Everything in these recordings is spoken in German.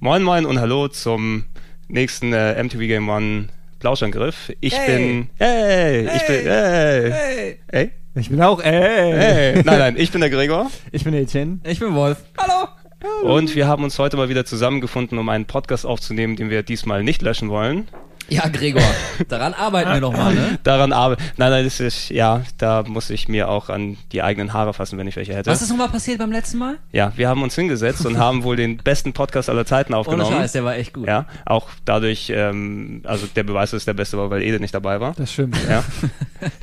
Moin Moin und hallo zum nächsten äh, MTV Game One Plauschangriff. Ich Hey. bin. Hey, ich bin. Hey. Hey. Hey. Ich bin auch, ey. Hey. Nein, nein, ich bin der Gregor. Ich bin Etienne. Ich bin Wolf. Hallo. Und wir haben uns heute mal wieder zusammengefunden, um einen Podcast aufzunehmen, den wir diesmal nicht löschen wollen. Ja, Gregor, daran arbeiten wir noch mal, ne? Daran aber. Nein, nein, das ist. Ja, da muss ich mir auch an die eigenen Haare fassen, wenn ich welche hätte. Was ist nochmal passiert beim letzten Mal? Ja, wir haben uns hingesetzt und haben wohl den besten Podcast aller Zeiten Ohne aufgenommen. Scheiß, der war echt gut. Ja, auch dadurch, ähm, also der Beweis dass es der beste war, weil Ede nicht dabei war. Das stimmt. Ja.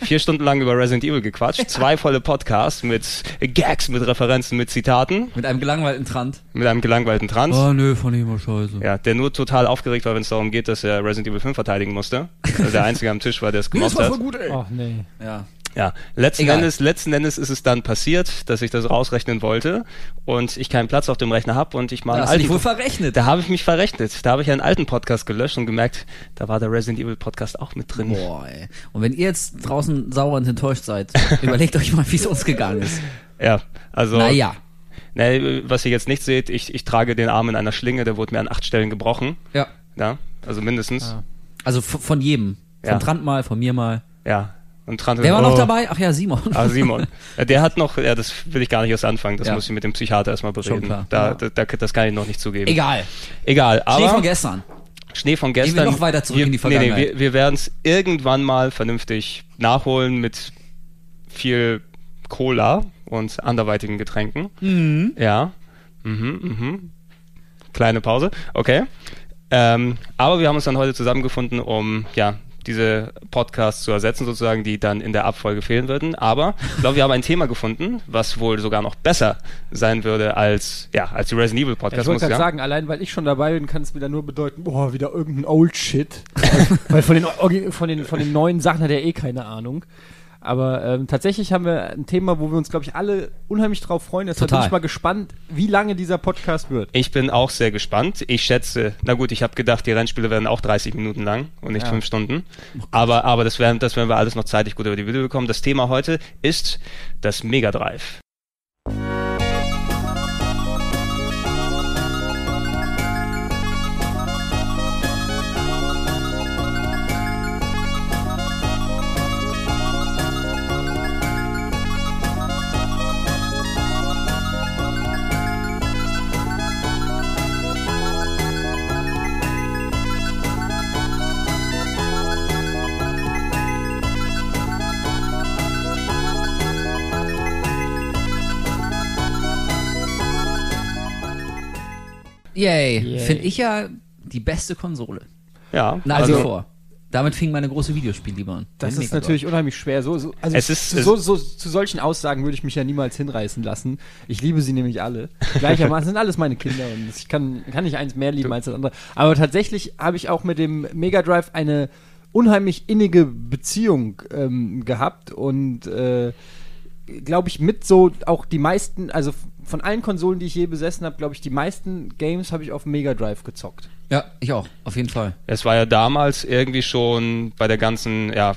Vier Stunden lang über Resident Evil gequatscht, zwei volle Podcasts mit Gags, mit Referenzen, mit Zitaten, Mit einem gelangweilten Trant. mit einem gelangweilten Trans. Oh nö, fand ich immer scheiße. Ja, der nur total aufgeregt war, wenn es darum geht, dass er Resident Evil 5 verteidigen musste. Also der Einzige am Tisch war, der es gemacht hat. gut, ey. Ach nee. Ja. Ja, letzten Egal. Endes, letzten Endes ist es dann passiert, dass ich das rausrechnen wollte und ich keinen Platz auf dem Rechner habe und ich mal Da hast du dich alten wohl verrechnet. da habe ich mich verrechnet. Da habe ich einen alten Podcast gelöscht und gemerkt, da war der Resident Evil Podcast auch mit drin. Boah, ey. Und wenn ihr jetzt draußen sauer und enttäuscht seid, überlegt euch mal, wie es uns gegangen ist. Ja, also Naja. Ne, was ihr jetzt nicht seht, ich, ich trage den Arm in einer Schlinge, der wurde mir an acht Stellen gebrochen. Ja. Ja, also mindestens. Ah. Also von jedem. Von Ja. Trant mal, von mir mal. Ja. Und Trant Wer war noch oh. dabei? Ach ja, Simon. Ah, Simon. Der hat noch, ja, das will ich gar nicht erst anfangen, das Ja. muss ich mit dem Psychiater erstmal bereden. Schon klar. Da, Ja. da, da, das kann ich noch nicht zugeben. Egal. Egal, aber Schnee von gestern. Schnee von gestern. noch weiter zurück wir, in die Nee, nee, Vergangenheit. wir, wir werden es irgendwann mal vernünftig nachholen mit viel Cola und anderweitigen Getränken. Mhm. Ja. Mhm, mhm. Kleine Pause. Okay. Ähm, aber wir haben uns dann heute zusammengefunden, um ja diese Podcasts zu ersetzen, sozusagen, die dann in der Abfolge fehlen würden. Aber ich glaube, wir haben ein Thema gefunden, was wohl sogar noch besser sein würde als ja als die Resident Evil Ja, Podcast. ich wollte gerade sagen, allein weil ich schon dabei bin, kann es wieder nur bedeuten, boah, wieder irgendein Old Shit. weil von den, von, den, von den neuen Sachen hat er eh keine Ahnung. Aber ähm, tatsächlich haben wir ein Thema, wo wir uns, glaube ich, alle unheimlich drauf freuen. Deshalb Total. bin ich mal gespannt, wie lange dieser Podcast wird. Ich bin auch sehr gespannt. Ich schätze, na gut, ich habe gedacht, die Rennspiele werden auch 30 Minuten lang und nicht Ja. fünf Stunden. Aber, aber das, werden, das werden wir alles noch zeitig gut über die Video bekommen. Das Thema heute ist das Mega Drive. Yay. Yay. Finde ich ja die beste Konsole. Ja, Nach also wie vor. Damit fing meine große Videospielliebe an. Das ist natürlich unheimlich schwer. So, so, also Es ist- zu, so, so, zu solchen Aussagen würde ich mich ja niemals hinreißen lassen. Ich liebe sie nämlich alle. Gleichermaßen sind alles meine Kinder und ich kann, kann nicht eins mehr lieben als das andere. Aber tatsächlich habe ich auch mit dem Mega Drive eine unheimlich innige Beziehung ähm, gehabt und äh, glaube ich, mit so auch die meisten, also von allen Konsolen, die ich je besessen habe, glaube ich, die meisten Games habe ich auf Mega Drive gezockt. Ja, ich auch. Auf jeden Fall. es war ja damals irgendwie schon bei der ganzen, ja,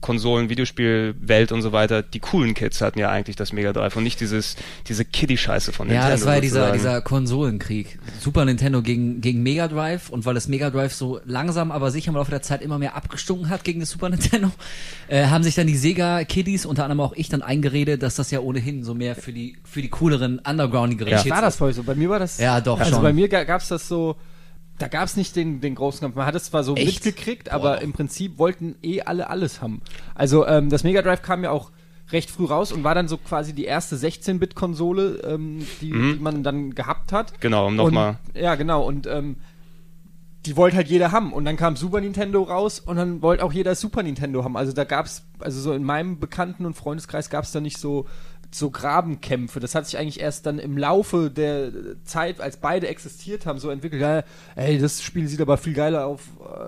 Konsolen, Videospielwelt und so weiter, die coolen Kids hatten ja eigentlich das Mega Drive und nicht dieses, diese Kiddie-Scheiße von Ja, Nintendo. das war ja dieser, dieser Konsolenkrieg. Super Nintendo gegen, gegen Mega Drive und weil das Mega Drive so langsam, aber sicher im Laufe der Zeit immer mehr abgestunken hat gegen das Super Nintendo, äh, haben sich dann die Sega Kiddies, unter anderem auch ich, dann eingeredet, dass das ja ohnehin so mehr für die, für die cooleren, undergroundigeren Ja. Kids War das ist. voll so? Bei mir war das. Ja, doch, Also schon. bei mir gab es das so. Da gab es nicht den, den großen Kampf. Man hat es zwar so Echt? mitgekriegt, aber doch. im Prinzip wollten eh alle alles haben. Also ähm, das Mega Drive kam ja auch recht früh raus und war dann so quasi die erste 16-Bit-Konsole, ähm, die, Mhm. die man dann gehabt hat. Genau, um nochmal. Ja, genau. Und ähm, die wollte halt jeder haben. Und dann kam Super Nintendo raus und dann wollte auch jeder Super Nintendo haben. Also da gab's, also so in meinem Bekannten- und Freundeskreis gab's da nicht so so Grabenkämpfe. Das hat sich eigentlich erst dann im Laufe der Zeit, als beide existiert haben, so entwickelt. Ja, ey, das Spiel sieht aber viel geiler auf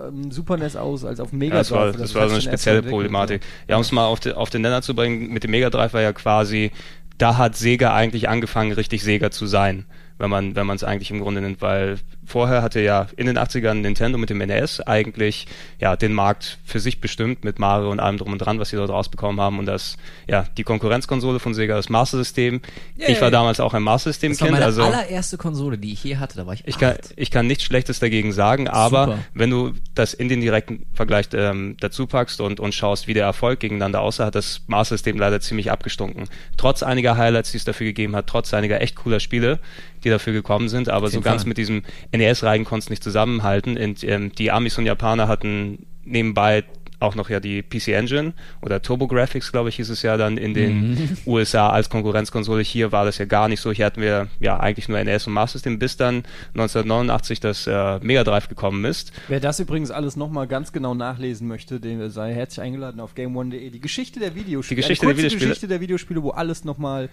ähm, Super NES aus als auf Mega Ja, das war, Drive. das war so eine spezielle Problematik. Ja, um es mal auf, de, auf den Nenner zu bringen, mit dem Mega Drive war ja quasi, da hat Sega eigentlich angefangen, richtig Sega zu sein, wenn man wenn man es eigentlich im Grunde nennt, weil vorher hatte ja in den 80ern Nintendo mit dem NES eigentlich ja den Markt für sich bestimmt mit Mario und allem drum und dran, was sie dort rausbekommen haben und das ja die Konkurrenzkonsole von Sega, das Master System. Ich war damals auch ein Master System Das war Kind, meine also allererste Konsole, die ich je hatte. Da war ich, ich kann, acht. ich kann nichts Schlechtes dagegen sagen, aber Super. wenn du das in den direkten Vergleich ähm, dazu packst und, und schaust, wie der Erfolg gegeneinander aussah, hat das Master-System leider ziemlich abgestunken. Trotz einiger Highlights, die es dafür gegeben hat, trotz einiger echt cooler Spiele, die dafür gekommen sind, aber so ganz Fall. mit diesem NES-Reigen konntest du nicht zusammenhalten. Und, ähm, die Amis und Japaner hatten nebenbei auch noch ja die PC Engine oder TurboGrafx, glaube ich, hieß es ja dann in den Mhm. USA als Konkurrenzkonsole. Hier war das ja gar nicht so. Hier hatten wir ja eigentlich nur NES und Master System, bis dann 1989 das äh, Mega Drive gekommen ist. Wer das übrigens alles nochmal ganz genau nachlesen möchte, dem sei herzlich eingeladen auf game1.de. Die Geschichte der Videospiele. Die Geschichte der Videospiele. Geschichte der Videospiele, wo alles nochmal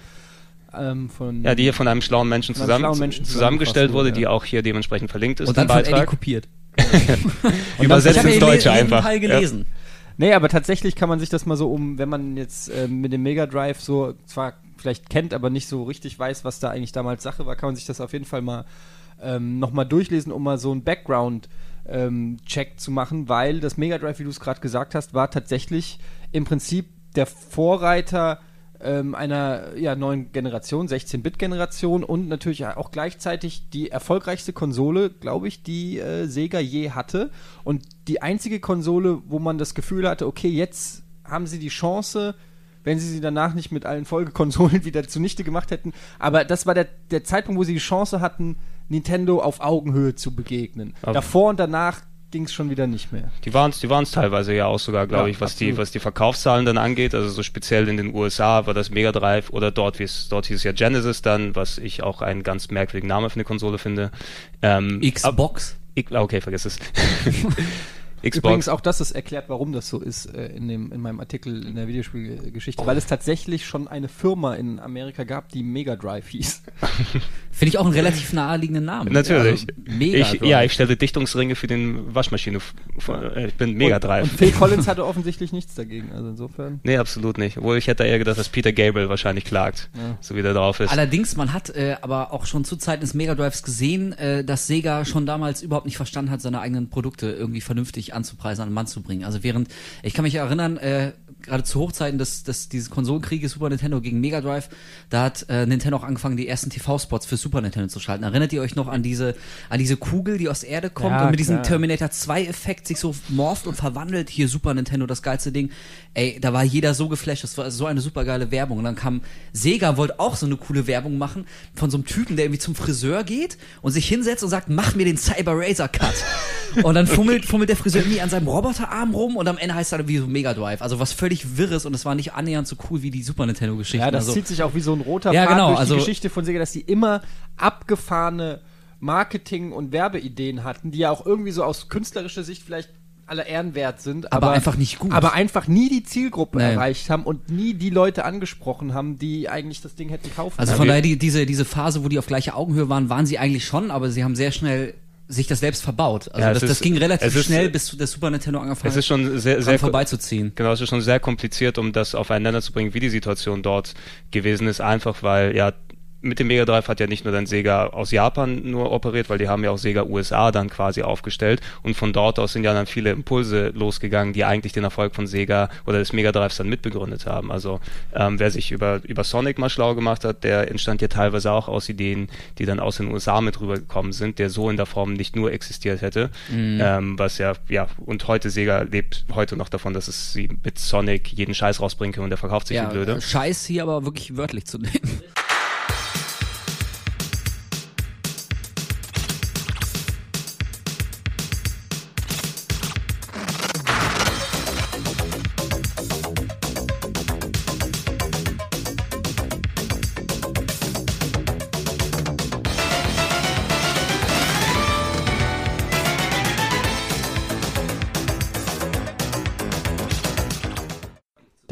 ähm, von. Ja, die hier von einem schlauen Menschen, einem zusammen, schlauen Menschen zusammengestellt wurde, zusammengefasst die auch hier dementsprechend verlinkt ist Und dann im von Eddie Beitrag. kopiert. Übersetzt ich habe ins ja Deutsche jeden einfach. Teil Ja. gelesen. Nee, aber tatsächlich kann man sich das mal so um, wenn man jetzt ähm, mit dem Mega Drive so zwar vielleicht kennt, aber nicht so richtig weiß, was da eigentlich damals Sache war, kann man sich das auf jeden Fall mal ähm, nochmal durchlesen, um mal so einen Background ähm, Check zu machen, weil das Mega Drive, wie du es gerade gesagt hast, war tatsächlich im Prinzip der Vorreiter ähm, einer ja, neuen Generation, 16-Bit-Generation und natürlich auch gleichzeitig die erfolgreichste Konsole, glaube ich, die äh, Sega je hatte. Und die einzige Konsole, wo man das Gefühl hatte, okay, jetzt haben sie die Chance, wenn sie sie danach nicht mit allen Folgekonsolen wieder zunichte gemacht hätten. Aber das war der, der Zeitpunkt, wo sie die Chance hatten, Nintendo auf Augenhöhe zu begegnen. Aber- Davor und danach ging es schon wieder nicht mehr. Die waren es die waren's teilweise ja auch sogar, glaube Ja, ich, was die, was die Verkaufszahlen dann angeht. Also so speziell in den USA war das Mega Drive oder dort, wie es, dort hieß es ja Genesis dann, was ich auch einen ganz merkwürdigen Namen für eine Konsole finde. Ähm, Xbox. ab- ich, okay, vergiss es. Xbox. Übrigens auch das ist erklärt, warum das so ist äh, in, dem, in meinem Artikel in der Videospielgeschichte, weil es tatsächlich schon eine Firma in Amerika gab, die Mega Drive hieß. Finde ich auch einen relativ naheliegenden Namen. Natürlich. Also, mega. ich, ja, ich stelle Dichtungsringe für den Waschmaschine. äh, Ich bin Mega Und, Drive. und Phil Collins hatte offensichtlich nichts dagegen, also insofern. Nee, absolut nicht. Obwohl ich hätte eher gedacht, dass Peter Gabriel wahrscheinlich klagt, Ja. so wie der drauf ist. Allerdings, man hat äh, aber auch schon zu Zeiten des Mega Drives gesehen, äh, dass Sega schon damals überhaupt nicht verstanden hat, seine eigenen Produkte irgendwie vernünftig anzupreisen, an den Mann zu bringen. Also während, ich kann mich erinnern, äh, gerade zu Hochzeiten des, des dieses Konsolenkrieges Super Nintendo gegen Mega Drive, da hat äh, Nintendo auch angefangen, die ersten TV-Spots für Super Nintendo zu schalten. Erinnert ihr euch noch an diese, an diese Kugel, die aus der Erde kommt Ja, und mit diesem klar. Terminator 2-Effekt sich so morpht und verwandelt? Hier Super Nintendo, das geilste Ding. Ey, da war jeder so geflasht, das war so eine super geile Werbung. Und dann kam Sega, wollte auch so eine coole Werbung machen von so einem Typen, der irgendwie zum Friseur geht und sich hinsetzt und sagt, mach mir den Cyber Razor Cut. und dann fummelt, fummelt der Friseur irgendwie an seinem Roboterarm rum und am Ende heißt dann wie so Mega Drive. Also was völlig wirres und es war nicht annähernd so cool wie die Super Nintendo Geschichte. Ja, das also, zieht sich auch wie so ein roter Ja, Faden genau, durch also- die Geschichte von Sega, dass die immer abgefahrene Marketing- und Werbeideen hatten, die ja auch irgendwie so aus künstlerischer Sicht vielleicht aller Ehren wert sind, Aber einfach nicht gut. Aber einfach nie die Zielgruppe Nee. erreicht haben und nie die Leute angesprochen haben, die eigentlich das Ding hätten kaufen Also können. von daher, die, diese, diese Phase, wo die auf gleicher Augenhöhe waren, waren sie eigentlich schon, aber sie haben sehr schnell sich das selbst verbaut. Also Ja, das, es das ist- ging relativ ist- schnell, bis der Super Nintendo angefangen es ist schon sehr, sehr vorbeizuziehen. Genau, es ist schon sehr kompliziert, um das aufeinander zu bringen, wie die Situation dort gewesen ist. Einfach weil, ja, mit dem Mega Drive hat ja nicht nur dann Sega aus Japan nur operiert, weil die haben ja auch Sega USA dann quasi aufgestellt und von dort aus sind ja dann viele Impulse losgegangen, die eigentlich den Erfolg von Sega oder des Mega Drives dann mitbegründet haben. Also ähm, wer sich über, über Sonic mal schlau gemacht hat, der entstand ja teilweise auch aus Ideen, die dann aus den USA mit rübergekommen sind, der so in der Form nicht nur existiert hätte. Ähm, was ja, ja, und heute Sega lebt heute noch davon, dass es sie mit Sonic jeden Scheiß rausbringen können und der verkauft sich Ja, blöde. äh, Scheiß hier aber wirklich wörtlich zu nehmen.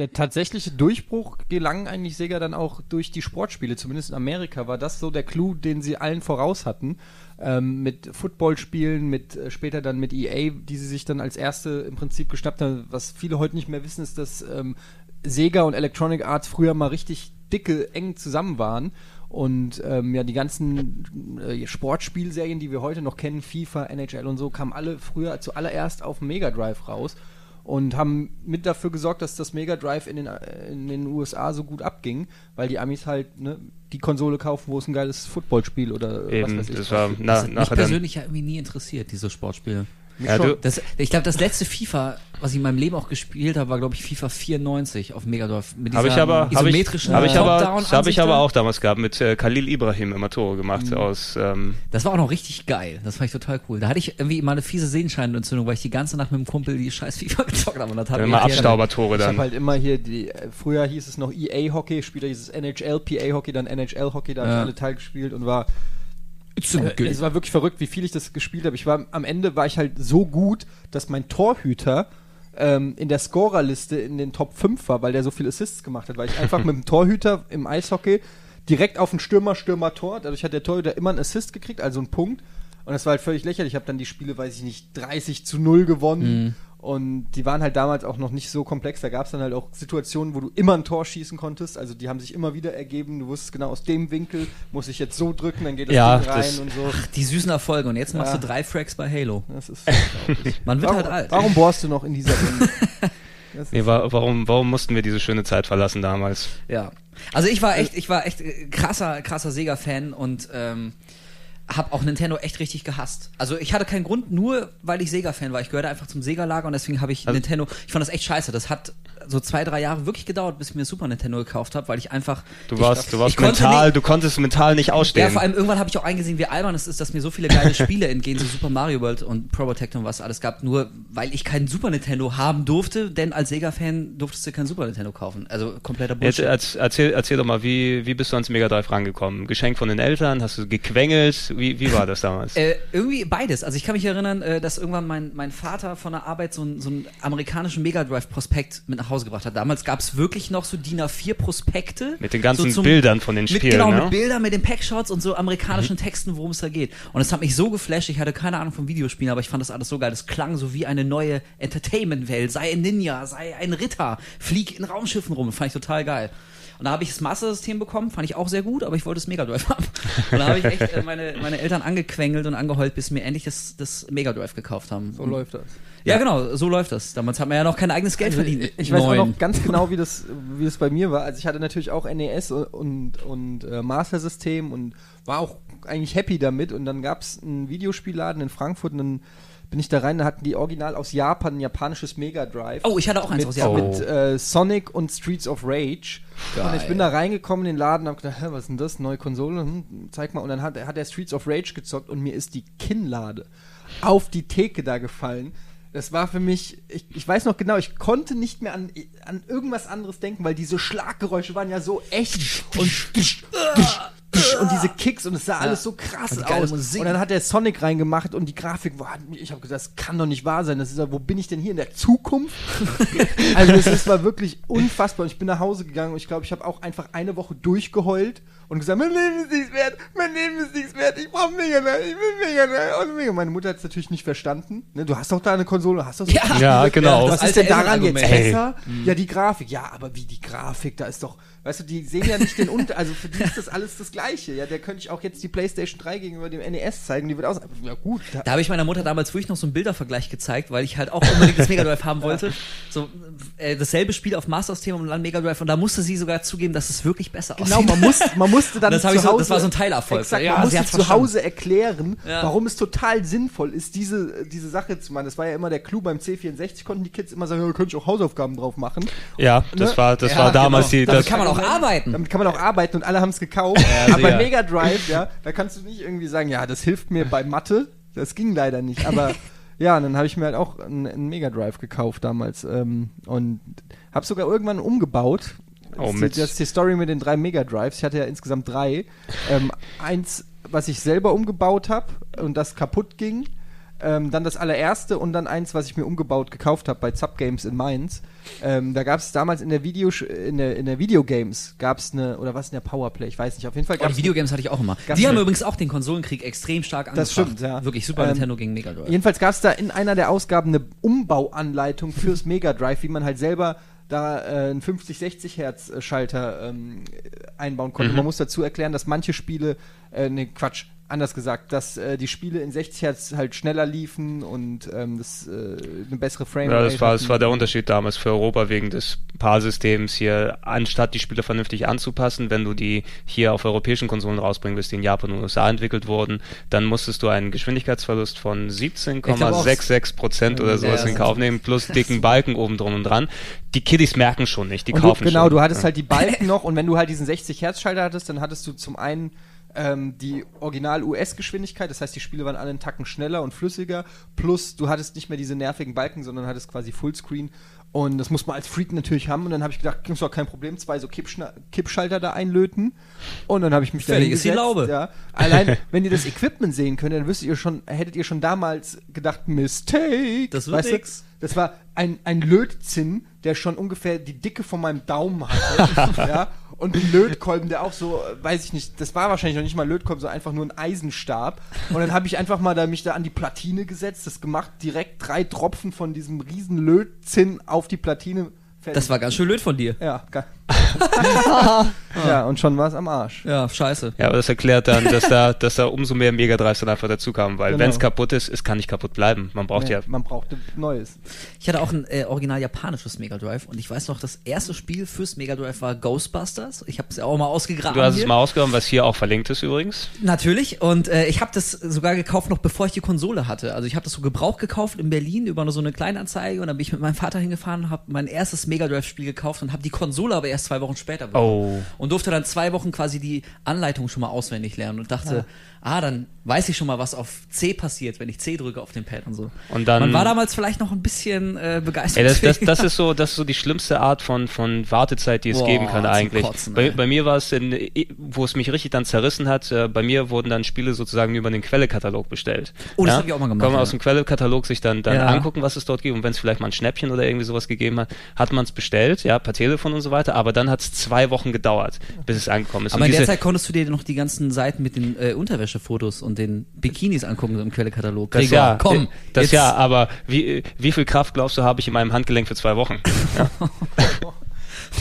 Der tatsächliche Durchbruch gelang eigentlich Sega dann auch durch die Sportspiele, zumindest in Amerika war das so der Clou, den sie allen voraus hatten. Ähm, mit Footballspielen, mit äh, später dann mit EA, die sie sich dann als erste im Prinzip geschnappt haben. Was viele heute nicht mehr wissen, ist, dass ähm, Sega und Electronic Arts früher mal richtig dicke, eng zusammen waren. Und ähm, ja, die ganzen äh, Sportspielserien, die wir heute noch kennen, FIFA, NHL und so, kamen alle früher zuallererst auf Mega Drive raus und haben mit dafür gesorgt, dass das Mega Drive in den, äh, in den USA so gut abging, weil die Amis halt ne, die Konsole kaufen, wo es ein geiles Footballspiel oder Eben, was weiß ich. das war na, Das hat mich persönlich ja irgendwie nie interessiert, diese Sportspiele. Ja, Das, ich glaube, das letzte FIFA, was ich in meinem Leben auch gespielt habe, war, glaube ich, FIFA 94 auf Mega Drive. Mit Habe ich dieser aber, habe ich, isometrischen hab ich aber, habe ich aber auch damals gehabt mit äh, Khalil Ibrahim immer Tore gemacht Mhm. aus. Ähm, Das war auch noch richtig geil. Das fand ich total cool. Da hatte ich irgendwie mal eine fiese Sehenscheinentzündung, weil ich die ganze Nacht mit dem Kumpel die scheiß FIFA gezockt habe. Und das hat immer Abstaubertore Ich habe dann. halt immer hier die, äh, früher hieß es noch EA Hockey, später hieß es NHL, PA Hockey, dann NHL Hockey, da habe Ja. ich alle teilgespielt und war Äh, es war wirklich verrückt, wie viel ich das gespielt habe. Ich war am Ende war ich halt so gut, dass mein Torhüter ähm, in der Scorerliste in den Top 5 war, weil der so viele Assists gemacht hat, weil ich einfach mit dem Torhüter im Eishockey direkt auf den Stürmer, Stürmer, Tor. Dadurch hat der Torhüter immer einen Assist gekriegt, also einen Punkt. Und das war halt völlig lächerlich. Ich habe dann die Spiele, weiß ich nicht, 30 zu 0 gewonnen. Und die waren halt damals auch noch nicht so komplex. Da gab es dann halt auch Situationen, wo du immer ein Tor schießen konntest. Also die haben sich immer wieder ergeben. Du wusstest genau, aus dem Winkel muss ich jetzt so drücken, dann geht das Ja, Ding rein das- und so. Die süßen Erfolge. Und jetzt machst Ja. du drei Fracks bei Halo. Das ist. Man wird warum, halt alt. Warum bohrst du noch in dieser Runde? Nee, wa warum, warum mussten wir diese schöne Zeit verlassen damals? Ja. Also ich war echt, ich war echt äh, krasser, krasser Sega-Fan und ähm, hab auch Nintendo echt richtig gehasst. Also ich hatte keinen Grund, nur weil ich Sega-Fan war. Ich gehörte einfach zum Sega-Lager und deswegen habe ich Also- Nintendo. Ich fand das echt scheiße. Das hat so zwei, drei Jahre wirklich gedauert, bis ich mir Super Nintendo gekauft habe, weil ich einfach. Du ich, warst, du warst ich mental, nicht- du konntest mental nicht Ja, ausstehen. vor allem irgendwann habe ich auch eingesehen, wie albern es ist, dass mir so viele geile Spiele entgehen, so Super Mario World und Pro Protector und was alles gab, nur weil ich keinen Super Nintendo haben durfte, denn als Sega-Fan durftest du kein Super Nintendo kaufen. Also kompletter Jetzt Bullshit. erz- erzähl, erzähl doch mal, wie, wie bist du ans Mega Drive rangekommen? Geschenk von den Eltern? Hast du gequengelt? Wie, wie war das damals? Äh, irgendwie beides. Also ich kann mich erinnern, äh, dass irgendwann mein, mein Vater von der Arbeit so, einen- so einen amerikanischen Mega Drive Prospekt mit nach Hause gebracht hat. Damals gab es wirklich noch so DIN A4 Prospekte. Mit den ganzen so zum- Bildern von den mit, Spielen, Genau, ne? mit Bildern, mit den Packshots und so amerikanischen Texten, worum es da geht. Und es hat mich so geflasht, ich hatte keine Ahnung von Videospielen, aber ich fand das alles so geil. Das klang so wie eine neue Entertainment-Welt. Sei ein Ninja, sei ein Ritter, flieg in Raumschiffen rum. Fand ich total geil. Und da habe ich das Master-System bekommen, fand ich auch sehr gut, aber ich wollte das Mega Drive haben. Und da habe ich echt äh, meine, meine Eltern angequengelt und angeheult, bis mir endlich das, das Mega Drive gekauft haben. so läuft das. Ja, genau, so läuft das. Damals hat man ja noch kein eigenes Geld verdient. Also Ich weiß auch noch ganz genau, wie das, wie das bei mir war. Also ich hatte natürlich auch NES und, und, und äh, Master System und war auch eigentlich happy damit. Und dann gab es einen Videospielladen in Frankfurt und dann bin ich da rein, da hatten die original aus Japan ein japanisches Mega Drive. Oh, ich hatte auch eins mit, aus Japan. mit äh, Sonic und Streets of Rage. Und ich bin da reingekommen in den Laden und hab gedacht, Hä, was ist denn das? Neue Konsole? Hm, zeig mal. Und dann hat, hat er Streets of Rage gezockt und mir ist die Kinnlade auf die Theke da gefallen. Das war für mich, ich, ich weiß noch genau, ich konnte nicht mehr an, an irgendwas anderes denken, weil diese Schlaggeräusche waren ja so echt und, und diese Kicks und es sah alles so krass Und aus. Musik. Und dann hat er Sonic reingemacht und die Grafik war, ich habe gesagt, das kann doch nicht wahr sein. Das ist ja, wo bin ich denn hier in der Zukunft? also es ist- war wirklich unfassbar. Und ich bin nach Hause gegangen und ich glaube, ich habe auch einfach eine Woche durchgeheult und gesagt, mein Leben ist nichts wert, mein Leben ist nichts wert, ich brauche Mega Drive, ich will Mega Drive und Mega. Meine Mutter hat es natürlich nicht verstanden. Ne, du hast doch da eine Konsole, hast doch so Ja. Ja, genau. was ist denn daran jetzt besser? Ja, die Grafik. Ja, aber wie die Grafik, da ist doch, weißt du, die sehen ja nicht den Unter, also für die ist das alles das Gleiche. Ja, der könnte ich auch jetzt die PlayStation 3 gegenüber dem NES zeigen, die wird auch, ja gut. Da, Da habe ich meiner Mutter damals wirklich noch so einen Bildervergleich gezeigt, weil ich halt auch unbedingt das Mega Drive haben wollte. So äh, dasselbe Spiel auf Master System und dann Mega Drive und da musste sie sogar zugeben, dass es wirklich besser Genau, aussieht. man, muss, man musste dann Das zu ich so- Hause, das war so ein Teilerfolg. Exakt, Ja, man sie musste zu. Hause erklären, Ja. warum es total sinnvoll ist, diese, diese Sache zu machen. Das war ja immer der Clou beim C64, konnten die Kids immer sagen, ja, könnte ich auch Hausaufgaben drauf machen. ja, das ne? war, das Ja, war damals genau. die, das, kann man auch arbeiten. Damit kann man auch arbeiten und alle haben es gekauft. Aber bei sicher. Mega Drive, ja, da kannst du nicht irgendwie sagen, ja, das hilft mir bei Mathe. Das ging leider nicht. Aber ja, und dann habe ich mir halt auch einen, einen Mega Drive gekauft damals ähm, und habe sogar irgendwann umgebaut. Oh, das, mit- ist, das ist die Story mit den drei Mega Drives. Ich hatte ja insgesamt drei. Ähm, eins, was ich selber umgebaut habe und das kaputt ging. Ähm, dann das allererste und dann eins, was ich mir umgebaut gekauft habe bei Zap Games in Mainz. Ähm, da gab es damals in der Video in der, in der Videogames gab es eine oder was in der Powerplay, ich weiß nicht. Auf jeden Fall Oh, gab die Videogames hatte ich auch immer. Gab's Die haben übrigens auch den Konsolenkrieg extrem stark angebracht. Das stimmt, ja. Wirklich Super Ähm, Nintendo gegen Mega Drive. Jedenfalls gab es da in einer der Ausgaben eine Umbauanleitung fürs Mega Drive, wie man halt selber da äh, einen 50-60 Hertz äh, Schalter ähm, einbauen konnte. Man muss dazu erklären, dass manche Spiele, äh, ne Quatsch, anders gesagt, dass äh, die Spiele in 60 Hertz halt schneller liefen und ähm, das äh, eine bessere Frame Ja, das war, das war der Unterschied damals für Europa wegen des PAL-Systems hier. Anstatt die Spiele vernünftig anzupassen, wenn du die hier auf europäischen Konsolen rausbringen willst, die in Japan und USA entwickelt wurden, dann musstest du einen Geschwindigkeitsverlust von 17,66 Prozent oder sowas Ja, in Kauf nehmen, plus dicken Balken oben drum und dran. Die Kiddies merken schon nicht, die Und du, kaufen genau, schon. du hattest Ja. halt die Balken noch und wenn du halt diesen 60 Hertz Schalter hattest, dann hattest du zum einen ähm, die Original US-Geschwindigkeit, das heißt, die Spiele waren alle einen Tacken schneller und flüssiger, plus du hattest nicht mehr diese nervigen Balken, sondern hattest quasi Fullscreen und das muss man als Freak natürlich haben und dann habe ich gedacht, ist doch kein Problem, zwei so Kippschna Kippschalter da einlöten und dann habe ich mich da Fertig ist die Laube. Ja. Allein, wenn ihr das Equipment sehen könnt, dann wüsstet ihr schon, hättet ihr schon damals gedacht, Mistake. Das wird weißt du? nix. Das war ein, ein Lötzinn, der schon ungefähr die Dicke von meinem Daumen hatte. ja. Und ein Lötkolben, der auch so, weiß ich nicht, das war wahrscheinlich noch nicht mal Lötkolben, sondern einfach nur ein Eisenstab. Und dann habe ich einfach mal da mich da an die Platine gesetzt, das gemacht, direkt drei Tropfen von diesem riesen Lötzinn auf die Platine. fertig. Das war ganz schön blöd von dir. Ja, geil. ja, und schon war es am Arsch. Ja, scheiße. Ja, aber das erklärt dann, dass da, dass da umso mehr Mega Drives dann einfach dazu kamen, weil Genau. wenn es kaputt ist, es kann nicht kaputt bleiben. Man braucht Nee, ja Man brauchte Neues. Ich hatte auch ein äh, original japanisches Mega Drive und ich weiß noch, das erste Spiel fürs Mega Drive war Ghostbusters. Ich habe es ja auch mal ausgegraben. Du hast hier. es mal ausgehauen, was hier auch verlinkt ist übrigens. Natürlich und äh, ich habe das sogar gekauft noch bevor ich die Konsole hatte. Also ich habe das so Gebraucht gekauft in Berlin über so eine Kleinanzeige und dann bin ich mit meinem Vater hingefahren, habe mein erstes Mega Drive Spiel gekauft und habe die Konsole aber erst zwei Wochen später bekommen. Oh. Und durfte dann zwei Wochen quasi die Anleitung schon mal auswendig lernen und dachte, ah, dann weiß ich schon mal, was auf C passiert, wenn ich C drücke auf dem Pad und so. Und dann- Man war damals vielleicht noch ein bisschen äh, begeistert. Ey, das, das, das ist so, das ist so die schlimmste Art von, von Wartezeit, die es Boah, geben kann eigentlich. Kotzen, bei, bei mir war es, in, wo es mich richtig dann zerrissen hat, äh, bei mir wurden dann Spiele sozusagen über den Quellekatalog bestellt. Oh, das hab ich auch mal gemacht, Kann man ja. aus dem Quellekatalog sich dann, dann Ja. angucken, was es dort gibt und wenn es vielleicht mal ein Schnäppchen oder irgendwie sowas gegeben hat, hat man es bestellt, ja, per Telefon und so weiter, aber dann hat es zwei Wochen gedauert, bis es angekommen ist. Aber und in der diese- Zeit konntest du dir noch die ganzen Seiten mit den äh, Unterwäschefotos und den Bikinis angucken im Quellekatalog. das Gregor, ja, komm. das jetzt- ja, aber wie, wie viel Kraft glaubst du, habe ich in meinem Handgelenk für zwei Wochen?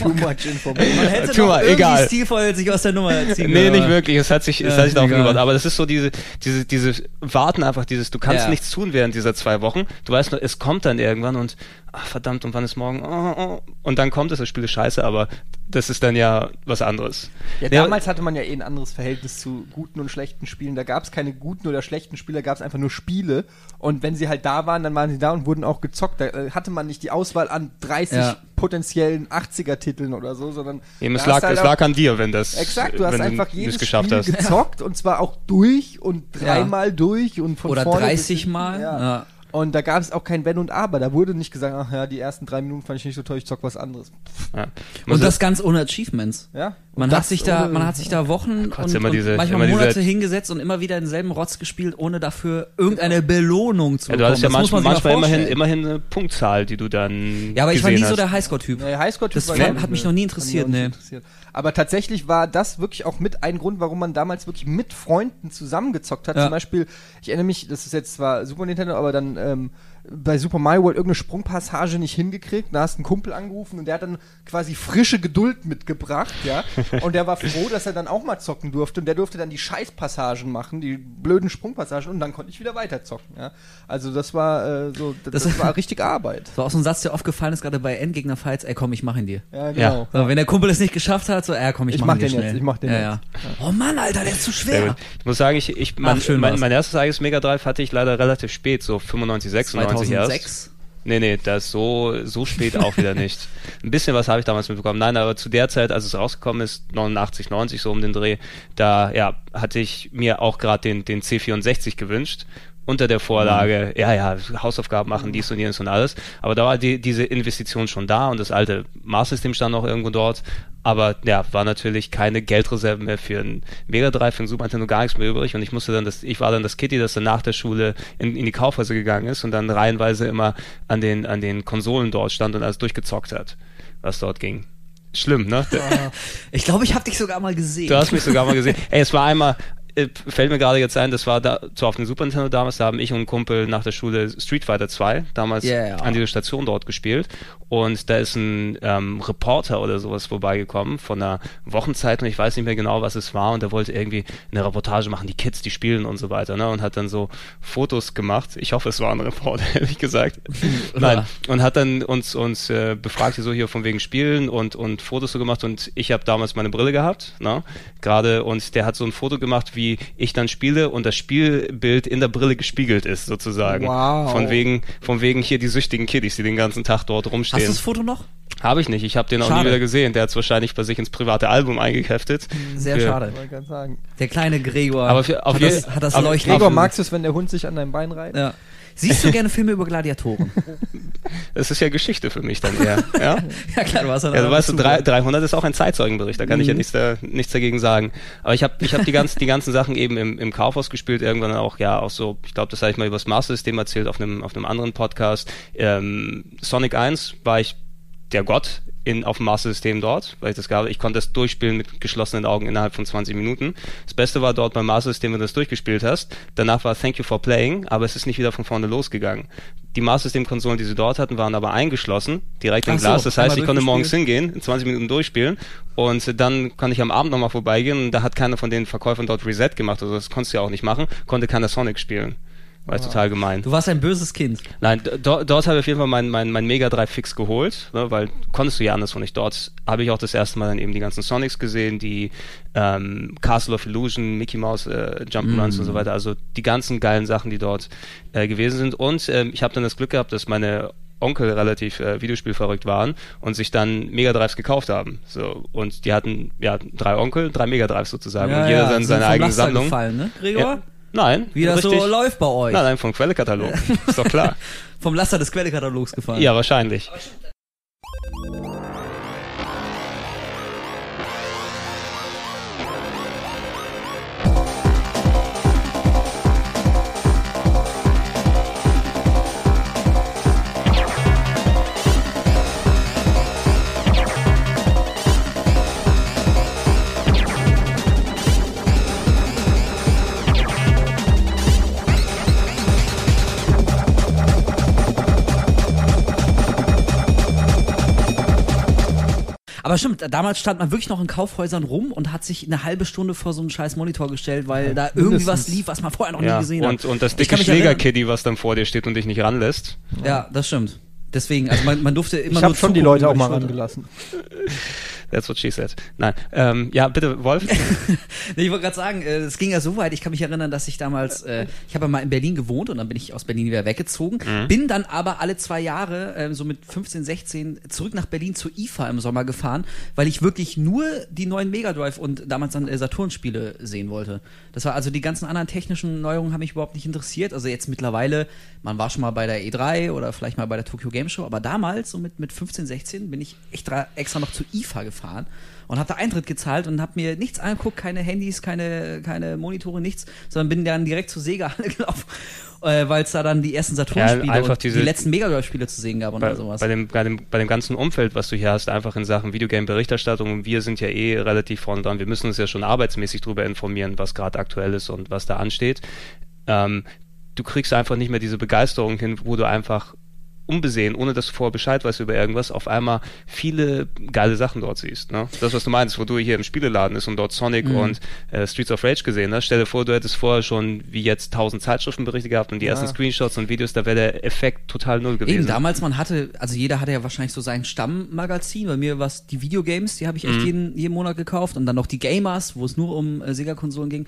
Too much information. Man hätte Tu noch irgendwie egal. stilvoll sich aus der Nummer ziehen Nee, nicht wirklich. Es hat sich, es Ja, hat sich darauf umgebaut. Aber das ist so diese, diese, diese Warten einfach, dieses, du kannst Ja. nichts tun während dieser zwei Wochen. Du weißt nur, es kommt dann irgendwann und, ach verdammt, und wann ist morgen? Oh, oh. Und dann kommt es, das Spiel ist scheiße, aber das ist dann ja was anderes. Ja, Ja, damals hatte man ja eh ein anderes Verhältnis zu guten und schlechten Spielen. Da gab es keine guten oder schlechten Spiele, da gab es einfach nur Spiele. Und wenn sie halt da waren, dann waren sie da und wurden auch gezockt. Da äh, hatte man nicht die Auswahl an 30 Ja. potenziellen 80er-Titeln oder so, sondern Eben, es lag, halt es lag an dir, wenn das, Exakt, du hast einfach du jedes es geschafft Spiel hast. gezockt und zwar auch durch und dreimal durch und von Oder vorne 30 bis hinten. Mal, Ja. Ja. Und da gab es auch kein Wenn und Aber. Da wurde nicht gesagt, ach ja, die ersten drei Minuten fand ich nicht so toll, ich zock was anderes. Ja. Und das ganz ohne Achievements. Ja? Man hat sich da, man hat sich da Wochen Gott, und, immer und diese- manchmal immer diese- Monate hingesetzt und immer wieder denselben Rotz gespielt, ohne dafür irgendeine Belohnung zu ja, du bekommen. hattest ja Das muss manchmal, man manchmal immerhin, immerhin eine Punktzahl, die du dann Ja, aber ich war nie so hast. der Highscore-Typ. Nee, Highscore-Typ Das war hat mich noch nie interessiert, nee. interessiert. Aber tatsächlich war das wirklich auch mit ein Grund, warum man damals wirklich mit Freunden zusammengezockt hat. Ja. Zum Beispiel, ich erinnere mich, das ist jetzt zwar Super Nintendo, aber dann ähm, bei Super Mario World irgendeine Sprungpassage nicht hingekriegt. Da hast du einen Kumpel angerufen und der hat dann quasi frische Geduld mitgebracht, ja. Und der war froh, dass er dann auch mal zocken durfte und der durfte dann die Scheißpassagen machen, die blöden Sprungpassagen und dann konnte ich wieder weiter zocken, ja. Also das war äh, so, das, Das- war richtig Arbeit. Das war auch so ein Satz, der oft gefallen ist, gerade bei Endgegner-Fights, ey komm, ich mach ihn dir. Ja, Ja. genau. So, wenn der Kumpel es nicht geschafft hat, so, ey komm, ich, Ich mach, mach ihn dir den schnell. jetzt, ich mach den ja, Ja. Oh Mann, Alter, der ist zu schwer. Ich muss sagen, ich, ich mein, Ach, schön mein, war's. mein erstes eigenes Mega Drive hatte ich leider relativ spät, so 95, 96 erst. 2006. Nee, nee, das so, so spät auch wieder nicht. Ein bisschen was habe ich damals mitbekommen. Nein, aber zu der Zeit, als es rausgekommen ist, 89, 90 so um den Dreh, da ja, hatte ich mir auch gerade den, den C64 gewünscht. Unter der Vorlage, ja, ja, Hausaufgaben machen, dies und jenes und alles. Aber da war die, diese Investition schon da und das alte Maßsystem stand noch irgendwo dort. Aber ja, war natürlich keine Geldreserven mehr für ein Mega Drive, für ein Super Nintendo gar nichts mehr übrig. Und ich musste dann das, ich war dann das Kitty, das dann nach der Schule in, in die Kaufhäuser gegangen ist und dann reihenweise immer an den, an den Konsolen dort stand und alles durchgezockt hat, was dort ging. Schlimm, ne? Ich glaube, ich habe dich sogar mal gesehen. Du hast mich sogar mal gesehen. Ey, es war einmal, fällt mir gerade jetzt ein, das war da, zwar auf dem Super Nintendo damals, da haben ich und ein Kumpel nach der Schule Street Fighter 2 damals Yeah. an dieser Station dort gespielt. Und da ist ein ähm, Reporter oder sowas vorbeigekommen von einer Wochenzeitung, ich weiß nicht mehr genau, was es war. Und der wollte irgendwie eine Reportage machen, die Kids, die spielen und so weiter, ne, und hat dann so Fotos gemacht, ich hoffe, es war ein Reporter, ehrlich gesagt, nein, und hat dann uns, uns äh, befragt, so hier von wegen Spielen und, und Fotos so gemacht. Und ich habe damals meine Brille gehabt, ne, gerade und der hat so ein Foto gemacht, wie ich dann spiele und das Spielbild in der Brille gespiegelt ist, sozusagen. Wow. Von wegen, von wegen hier die süchtigen Kiddies, die den ganzen Tag dort Hast rumstehen. du das Foto noch? Habe ich nicht, ich habe den auch nie Schade. wieder gesehen. Der hat es wahrscheinlich bei sich ins private Album eingeheftet. Sehr Für- schade. Man kann sagen. Der kleine Gregor Aber für- auf hat, je- das, hat das aber Leuchten. Gregor, magst du es, wenn der Hund sich an deinem Bein reibt? Ja. Siehst du gerne Filme über Gladiatoren? Das ist ja Geschichte für mich dann eher. ja? ja klar, du hast Ja, du weißt, du, drei- 300 ist auch ein Zeitzeugenbericht, da kann ich ja nichts, da, nichts dagegen sagen. Aber ich habe ich hab die, ganzen, die ganzen Sachen eben im, im Kaufhaus gespielt, irgendwann auch, ja, auch so, ich glaube, das habe ich mal über das Master-System erzählt auf einem, auf einem anderen Podcast. Ähm, Sonic 1 war ich der Gott in, auf dem Master-System dort, weil ich das gab. Ich konnte das durchspielen mit geschlossenen Augen innerhalb von 20 Minuten. Das Beste war dort beim Master-System, wenn du das durchgespielt hast. Danach war Thank you for playing, aber es ist nicht wieder von vorne losgegangen. Die Master-System-Konsolen, die sie dort hatten, waren aber eingeschlossen, direkt im Ach so, Glas. Das heißt, ich konnte morgens hingehen, in 20 Minuten durchspielen und dann kann ich am Abend nochmal vorbeigehen und da hat keiner von den Verkäufern dort Reset gemacht, also das konntest du ja auch nicht machen, konnte keiner Sonic spielen. War ich total gemein. Du warst ein böses Kind. Nein, d- dort, habe ich auf jeden Fall mein, mein, mein Mega Drive Fix geholt, ne, weil konntest du ja anderswo nicht. Dort habe ich auch das erste Mal dann eben die ganzen Sonics gesehen, die ähm, Castle of Illusion, Mickey Mouse, äh, Jump'n'Runs und so weiter. Also die ganzen geilen Sachen, die dort äh, gewesen sind. Und ähm, ich habe dann das Glück gehabt, dass meine Onkel relativ äh, Videospielverrückt waren und sich dann Mega Drives gekauft haben. So und die hatten ja drei Onkel, drei Mega Drives sozusagen und jeder dann sind seine vom eigene Laster Sammlung. Gefallen, ne? Gregor? Ja. Nein, Wie das richtig. so läuft bei euch. Nein, nein, vom Quellekatalog. Ist doch klar. Vom Laster des Quellekatalogs gefallen. ja, wahrscheinlich. Aber stimmt, damals stand man wirklich noch in Kaufhäusern rum und hat sich eine halbe Stunde vor so einen scheiß Monitor gestellt, weil da irgendwie was lief, was man vorher noch Ja, nie gesehen und, hat. und das Ich dicke kann mich erinnern- Schlägerkiddy, was dann vor dir steht und dich nicht ranlässt. Ja, das stimmt. Deswegen, also man, man durfte immer Ich nur habe schon die Leute auch mal Schulter. rangelassen. That's what she said. Nein, ähm, ja, bitte, Wolf. Nee, ich wollte gerade sagen, äh, es ging ja so weit, ich kann mich erinnern, dass ich damals, äh, ich habe ja mal in Berlin gewohnt und dann bin ich aus Berlin wieder weggezogen, Mhm. bin dann aber alle zwei Jahre, äh, so mit 15, 16, zurück nach Berlin zur IFA im Sommer gefahren, weil ich wirklich nur die neuen Mega Drive und damals dann äh, Saturn-Spiele sehen wollte. Das war also die ganzen anderen technischen Neuerungen haben mich überhaupt nicht interessiert. Also jetzt mittlerweile, man war schon mal bei der E3 oder vielleicht mal bei der Tokyo Game Show, aber damals, so mit, mit 15, 16, bin ich echt dra- extra noch zur IFA gefahren und habe da Eintritt gezahlt und habe mir nichts angeguckt, keine Handys, keine, keine Monitore, nichts, sondern bin dann direkt zur Sega-Halle gelaufen, äh, weil es da dann die ersten Saturn-Spiele Ja, und diese- die letzten Mega Drive-Spiele zu sehen gab und bei, sowas. bei, dem, bei, dem, bei dem ganzen Umfeld, was du hier hast, einfach in Sachen Videogame-Berichterstattung, wir sind ja eh relativ vorne dran, wir müssen uns ja schon arbeitsmäßig darüber informieren, was gerade aktuell ist und was da ansteht. Ähm, du kriegst einfach nicht mehr diese Begeisterung hin, wo du einfach unbesehen, ohne dass du vorher Bescheid weißt über irgendwas, auf einmal viele geile Sachen dort siehst. Ne? Das, was du meinst, wo du hier im Spieleladen ist und dort Sonic Mhm. und äh, Streets of Rage gesehen hast, stell dir vor, du hättest vorher schon wie jetzt tausend Zeitschriftenberichte gehabt und die ersten Screenshots und Videos, da wäre der Effekt total null gewesen. Eben, damals, man hatte, also jeder hatte ja wahrscheinlich so sein Stammmagazin. Bei mir war es die Videogames, die habe ich echt Mhm. jeden, jeden Monat gekauft. Und dann noch die Gamers, wo es nur um äh, Sega-Konsolen ging.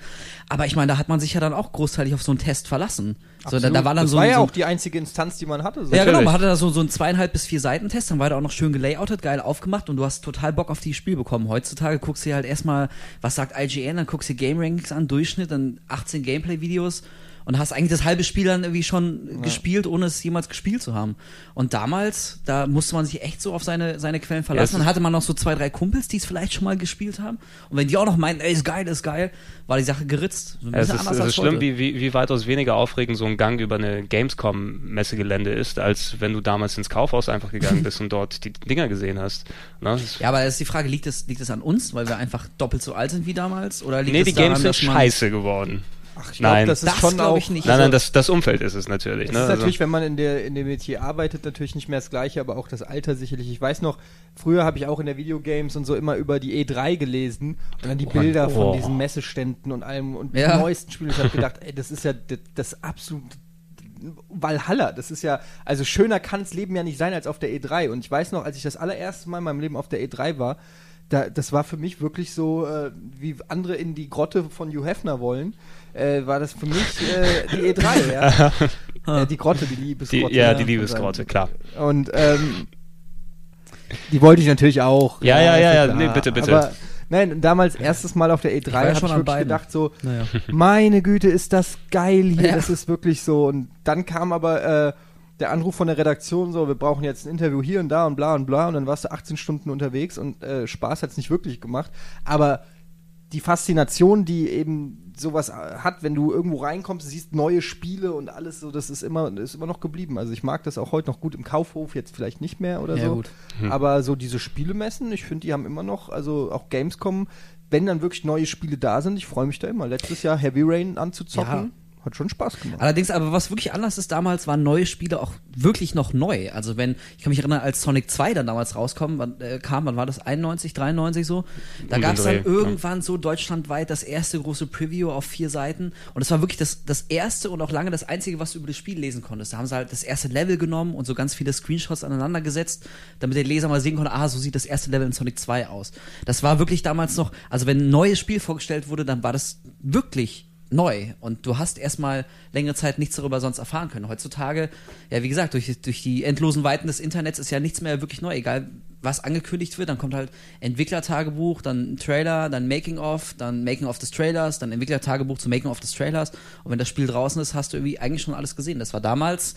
Aber ich meine, da hat man sich ja dann auch großteilig auf so einen Test verlassen. So, da, da war dann das so, war ein- ja so auch die einzige Instanz, die man hatte. So. Ja, genau, man hatte da so, so einen zweieinhalb bis vier Seiten Test, dann war der auch noch schön gelayoutet, geil aufgemacht und du hast total Bock auf die Spiel bekommen. Heutzutage guckst du dir halt erstmal, was sagt IGN, dann guckst du dir Game Rankings an, Durchschnitt, dann 18 Gameplay-Videos und hast eigentlich das halbe Spiel dann irgendwie schon gespielt, ohne es jemals gespielt zu haben. Und damals, da musste man sich echt so auf seine, seine Quellen verlassen. ist- dann hatte man noch so zwei, drei Kumpels, die es vielleicht schon mal gespielt haben. Und wenn die auch noch meinten, ey, ist geil, ist geil, war die Sache geritzt. So Ja, es ist, es ist schlimm, wie, wie, wie weitaus weniger aufregend so ein Gang über eine Gamescom-Messegelände ist, als wenn du damals ins Kaufhaus einfach gegangen bist und dort die Dinger gesehen hast. Ne? Ja, aber das ist die Frage, liegt es, liegt es an uns, weil wir einfach doppelt so alt sind wie damals? Oder liegt nee, die daran, Games sind scheiße geworden. Ach, ich Nein. glaube, das ist Das schon glaub auch. ich nicht. Nein, nein, also- das, das Umfeld ist es natürlich. Es Ne? ist Also- natürlich, wenn man in, der, in dem Metier arbeitet, natürlich nicht mehr das Gleiche, aber auch das Alter sicherlich. Ich weiß noch, früher habe ich auch in der Videogames und so immer über die E3 gelesen und dann die Bilder oh. von diesen Messeständen und allem und Ja. die neuesten Spiele. Ich habe gedacht, ey, das ist ja das, das absolut Valhalla. Das ist ja, also schöner kann das Leben ja nicht sein als auf der E3. Und ich weiß noch, als ich das allererste Mal in meinem Leben auf der E3 war, da, das war für mich wirklich so, äh, wie andere in die Grotte von Hugh Hefner wollen, äh, war das für mich äh, die E3, ja. äh, die Grotte, die die, Liebesgrotte. ja, die Liebesgrotte, klar. Und ähm, die wollte ich natürlich auch. Ja, ja, ja, ja, klar. nee, bitte, bitte. Aber nein, damals erstes Mal auf der E3 war ja habe ich schon an wirklich beiden. gedacht so, Naja. meine Güte, ist das geil hier, Ja. das ist wirklich so. Und dann kam aber äh, der Anruf von der Redaktion so, wir brauchen jetzt ein Interview hier und da und bla und bla. Und dann warst du 18 Stunden unterwegs und äh, Spaß hat es nicht wirklich gemacht. Aber die Faszination, die eben sowas äh, hat, wenn du irgendwo reinkommst, siehst neue Spiele und alles so, das ist immer, ist immer noch geblieben. Also ich mag das auch heute noch gut im Kaufhof, jetzt vielleicht nicht mehr oder Ja, so. gut. Aber so diese Spielemessen, ich finde, die haben immer noch, also auch Gamescom, wenn dann wirklich neue Spiele da sind, ich freue mich da immer. Letztes Jahr Heavy Rain anzuzocken, hat schon Spaß gemacht. Allerdings, aber was wirklich anders ist damals, waren neue Spiele auch wirklich noch neu. Also wenn, ich kann mich erinnern, als Sonic 2 dann damals rauskam, wann, äh, kam, wann war das? 91, 93 so? Da Um gab es dann Dreh, ja. irgendwann so deutschlandweit das erste große Preview auf vier Seiten. Und das war wirklich das, das erste und auch lange das einzige, was du über das Spiel lesen konntest. Da haben sie halt das erste Level genommen und so ganz viele Screenshots aneinander gesetzt, damit der Leser mal sehen konnte, ah, so sieht das erste Level in Sonic 2 aus. Das war wirklich damals noch, also wenn ein neues Spiel vorgestellt wurde, dann war das wirklich neu und du hast erstmal längere Zeit nichts darüber sonst erfahren können. Heutzutage, ja, wie gesagt, durch, durch die endlosen Weiten des Internets ist ja nichts mehr wirklich neu. Egal, was angekündigt wird, dann kommt halt Entwicklertagebuch, dann Trailer, dann Making-of, dann Making-of des Trailers, dann Entwicklertagebuch zu Making-of des Trailers. Und wenn das Spiel draußen ist, hast du irgendwie eigentlich schon alles gesehen. Das war damals.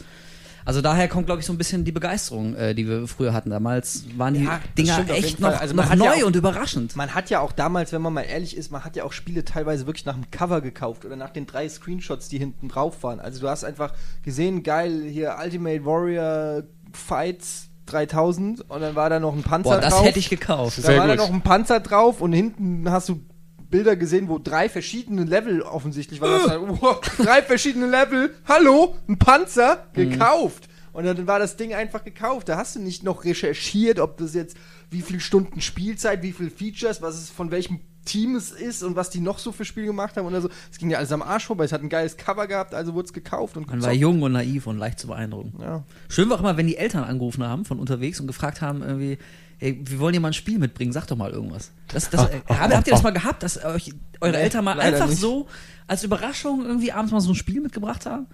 Also daher kommt, glaube ich, so ein bisschen die Begeisterung, äh, die wir früher hatten. Damals waren die Ja, das Dinger echt noch, Also noch neu ja auch- und überraschend. Man hat ja auch damals, wenn man mal ehrlich ist, man hat ja auch Spiele teilweise wirklich nach dem Cover gekauft oder nach den drei Screenshots, die hinten drauf waren. Also du hast einfach gesehen, geil, hier Ultimate Warrior Fights 3000 und dann war da noch ein Panzer Boah, das drauf. hätte ich gekauft. Da Sehr war da gut. noch ein Panzer drauf und hinten hast du Bilder gesehen, wo drei verschiedene Level offensichtlich waren. Da hast du, wow, drei verschiedene Level. Hallo, ein Panzer gekauft. Und dann war das Ding einfach gekauft. Da hast du nicht noch recherchiert, ob das jetzt wie viel Stunden Spielzeit, wie viel Features, was es von welchem Team es ist und was die noch so für Spiele gemacht haben oder so. Es ging ja alles am Arsch vorbei. Es hat ein geiles Cover gehabt, also wurde es gekauft und Man war gezockt. jung und naiv und leicht zu beeindrucken. Ja. Schön war auch immer, wenn die Eltern angerufen haben von unterwegs und gefragt haben, irgendwie, hey, wir wollen dir mal ein Spiel mitbringen, sag doch mal irgendwas. Das, das, äh, habt, habt ihr das mal gehabt, dass euch eure Eltern mal einfach nicht. so als Überraschung irgendwie abends mal so ein Spiel mitgebracht haben?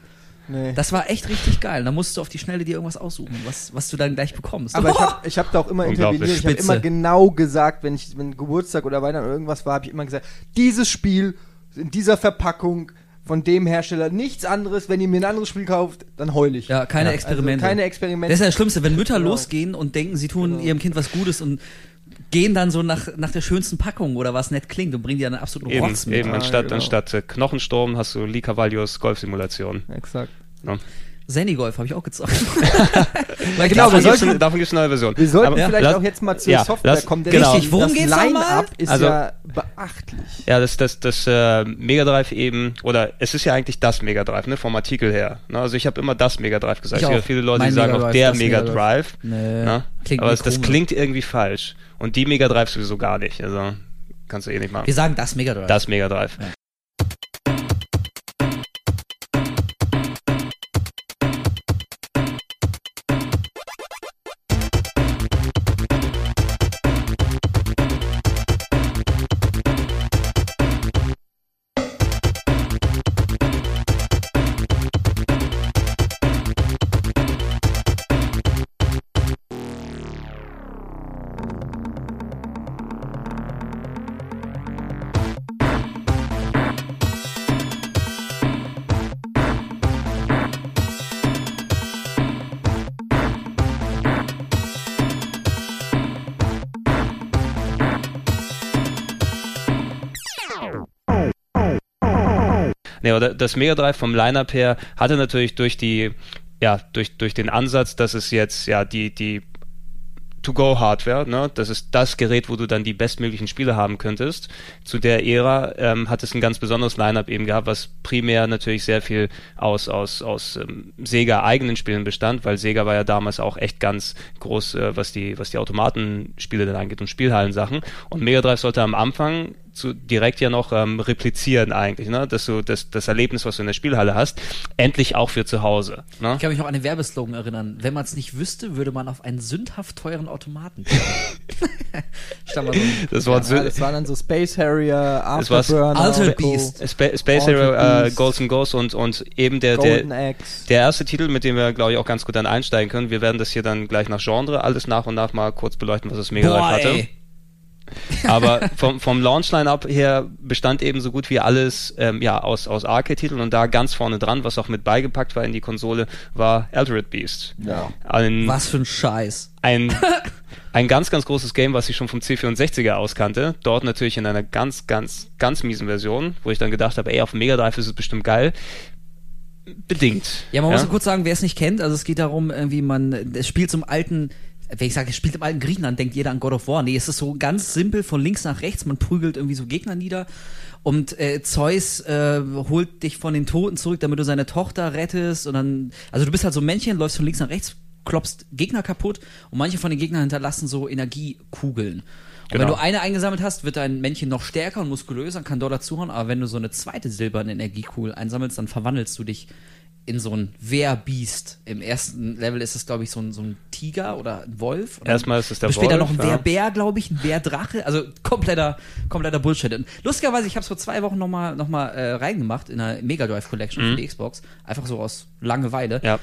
Nee. Das war echt richtig geil. Da musst du auf die Schnelle dir irgendwas aussuchen, was, was du dann gleich bekommst. Aber ich habe ich hab da auch immer interveniert. Ich habe immer genau gesagt, wenn ich wenn Geburtstag oder Weihnachten oder irgendwas war, habe ich immer gesagt, dieses Spiel in dieser Verpackung von dem Hersteller nichts anderes. Wenn ihr mir ein anderes Spiel kauft, dann heul ich. ja, keine Also Experimente. keine Experimente. Das ist ja das Schlimmste, wenn Mütter Genau. losgehen und denken, sie tun Genau. ihrem Kind was Gutes und gehen dann so nach, nach der schönsten Packung oder was nett klingt und bringen dir dann absoluten Eben, Rotz mit. eben Ja, anstatt, genau. anstatt äh, Knochensturm hast du Lee Cavallios Golfsimulation. Exakt. Ne? Zenny-Golf habe ich auch gezockt. Ja, genau, davon sollten, davon gibt's eine neue Version. wir sollten Aber vielleicht lass- auch jetzt mal zur ja, Software lass- kommen. denn genau. Richtig, worum das geht's Line-Up ist Also- ja beachtlich. Ja, das, das, das äh, Mega Drive eben, oder es ist ja eigentlich das Mega Drive, ne, vom Artikel her. Ne? Also ich habe immer das Mega Drive gesagt. Ich Es gibt auch. viele Leute, die sagen Mega auch der das Mega Drive. Nee, ne? Aber es, das komisch. klingt irgendwie falsch. Und die Mega Drive sowieso gar nicht. Also kannst du eh nicht machen. Wir sagen das Mega Drive. Das Mega Drive. Ja. Nee, oder das Mega Drive vom Line-Up her hatte natürlich durch die, ja, durch, durch den Ansatz, dass es jetzt ja die, die To-Go-Hardware, ne? Das ist das Gerät, wo du dann die bestmöglichen Spiele haben könntest. Zu der Ära ähm, hat es ein ganz besonderes Line-Up eben gehabt, was primär natürlich sehr viel aus, aus, aus ähm, Sega eigenen Spielen bestand, weil Sega war ja damals auch echt ganz groß, äh, was die, was die Automatenspiele dann angeht und Spielhallensachen. Und Mega Drive sollte am Anfang zu, direkt ja noch ähm, replizieren eigentlich, ne? dass du das, das Erlebnis, was du in der Spielhalle hast, endlich auch für zu Hause. Ne? Ich kann mich noch an den Werbeslogan erinnern. Wenn man es nicht wüsste, würde man auf einen sündhaft teuren Automaten. Stand mal so das, Wort ja, das war dann so Space Harrier, Afterburner, Altered Beast, Sp Space Harrier, äh, Ghosts and Ghosts und, und eben der, der, der erste Titel, mit dem wir, glaube ich, auch ganz gut dann einsteigen können. Wir werden das hier dann gleich nach Genre alles nach und nach mal kurz beleuchten, was das Mega Drive hatte. Aber vom, vom Launch-Line-Up her bestand eben so gut wie alles ähm, ja, aus, aus Arcade-Titeln und da ganz vorne dran, was auch mit beigepackt war in die Konsole, war Altered Beast. Ja. Ein, was für ein Scheiß. Ein, ein ganz, ganz großes Game, was ich schon vom C64er auskannte. Dort natürlich in einer ganz, ganz, ganz miesen Version, wo ich dann gedacht habe, ey, auf Mega Drive ist es bestimmt geil bedingt. Ja, man ja? muss kurz sagen, wer es nicht kennt, also es geht darum, wie man, es spielt zum alten wenn ich sage, es spielt im alten Griechenland, denkt jeder an God of War. Nee, es ist so ganz simpel von links nach rechts. Man prügelt irgendwie so Gegner nieder. Und äh, Zeus äh, holt dich von den Toten zurück, damit du seine Tochter rettest. Und dann, also du bist halt so ein Männchen, läufst von links nach rechts, klopfst Gegner kaputt. Und manche von den Gegnern hinterlassen so Energiekugeln. Und genau. wenn du eine eingesammelt hast, wird dein Männchen noch stärker und muskulöser, kann dort dazuhauen. Aber wenn du so eine zweite silberne Energiekugel einsammelst, dann verwandelst du dich in so ein Wehrbiest. Im ersten Level ist es, glaube ich, so ein, so ein Tiger oder ein Wolf. Und Erstmal ist es der Wolf. Später noch ein ja. Wehrbär, glaube ich, ein Wehrdrache. Also kompletter, kompletter Bullshit. Und lustigerweise, ich habe es vor zwei Wochen nochmal noch mal, äh, reingemacht in einer Mega Drive Collection mhm. für die Xbox. Einfach so aus Langeweile. Ja.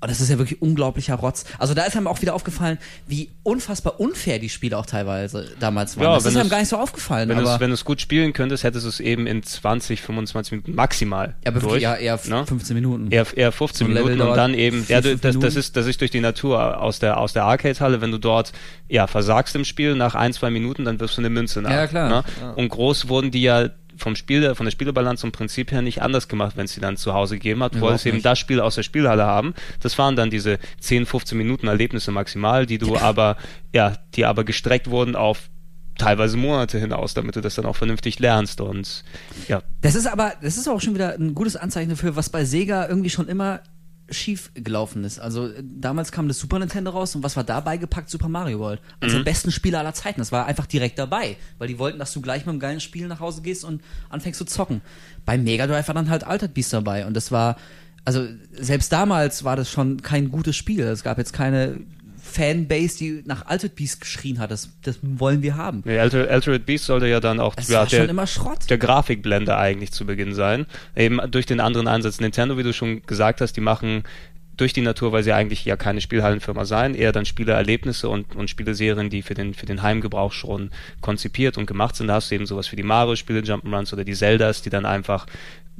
Und das ist ja wirklich unglaublicher Rotz. Also da ist einem auch wieder aufgefallen, wie unfassbar unfair die Spiele auch teilweise damals waren. Ja, das ist einem gar nicht so aufgefallen. Wenn du es gut spielen könntest, hättest du es eben in 20, 25 Minuten maximal. Ja, aber durch, ja, eher 15 ne? Minuten. Eher, eher 15 so Minuten und dann eben, ja, du, das, das, ist, das ist durch die Natur aus der, aus der Arcade-Halle, wenn du dort ja, versagst im Spiel nach ein, zwei Minuten, dann wirst du eine Münze nach. Ja, klar. Ne? Ja. Und groß wurden die ja vom Spiel, von der Spielbalance vom Prinzip her nicht anders gemacht, wenn es sie dann zu Hause gegeben hat. Du wolltest eben das Spiel aus der Spielhalle haben. Das waren dann diese 10, 15 Minuten Erlebnisse maximal, die du aber, ja, die aber gestreckt wurden auf teilweise Monate hinaus, damit du das dann auch vernünftig lernst und ja. Das ist aber, das ist auch schon wieder ein gutes Anzeichen dafür, was bei Sega irgendwie schon immer schief gelaufen ist. Also äh, damals kam das Super Nintendo raus und was war dabei gepackt? Super Mario World. Also mhm. besten Spiele aller Zeiten. Das war einfach direkt dabei, weil die wollten, dass du gleich mit einem geilen Spiel nach Hause gehst und anfängst zu zocken. Bei Mega Drive war dann halt Altered Beast dabei und das war also selbst damals war das schon kein gutes Spiel. Es gab jetzt keine Fanbase, die nach Altered Beast geschrien hat. Das, das wollen wir haben. Ja, Alter, Altered Beast sollte ja dann auch ja, der, der Grafikblender eigentlich zu Beginn sein. Eben durch den anderen Ansatz Nintendo, wie du schon gesagt hast, die machen durch die Natur, weil sie eigentlich ja keine Spielhallenfirma sein, eher dann Spielererlebnisse und, und Spieleserien, die für den, für den Heimgebrauch schon konzipiert und gemacht sind. Da hast du eben sowas wie die Mario-Spiele, Jump'n'Runs oder die Zeldas, die dann einfach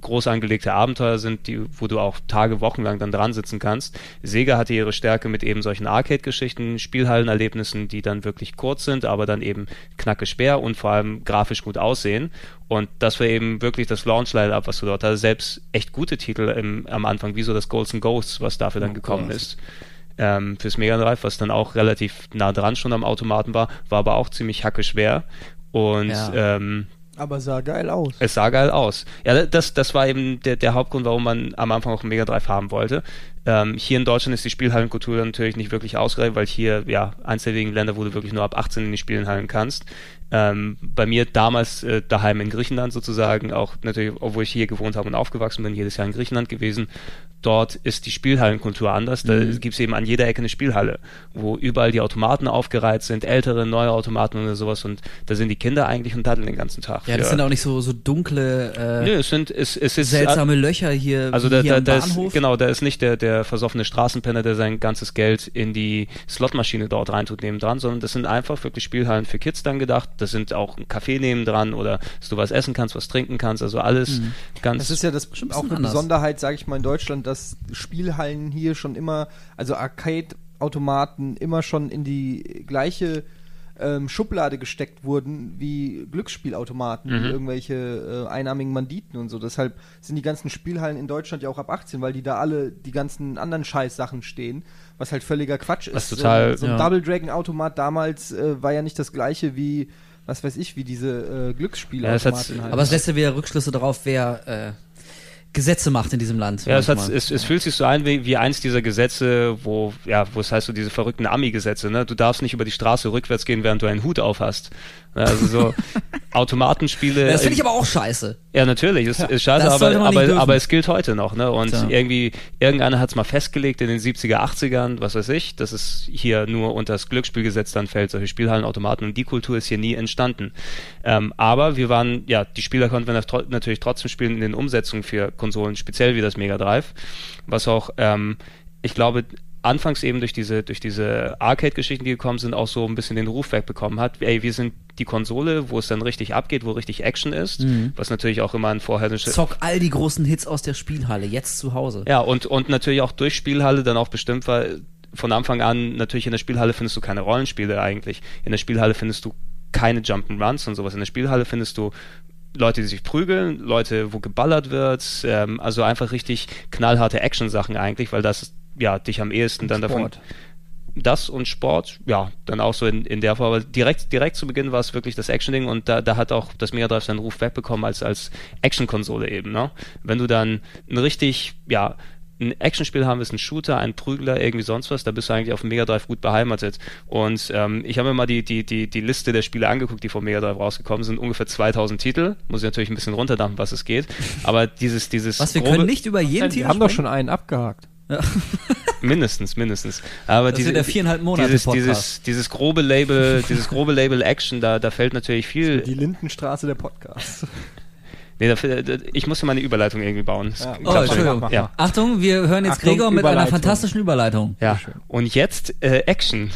groß angelegte Abenteuer sind, die, wo du auch Tage, Wochen lang dann dran sitzen kannst. Sega hatte ihre Stärke mit eben solchen Arcade-Geschichten, Spielhallenerlebnissen, die dann wirklich kurz sind, aber dann eben knacke schwer und vor allem grafisch gut aussehen. Und das war eben wirklich das Launch-Line-Up, was du dort hast. Selbst echt gute Titel im, am Anfang, wie so das Golds and Ghosts, was dafür dann oh, gekommen Gott. ist. Ähm, fürs Mega Drive, was dann auch relativ nah dran schon am Automaten war, war aber auch ziemlich hacke schwer. Und ja. ähm, aber sah geil aus. Es sah geil aus. Ja, das, das war eben der, der Hauptgrund, warum man am Anfang auch einen Mega Drive haben wollte. Ähm, hier in Deutschland ist die Spielhallenkultur natürlich nicht wirklich ausgereift, weil hier, ja, eins der wenigen Länder, wo du wirklich nur ab 18 in die Spielhallen kannst. Ähm, bei mir damals äh, daheim in Griechenland sozusagen, auch natürlich, obwohl ich hier gewohnt habe und aufgewachsen bin, jedes Jahr in Griechenland gewesen, dort ist die Spielhallenkultur anders. Da mhm. gibt es eben an jeder Ecke eine Spielhalle, wo überall die Automaten aufgereiht sind, ältere, neue Automaten oder sowas und da sind die Kinder eigentlich und daddeln den ganzen Tag. Ja, das ja. sind auch nicht so, so dunkle, äh, Nö, es sind, es, es ist, seltsame Löcher hier, also da, hier da, da Ist, genau, da ist nicht der, der versoffene Straßenpenner, der sein ganzes Geld in die Slotmaschine dort reintut nebendran, sondern das sind einfach wirklich Spielhallen für Kids dann gedacht. Das sind auch ein Café nebendran oder dass du was essen kannst, was trinken kannst, also alles mhm. ganz. Das ist ja das auch eine anders. Besonderheit, sage ich mal, in Deutschland, dass Spielhallen hier schon immer, also Arcade-Automaten immer schon in die gleiche ähm, Schublade gesteckt wurden, wie Glücksspielautomaten, Mhm. wie irgendwelche äh, einarmigen Banditen und so. Deshalb sind die ganzen Spielhallen in Deutschland ja auch ab 18, weil die da alle die ganzen anderen Scheißsachen stehen, was halt völliger Quatsch ist. Was total- so ein, so ein ja. Double Dragon Automat damals äh, war ja nicht das gleiche wie was weiß ich, wie diese äh, Glücksspielautomaten Ja, das halt. Aber es lässt ja wieder Rückschlüsse darauf, wer äh, Gesetze macht in diesem Land. Ja, es, hat, es, es fühlt sich so an wie, wie eins dieser Gesetze, wo, ja, wo es heißt so diese verrückten Ami-Gesetze, ne? Du darfst nicht über die Straße rückwärts gehen, während du einen Hut auf hast. Also so Automatenspiele. das finde ich aber auch scheiße. Ja, natürlich, ist, ist scheiße, Das aber, aber, aber es gilt heute noch, ne? Und Tja. irgendwie, irgendeiner hat es mal festgelegt in den 70er, 80ern, was weiß ich, dass es hier nur unter das Glücksspielgesetz dann fällt, solche Spielhallen, Automaten und die Kultur ist hier nie entstanden. Ähm, aber wir waren, ja, die Spieler konnten wir nat- natürlich trotzdem spielen in den Umsetzungen für Konsolen, speziell wie das Mega Drive, was auch, ähm, ich glaube, anfangs eben durch diese, durch diese Arcade-Geschichten, die gekommen sind, auch so ein bisschen den Ruf wegbekommen hat. Ey, wir sind die Konsole, wo es dann richtig abgeht, wo richtig Action ist, Mhm. was natürlich auch immer ein vorherisches Zock all die großen Hits aus der Spielhalle, jetzt zu Hause. ja, und, und natürlich auch durch Spielhalle dann auch bestimmt, weil von Anfang an natürlich in der Spielhalle findest du keine Rollenspiele eigentlich. In der Spielhalle findest du keine Jump'n'Runs und sowas. In der Spielhalle findest du Leute, die sich prügeln, Leute, wo geballert wird, ähm, also einfach richtig knallharte Action-Sachen eigentlich, weil das ja dich am ehesten dann davon Sport. das und Sport, ja, dann auch so in, in der Form. Aber direkt, direkt zu Beginn war es wirklich das Action-Ding und da, da hat auch das Mega Drive seinen Ruf wegbekommen als, als Action-Konsole eben, ne? Wenn du dann ein richtig, ja, ein Actionspiel haben willst, ein Shooter, ein Prügler, irgendwie sonst was, da bist du eigentlich auf dem Mega Drive gut beheimatet. Und ähm, ich habe mir mal die, die, die, die Liste der Spiele angeguckt, die vom Mega Drive rausgekommen sind, ungefähr 2000 Titel. Muss ich natürlich ein bisschen runterdampfen, was es geht. Aber dieses, dieses Was, wir grobe- können nicht über jeden Wir Titel haben doch schon einen abgehakt. Mindestens, mindestens. Aber Das diese, wird der viereinhalb Monate dieses, Podcast. dieses, dieses grobe Label, dieses grobe Label Action, da, da fällt natürlich viel. Die Lindenstraße der Podcast. Nee, da, fällt- ich muss ja meine Überleitung irgendwie bauen. Ja. Oh. Entschuldigung. Ja. Achtung, wir hören jetzt Achtung, Gregor mit einer fantastischen Überleitung. Ja. Und jetzt äh, Action.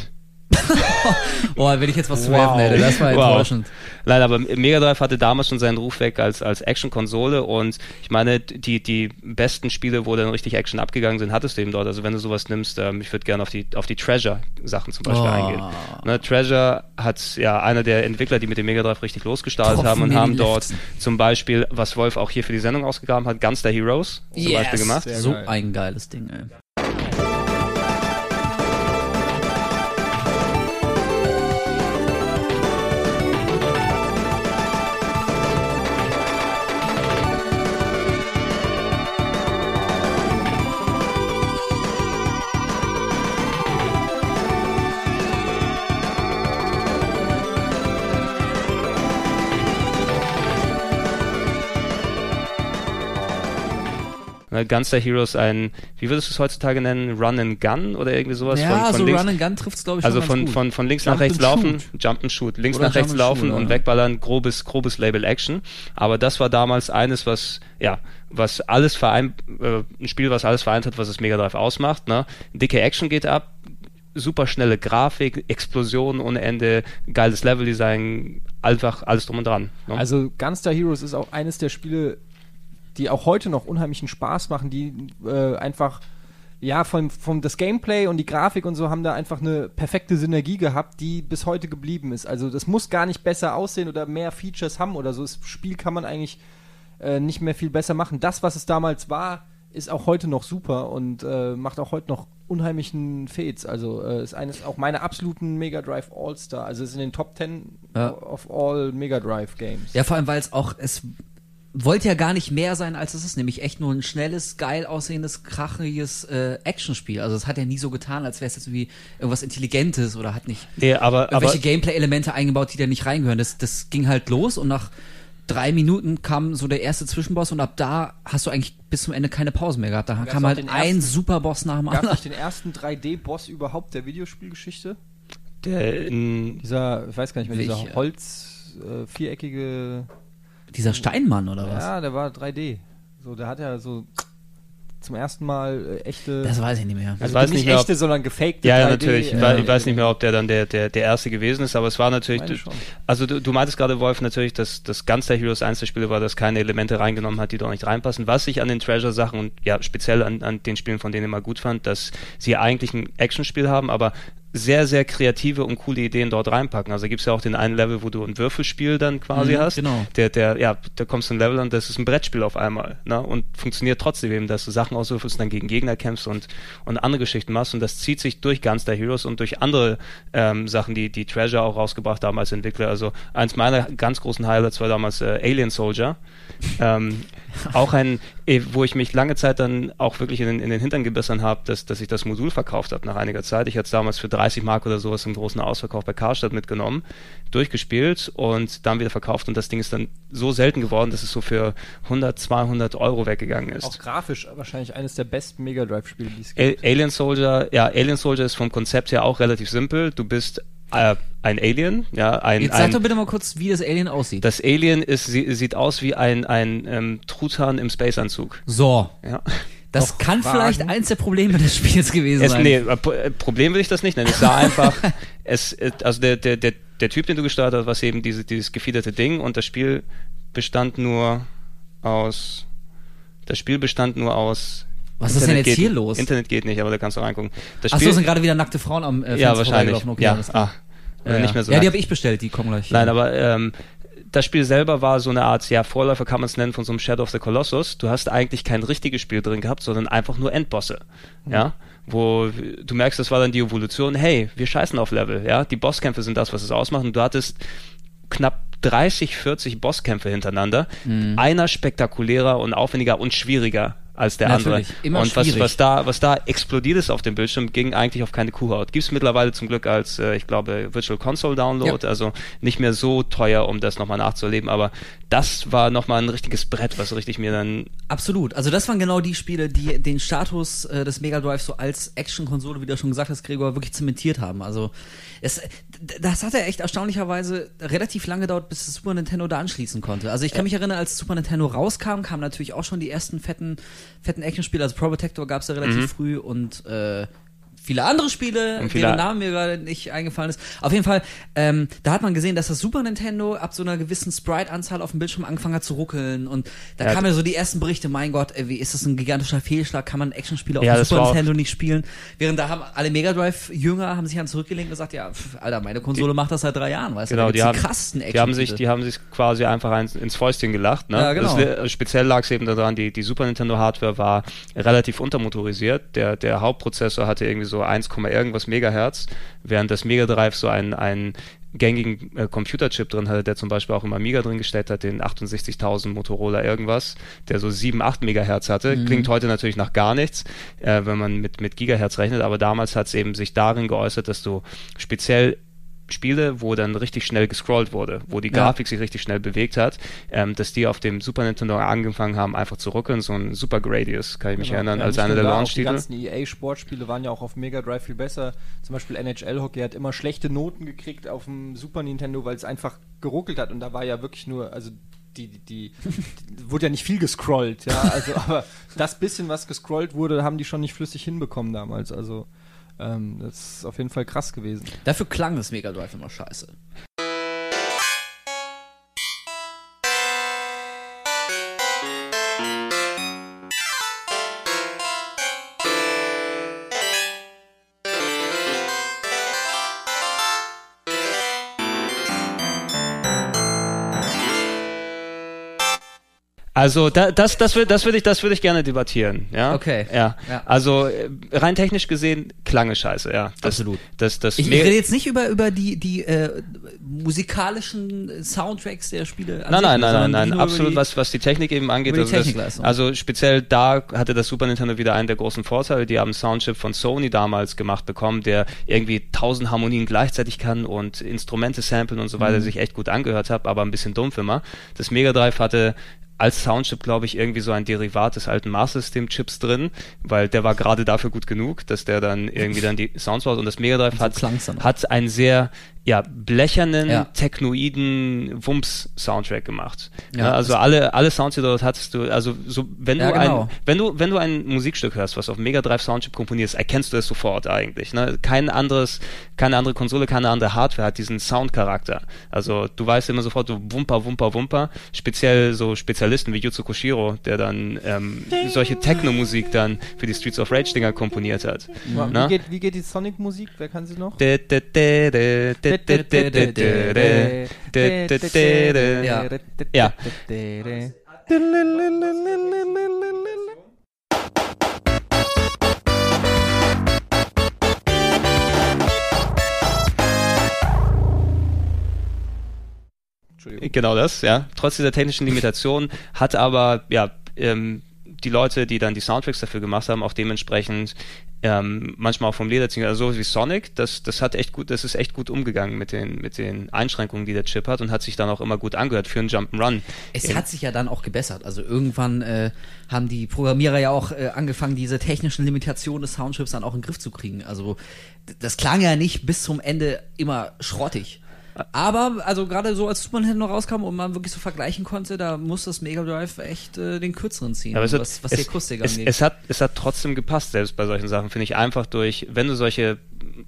Oh, wenn ich jetzt was zu Wow. werfen hätte, das war Wow. enttäuschend. Nein, aber Mega Drive hatte damals schon seinen Ruf weg als, als Action-Konsole und ich meine, die, die besten Spiele, wo dann richtig Action abgegangen sind, hattest du eben dort. Also wenn du sowas nimmst, ähm, ich würde gerne auf die, auf die Treasure-Sachen zum Beispiel Oh. eingehen. Ne, Treasure hat ja einer der Entwickler, die mit dem Mega Drive richtig losgestartet Tropfen haben und haben dort zum Beispiel, was Wolf auch hier für die Sendung ausgegraben hat, Gunster Heroes zum Beispiel gemacht. So ein geiles Ding, ey. Ne, Gunster Heroes ein, wie würdest du es heutzutage nennen, Run and Gun oder irgendwie sowas? Ja, von, von so links, Run and Gun trifft's glaube ich also schon von, ganz gut. von, von links Jump nach rechts laufen, shoot. Jump and Shoot, links Oder nach rechts laufen shoot, und ja. wegballern, grobes, grobes Label Action. Aber das war damals eines, was, ja, was alles vereint, äh, ein Spiel, was alles vereint hat, was das Mega Drive ausmacht. Ne? Dicke Action geht ab, super schnelle Grafik, Explosionen ohne Ende, geiles Leveldesign, einfach alles drum und dran. Ne? Also Gunstar Heroes ist auch eines der Spiele, die auch heute noch unheimlichen Spaß machen, die äh, einfach ja, vom, vom das Gameplay und die Grafik und so haben da einfach eine perfekte Synergie gehabt, die bis heute geblieben ist. Also das muss gar nicht besser aussehen oder mehr Features haben oder so. Das Spiel kann man eigentlich äh, nicht mehr viel besser machen. Das, was es damals war, ist auch heute noch super und äh, macht auch heute noch unheimlichen Fets. Also äh, ist eines auch meiner absoluten Mega Drive All-Star. Also ist in den Top 10 Ja. of all Mega Drive Games. Ja, vor allem, weil es auch, es wollte ja gar nicht mehr sein, als es ist, nämlich echt nur ein schnelles, geil aussehendes, krachiges äh, Actionspiel. Also es hat ja nie so getan, als wäre es jetzt irgendwie irgendwas Intelligentes oder hat nicht nee, aber, aber irgendwelche Gameplay-Elemente eingebaut, die da nicht reingehören. Das, das ging halt los und nach drei Minuten kam so der erste Zwischenboss und ab da hast du eigentlich bis zum Ende keine Pause mehr gehabt. Da Gab's kam halt ein ersten- Superboss nach dem Gab es anderen. nicht den ersten 3D-Boss überhaupt der Videospielgeschichte? der, in, Dieser, ich weiß gar nicht mehr, dieser Welcher? Holz, äh, viereckige. Dieser Steinmann oder was? Ja, der war 3D. So, der hat ja so zum ersten Mal äh, echte. Das weiß ich nicht mehr. also weiß nicht mehr, ob- echte, sondern gefakte Ja, ja, 3D, natürlich. Ich, äh, weiß, ich weiß nicht mehr, ob der dann der, der, der erste gewesen ist, aber es war natürlich. Meine schon. Also du, du meintest gerade, Wolf, natürlich, dass das Gunstar Heroes eins der Spiele war, das keine Elemente reingenommen hat, die dort nicht reinpassen. Was ich an den Treasure-Sachen und ja, speziell an, an den Spielen, von denen ich immer gut fand, dass sie eigentlich ein Actionspiel haben, aber sehr, sehr kreative und coole Ideen dort reinpacken. Also gibt es ja auch den einen Level, wo du ein Würfelspiel dann quasi Mhm, hast. genau. Der, der, ja, da kommst du ein Level und das ist ein Brettspiel auf einmal. Ne? Und funktioniert trotzdem eben, dass du Sachen auswürfelst und dann gegen Gegner kämpfst und, und andere Geschichten machst. Und das zieht sich durch Gunstar Heroes und durch andere ähm, Sachen, die, die Treasure auch rausgebracht haben als Entwickler. Also eins meiner ganz großen Highlights war damals äh, Alien Soldier. ähm, auch ein, eh, wo ich mich lange Zeit dann auch wirklich in den, in den Hintern gebissen habe, dass, dass ich das Modul verkauft habe nach einiger Zeit. Ich hatte es damals für 30 Mark oder sowas im großen Ausverkauf bei Karstadt mitgenommen, durchgespielt und dann wieder verkauft und das Ding ist dann so selten geworden, dass es so für 100, 200 Euro weggegangen ist. Auch grafisch wahrscheinlich eines der besten Mega Drive-Spiele, die es A gibt. Alien Soldier, ja, Alien Soldier ist vom Konzept her auch relativ simpel. Du bist äh, ein Alien, ja, ein, Jetzt sag ein doch bitte mal kurz, wie das Alien aussieht. das Alien ist, sie, sieht aus wie ein, ein ähm, Truthahn im Spaceanzug. so. Ja. Das Noch kann Fragen? vielleicht eins der Probleme des Spiels gewesen Es, sein. nee, äh, äh, Problem will ich das nicht nennen. Es sah einfach, es, äh, also der, der, der, der Typ, den du gesteuert hast, war eben diese, dieses gefiederte Ding und das Spiel bestand nur aus, das Spiel bestand nur aus. Was ist denn jetzt geht, hier los? Internet geht nicht, aber da kannst du reingucken. Das Achso, sind gerade wieder nackte Frauen am äh, ja, Fenster wahrscheinlich. vorbeigelaufen. Okay, ja, ah, ja, nicht mehr so. ja, die habe ich bestellt, die kommen gleich. Nein, aber ähm, das Spiel selber war so eine Art, ja, Vorläufer kann man es nennen von so einem Shadow of the Colossus. Du hast eigentlich kein richtiges Spiel drin gehabt, sondern einfach nur Endbosse. Ja. Wo du merkst, das war dann die Evolution, hey, wir scheißen auf Level, ja. Die Bosskämpfe sind das, was es ausmacht. Und du hattest knapp 30, 40 Bosskämpfe hintereinander. Mhm. Einer spektakulärer und aufwendiger und schwieriger als der Natürlich, andere. immer und was, schwierig. was da, was da explodiert ist auf dem Bildschirm, ging eigentlich auf keine Kuhhaut. Gibt es mittlerweile zum Glück als, äh, ich glaube, Virtual Console Download, also nicht mehr so teuer, um das nochmal nachzuerleben, aber das war nochmal ein richtiges Brett, was richtig mir dann Absolut. Also das waren genau die Spiele, die den Status äh, des Mega Drive so als Action-Konsole, wie du schon gesagt hast, Gregor, wirklich zementiert haben. Also es, das hat ja echt erstaunlicherweise relativ lange gedauert, bis das Super Nintendo da anschließen konnte. Also ich kann mich erinnern, als Super Nintendo rauskam, kamen natürlich auch schon die ersten fetten, fetten Action-Spiele. Also Pro Protector gab es ja relativ früh und äh, viele andere Spiele, Und viele- deren Namen mir gerade nicht eingefallen ist. Auf jeden Fall, ähm, da hat man gesehen, dass das Super Nintendo ab so einer gewissen Sprite-Anzahl auf dem Bildschirm angefangen hat zu ruckeln und da Ja, kamen ja so die ersten Berichte, mein Gott, ey, wie ist das ein gigantischer Fehlschlag, kann man Actionspiele auf Ja, dem Super Nintendo nicht spielen? Während da haben alle Mega Drive-Jünger haben sich dann zurückgelehnt und gesagt, ja, pf, Alter, meine Konsole macht das seit drei Jahren, weißt Genau, du, die haben, gibt's krassesten die haben sich, die haben sich quasi einfach eins, ins Fäustchen gelacht. Ne? Ja, genau. das, li- speziell lag es eben daran, die, die Super Nintendo Hardware war relativ untermotorisiert. Der, der Hauptprozessor hatte irgendwie so 1, irgendwas Megahertz, während das Mega Drive so einen, einen gängigen äh, Computerchip drin hatte, der zum Beispiel auch im Amiga drin gesteckt hat, den 68.000 Motorola irgendwas, der so 7, 8 Megahertz hatte. Klingt heute natürlich nach gar nichts, äh, wenn man mit, mit Gigahertz rechnet, aber damals hat es eben sich darin geäußert, dass du speziell Spiele, wo dann richtig schnell gescrollt wurde, wo die Ja. Grafik sich richtig schnell bewegt hat, ähm, dass die auf dem Super Nintendo angefangen haben, einfach zu ruckeln. So ein Super Gradius, kann ich mich Genau. erinnern, Ja, als einer der auch Die Launch-Titel. ganzen EA-Sportspiele waren ja auch auf Mega Drive viel besser. Zum Beispiel NHL Hockey hat immer schlechte Noten gekriegt auf dem Super Nintendo, weil es einfach geruckelt hat. Und da war ja wirklich nur, also die, die, die, die wurde ja nicht viel gescrollt, ja. Also, aber das bisschen, was gescrollt wurde, haben die schon nicht flüssig hinbekommen damals. Also ähm, das ist auf jeden Fall krass gewesen. Dafür klang das Mega Drive immer scheiße. Also da, das, das würde das würd ich, das ich gerne debattieren. Ja? Okay. Ja. Ja. Also äh, rein technisch gesehen klang es scheiße, ja. Das, Absolut. Das, das Ich, ich rede jetzt nicht über, über die, die äh, musikalischen Soundtracks der Spiele. Nein, nein, nein, nein, nein, absolut, die- was, was die Technik eben angeht. also, das, also speziell da hatte das Super Nintendo wieder einen der großen Vorteile. Die haben einen Soundchip von Sony damals gemacht bekommen, der irgendwie tausend Harmonien gleichzeitig kann und Instrumente samplen und so Mhm. weiter, sich echt gut angehört hat, aber ein bisschen dumpf immer. Das Mega Drive hatte als Soundchip, glaube ich, irgendwie so ein Derivat des alten Master System Chips drin, weil der war gerade dafür gut genug, dass der dann irgendwie dann die Sounds baut und das Mega Drive hat, hat ein sehr ja, blechernen, Ja. technoiden Wumms-Soundtrack gemacht. Ja, Ja, also alle, alle Sounds, die du dort hattest, du, also so, wenn Ja, du genau. ein, wenn du, wenn du ein Musikstück hörst, was auf Mega Drive Soundchip komponierst, erkennst du es sofort eigentlich. Ne? Kein anderes, keine andere Konsole, keine andere Hardware hat diesen Soundcharakter. Also du weißt immer sofort so Wumper, Wumper, Wumper. Speziell so Spezialisten wie Yuzo Koshiro, der dann ähm, solche Techno-Musik dann für die Streets of Rage Dinger komponiert hat. Wie, Na? geht, wie geht die Sonic-Musik? Wer kann sie noch? Ja. Ja. Genau das, ja. Trotz dieser technischen Limitation hat aber, ja, ähm, die Leute, die dann die Soundtracks dafür gemacht haben, auch dementsprechend ähm, manchmal auch vom Leder ziehen, also so wie Sonic, das, das hat echt gut, das ist echt gut umgegangen mit den, mit den Einschränkungen, die der Chip hat und hat sich dann auch immer gut angehört für einen Jump'n'Run. Es hat sich ja dann auch gebessert. Also irgendwann äh, haben die Programmierer ja auch äh, angefangen, diese technischen Limitationen des Soundchips dann auch in den Griff zu kriegen. Also das klang ja nicht bis zum Ende immer schrottig. Aber, also gerade so als Super Nintendo rauskam und man wirklich so vergleichen konnte, da muss das Mega Drive echt äh, den kürzeren ziehen, Aber es hat- was, was die es, Akustik es, angeht. es, hat, es hat trotzdem gepasst, selbst bei solchen Sachen, finde ich einfach durch, wenn du solche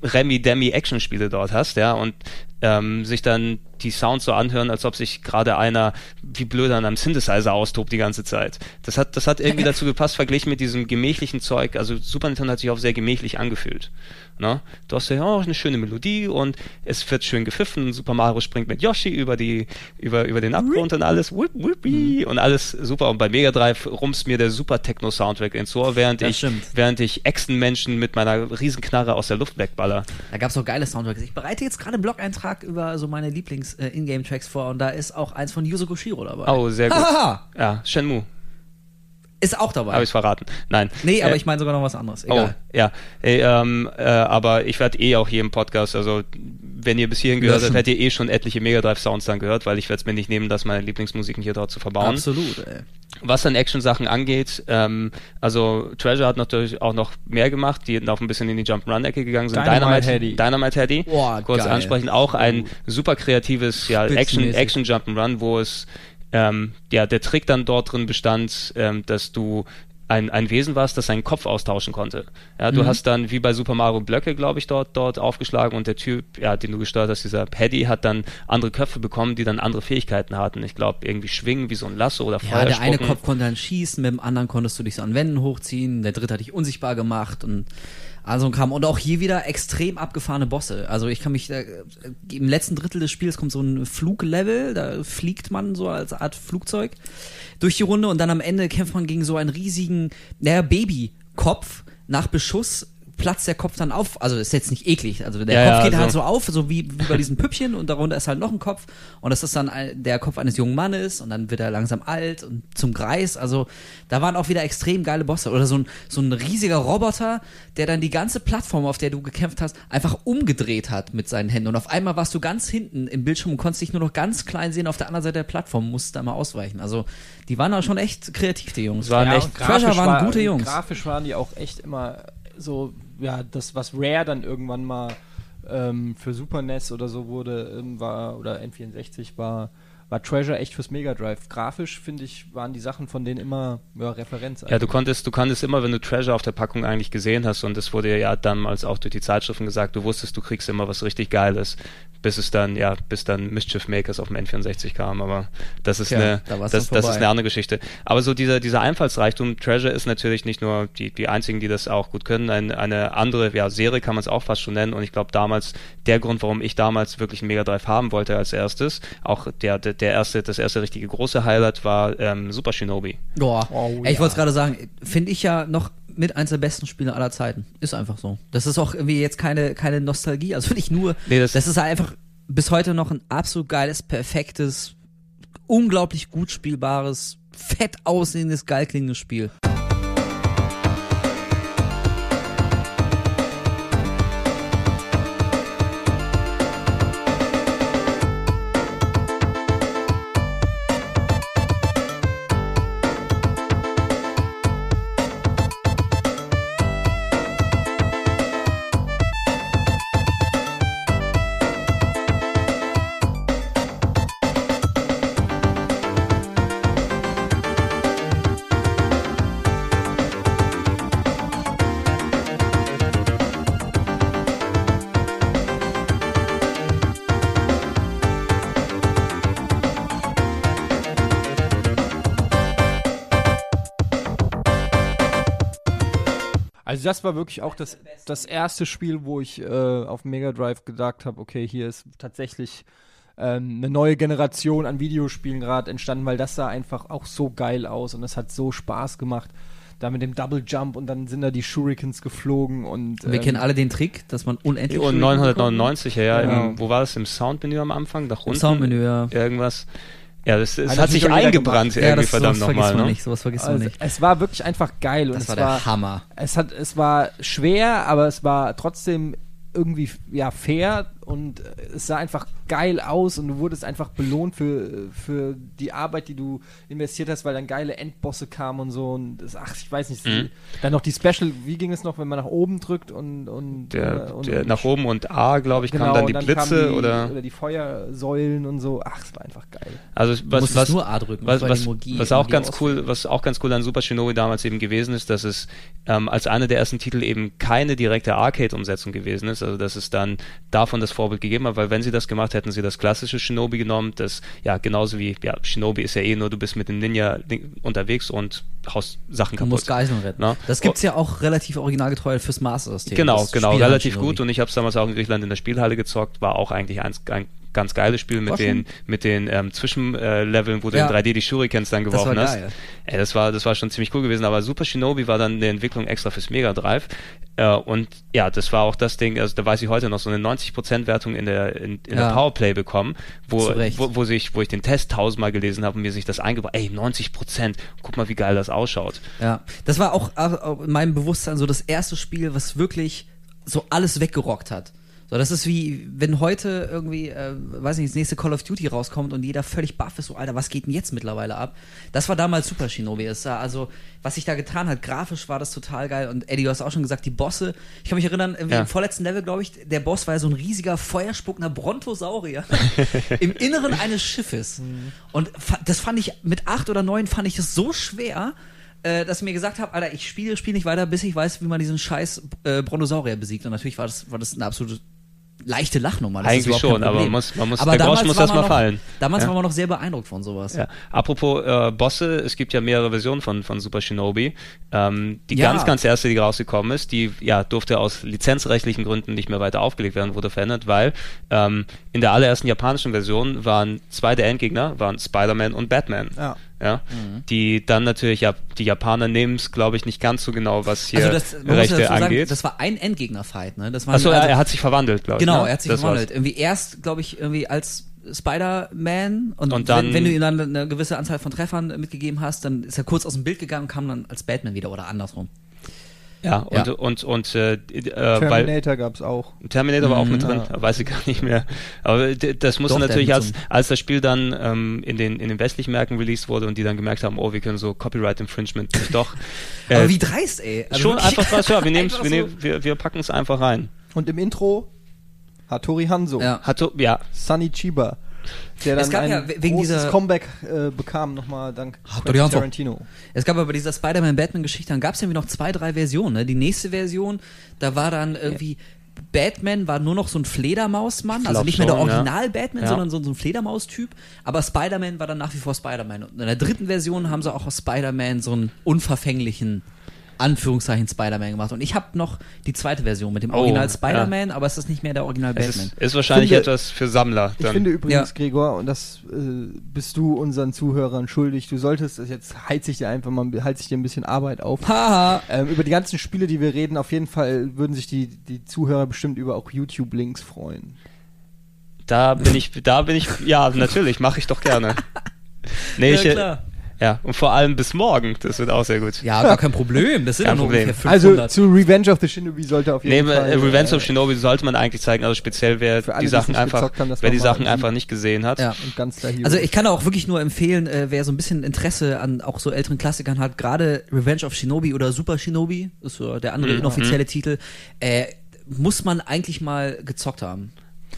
Remi-Demi-Action-Spiele dort hast, ja, und ähm, sich dann die Sounds so anhören, als ob sich gerade einer wie blöd an einem Synthesizer austobt die ganze Zeit. Das hat, das hat irgendwie dazu gepasst, verglichen mit diesem gemächlichen Zeug. Also Super Nintendo hat sich auch sehr gemächlich angefühlt. Ne? Du hast ja auch eine schöne Melodie und es wird schön gepfiffen. Super Mario springt mit Yoshi über die, über, über den Abgrund und alles, whip, whippy, und alles super. Und bei Mega Drive rumst mir der Super Techno Soundtrack ins Ohr, während Das ich, stimmt. während ich Echsenmenschen mit meiner Riesenknarre aus der Luft wegballer. Da gab es auch geile Soundtracks. Ich bereite jetzt gerade einen Blog-Eintrag über so meine Lieblings-Ingame-Tracks vor und da ist auch eins von Yuzo Koshiro dabei. Oh, sehr gut. Hahaha. Ja, Shenmue, Ist auch dabei. habe ich verraten. Nein. nee, aber Äh, ich meine sogar noch was anderes. Oh, Egal. ja. Ey, ähm, äh, aber ich werde eh auch hier im Podcast, also wenn ihr bis hierhin gehört habt, hättet ihr eh schon etliche Mega Drive Sounds dann gehört, weil ich werde es mir nicht nehmen, dass meine Lieblingsmusiken hier dort zu verbauen. Absolut, ey. Was dann Action-Sachen angeht, ähm, also Treasure hat natürlich auch noch mehr gemacht, die noch ein bisschen in die Jump'n'Run-Ecke gegangen sind. Dynamite Heady. Dynamite Heady. Kurz geil. ansprechen, auch ein super kreatives ja, Action, Spitzenmäßig. Action Jump'n'Run, wo es ähm, ja der Trick dann dort drin bestand, ähm, dass du ein, ein Wesen warst, das seinen Kopf austauschen konnte. Ja, du hast dann wie bei Super Mario Blöcke, glaube ich, dort, dort aufgeschlagen und der Typ, ja, den du gesteuert hast, dieser Paddy, hat dann andere Köpfe bekommen, die dann andere Fähigkeiten hatten. Ich glaube, irgendwie schwingen wie so ein Lasso oder Feuer Ja, der eine. Kopf konnte dann schießen, mit dem anderen konntest du dich so an Wänden hochziehen, der dritte hat dich unsichtbar gemacht und also kam und auch hier wieder extrem abgefahrene Bosse. Also ich kann mich äh, im letzten Drittel des Spiels kommt so ein Fluglevel, da fliegt man so als Art Flugzeug durch die Runde und dann am Ende kämpft man gegen so einen riesigen, naja, Babykopf nach Beschuss platzt der Kopf dann auf, also ist jetzt nicht eklig, also der Ja, Kopf ja, geht halt so. auf, so wie, wie bei diesen Püppchen. Und darunter ist halt noch ein Kopf. Und das ist dann der Kopf eines jungen Mannes. Und dann wird er langsam alt und zum Greis, also da waren auch wieder extrem geile Bosse. Oder so ein, so ein riesiger Roboter, der dann die ganze Plattform, auf der du gekämpft hast, einfach umgedreht hat mit seinen Händen. Und auf einmal warst du ganz hinten im Bildschirm und konntest dich nur noch ganz klein sehen. Auf der anderen Seite der Plattform, musst da mal ausweichen, also die waren auch schon echt kreativ, die Jungs. Waren echt- und Treasure grafisch waren war- gute Jungs. Grafisch waren die auch echt immer so, ja, das, was Rare dann irgendwann mal ähm, für Super NES oder so wurde, ähm, war, oder N64 war, war Treasure echt fürs Mega Drive. Grafisch, finde ich, waren die Sachen von denen immer ja, Referenz. Ja, du konntest, du konntest immer, wenn du Treasure auf der Packung eigentlich gesehen hast, und es wurde ja damals auch durch die Zeitschriften gesagt, du wusstest, du kriegst immer was richtig Geiles, bis es dann, ja, bis dann Mischief Makers auf dem N64 kam, aber das ist Tja, eine, da das, das ist eine andere Geschichte. Aber so dieser, dieser Einfallsreichtum, Treasure ist natürlich nicht nur die, die einzigen, die das auch gut können, ein, eine andere, ja, Serie kann man es auch fast schon nennen, und ich glaube damals, der Grund, warum ich damals wirklich einen Mega Drive haben wollte als erstes, auch der, der, der erste, das erste richtige große Highlight war ähm, Super Shinobi. Boah, Oh, Ey, ich ja. wollte es gerade sagen, finde ich ja noch mit eins der besten Spiele aller Zeiten. Ist einfach so. Das ist auch irgendwie jetzt keine, keine Nostalgie, also nicht nur. Nee, das- das ist einfach bis heute noch ein absolut geiles, perfektes, unglaublich gut spielbares, fett aussehendes, geil klingendes Spiel. Das war wirklich auch das, das erste Spiel, wo ich äh, auf Mega Drive gedacht habe, okay, hier ist tatsächlich ähm, eine neue Generation an Videospielen gerade entstanden, weil das sah einfach auch so geil aus und es hat so Spaß gemacht. Da mit dem Double Jump und dann sind da die Shurikens geflogen und Wir ähm, kennen alle den Trick, dass man unendlich Und viel 999, ja, ja Genau. im, wo war das? Im Soundmenü am Anfang? Nach Im unten? Soundmenü, ja. Irgendwas. Ja, das, das Hat sich eingebrannt gemacht? Ja, irgendwie, das, verdammt nochmal. man Ne? nicht, sowas vergisst man also, nicht. es war wirklich einfach geil und Das es war der Hammer. es hat es war schwer, aber es war trotzdem irgendwie ja fair und äh, es sah einfach geil aus und du wurdest einfach belohnt für, für die Arbeit, die du investiert hast, weil dann geile Endbosse kamen und so und das, ach, ich weiß nicht, Mhm. dann noch die Special, wie ging es noch, wenn man nach oben drückt und und, Der, äh, und der nach oben und A, glaube ich, genau, kamen dann die und Blitze die, oder. oder die Feuersäulen und so, ach, es war einfach geil. Also was, was, nur A drücken. was, was, was auch ganz cool, was auch ganz cool an Super Shinobi damals eben gewesen ist, dass es ähm, als einer der ersten Titel eben keine direkte Arcade-Umsetzung gewesen ist, also dass es dann davon das Vorbild gegeben hat, weil wenn sie das gemacht hätten, sie das klassische Shinobi genommen, das ja genauso wie ja Shinobi ist ja eh nur du bist mit dem Ninja unterwegs und haust Sachen Du kaputt. musst Geiseln retten. Na? Das gibt's ja auch relativ originalgetreu fürs Master-System. Genau, Das genau, Spiel relativ gut und ich habe es damals auch in Griechenland in der Spielhalle gezockt, war auch eigentlich eins, ein ganz geiles Spiel mit den mit den ähm, Zwischenleveln, wo du Ja. in 3D die Shurikens dann Das geworfen war hast. Ey, das war das war schon ziemlich cool gewesen, aber Super Shinobi war dann eine Entwicklung extra fürs Mega Drive äh, und ja, das war auch das Ding, also da weiß ich heute noch so eine 90% Wertung in der in, in Ja. der Powerplay bekommen, wo, wo wo sich wo ich den Test tausendmal gelesen habe und mir sich das eingebaut, ey 90%, guck mal wie geil das ausschaut. Ja, das war auch, auch in meinem Bewusstsein so das erste Spiel, was wirklich so alles weggerockt hat. So, das ist wie, wenn heute irgendwie, äh, weiß nicht, das nächste Call of Duty rauskommt und jeder völlig baff ist, so, Alter, was geht denn jetzt mittlerweile ab? Das war damals Super Shinobi. Es sah, also, was sich da getan hat, grafisch war das total geil. Und Eddie, du hast auch schon gesagt, die Bosse, ich kann mich erinnern, Ja. im vorletzten Level, glaube ich, der Boss war ja so ein riesiger, feuerspuckender Brontosaurier im Inneren eines Schiffes. Und fa- das fand ich, mit acht oder neun fand ich das so schwer, äh, dass ich mir gesagt habe, Alter, ich spiele das Spiel nicht weiter, bis ich weiß, wie man diesen scheiß äh, Brontosaurier besiegt. Und natürlich war das, war das eine absolute leichte Lachnummer. Das ist Eigentlich schon, aber man muss- man muss- aber der damals Groschen muss war erst man mal noch- fallen. Damals Ja. war man noch sehr beeindruckt von sowas. Ja. Apropos äh, Bosse, es gibt ja mehrere Versionen von, von Super Shinobi. Ähm, die Ja. ganz, ganz erste, die rausgekommen ist, die ja durfte aus lizenzrechtlichen Gründen nicht mehr weiter aufgelegt werden, wurde verändert, weil ähm, in der allerersten japanischen Version waren zwei der Endgegner, waren Spider-Man und Batman. Ja. Ja, Mhm. die dann natürlich, ja, die Japaner nehmen es, glaube ich, nicht ganz so genau, was hier Also das, muss ja Rechte dazu sagen, angeht. das war ein Endgegner-Fight, ne? Das war Achso, also, er hat sich verwandelt, glaube ich. Genau, ne? er hat sich Das war's. verwandelt. Irgendwie erst, glaube ich, irgendwie als Spider-Man und, Und dann- wenn, wenn du ihm dann eine gewisse Anzahl von Treffern mitgegeben hast, dann ist er kurz aus dem Bild gegangen und kam dann als Batman wieder oder andersrum. Ja, und, Ja. und, und, äh, äh, weil Terminator gab's auch. Terminator war auch mit Mhm. drin, weiß ich gar nicht mehr. Aber das musste natürlich, als, als das Spiel dann ähm, in, den, in den westlichen Märkten released wurde und die dann gemerkt haben, oh, wir können so Copyright Infringement nicht doch. äh, Aber wie dreist, ey. Also schon einfach was, ja, wir, nehmen's, einfach wir, so- nehmen, wir, wir packen es einfach rein. Und im Intro Hattori Hanzo. Ja. Hat so, ja, Sunny Chiba. Der dann Es gab ein ja we- wegen großes dieser- Comeback äh, bekam, nochmal dank Quentin. Tarantino. Es gab aber bei dieser Spider-Man-Batman-Geschichte, dann gab es irgendwie noch zwei, drei Versionen. Ne? Die nächste Version, da war dann irgendwie Batman war nur noch so ein Fledermausmann, also nicht mehr der ja. Original-Batman, Ja. sondern so, so ein Fledermaus-Typ. Aber Spider-Man war dann nach wie vor Spider-Man. Und in der dritten Version haben sie auch aus Spider-Man so einen unverfänglichen Anführungszeichen Spider-Man gemacht. Und ich habe noch die zweite Version mit dem Oh, Original ja. Spider-Man, aber es ist nicht mehr der Original es Batman. ist, ist wahrscheinlich Finde- etwas für Sammler. Ich Dann. finde übrigens, Ja. Gregor, und das äh, bist du unseren Zuhörern schuldig, du solltest, jetzt heiz ich dir einfach mal, heiz ich dir ein bisschen Arbeit auf. Haha. Ähm, über die ganzen Spiele, die wir reden, auf jeden Fall würden sich die, die Zuhörer bestimmt über auch YouTube-Links freuen. da bin ich, da bin ich, ja, natürlich, mache ich doch gerne. Nee, ich, äh, ja, und vor allem bis morgen, das wird auch sehr gut. Ja, gar kein Problem. Das sind Kein ja nur Problem. ungefähr Also 500. zu Revenge of the Shinobi sollte auf Nee, jeden Fall. äh, Revenge äh, of Shinobi sollte man eigentlich zeigen, also speziell wer alle, die Sachen einfach, haben, wer die Sachen ein- einfach nicht gesehen hat. Ja. Und ganz der Hero. Also ich kann auch wirklich nur empfehlen, äh, wer so ein bisschen Interesse an auch so älteren Klassikern hat, gerade Revenge of Shinobi oder Super Shinobi, ist so der andere Mhm. inoffizielle Titel, äh, muss man eigentlich mal gezockt haben.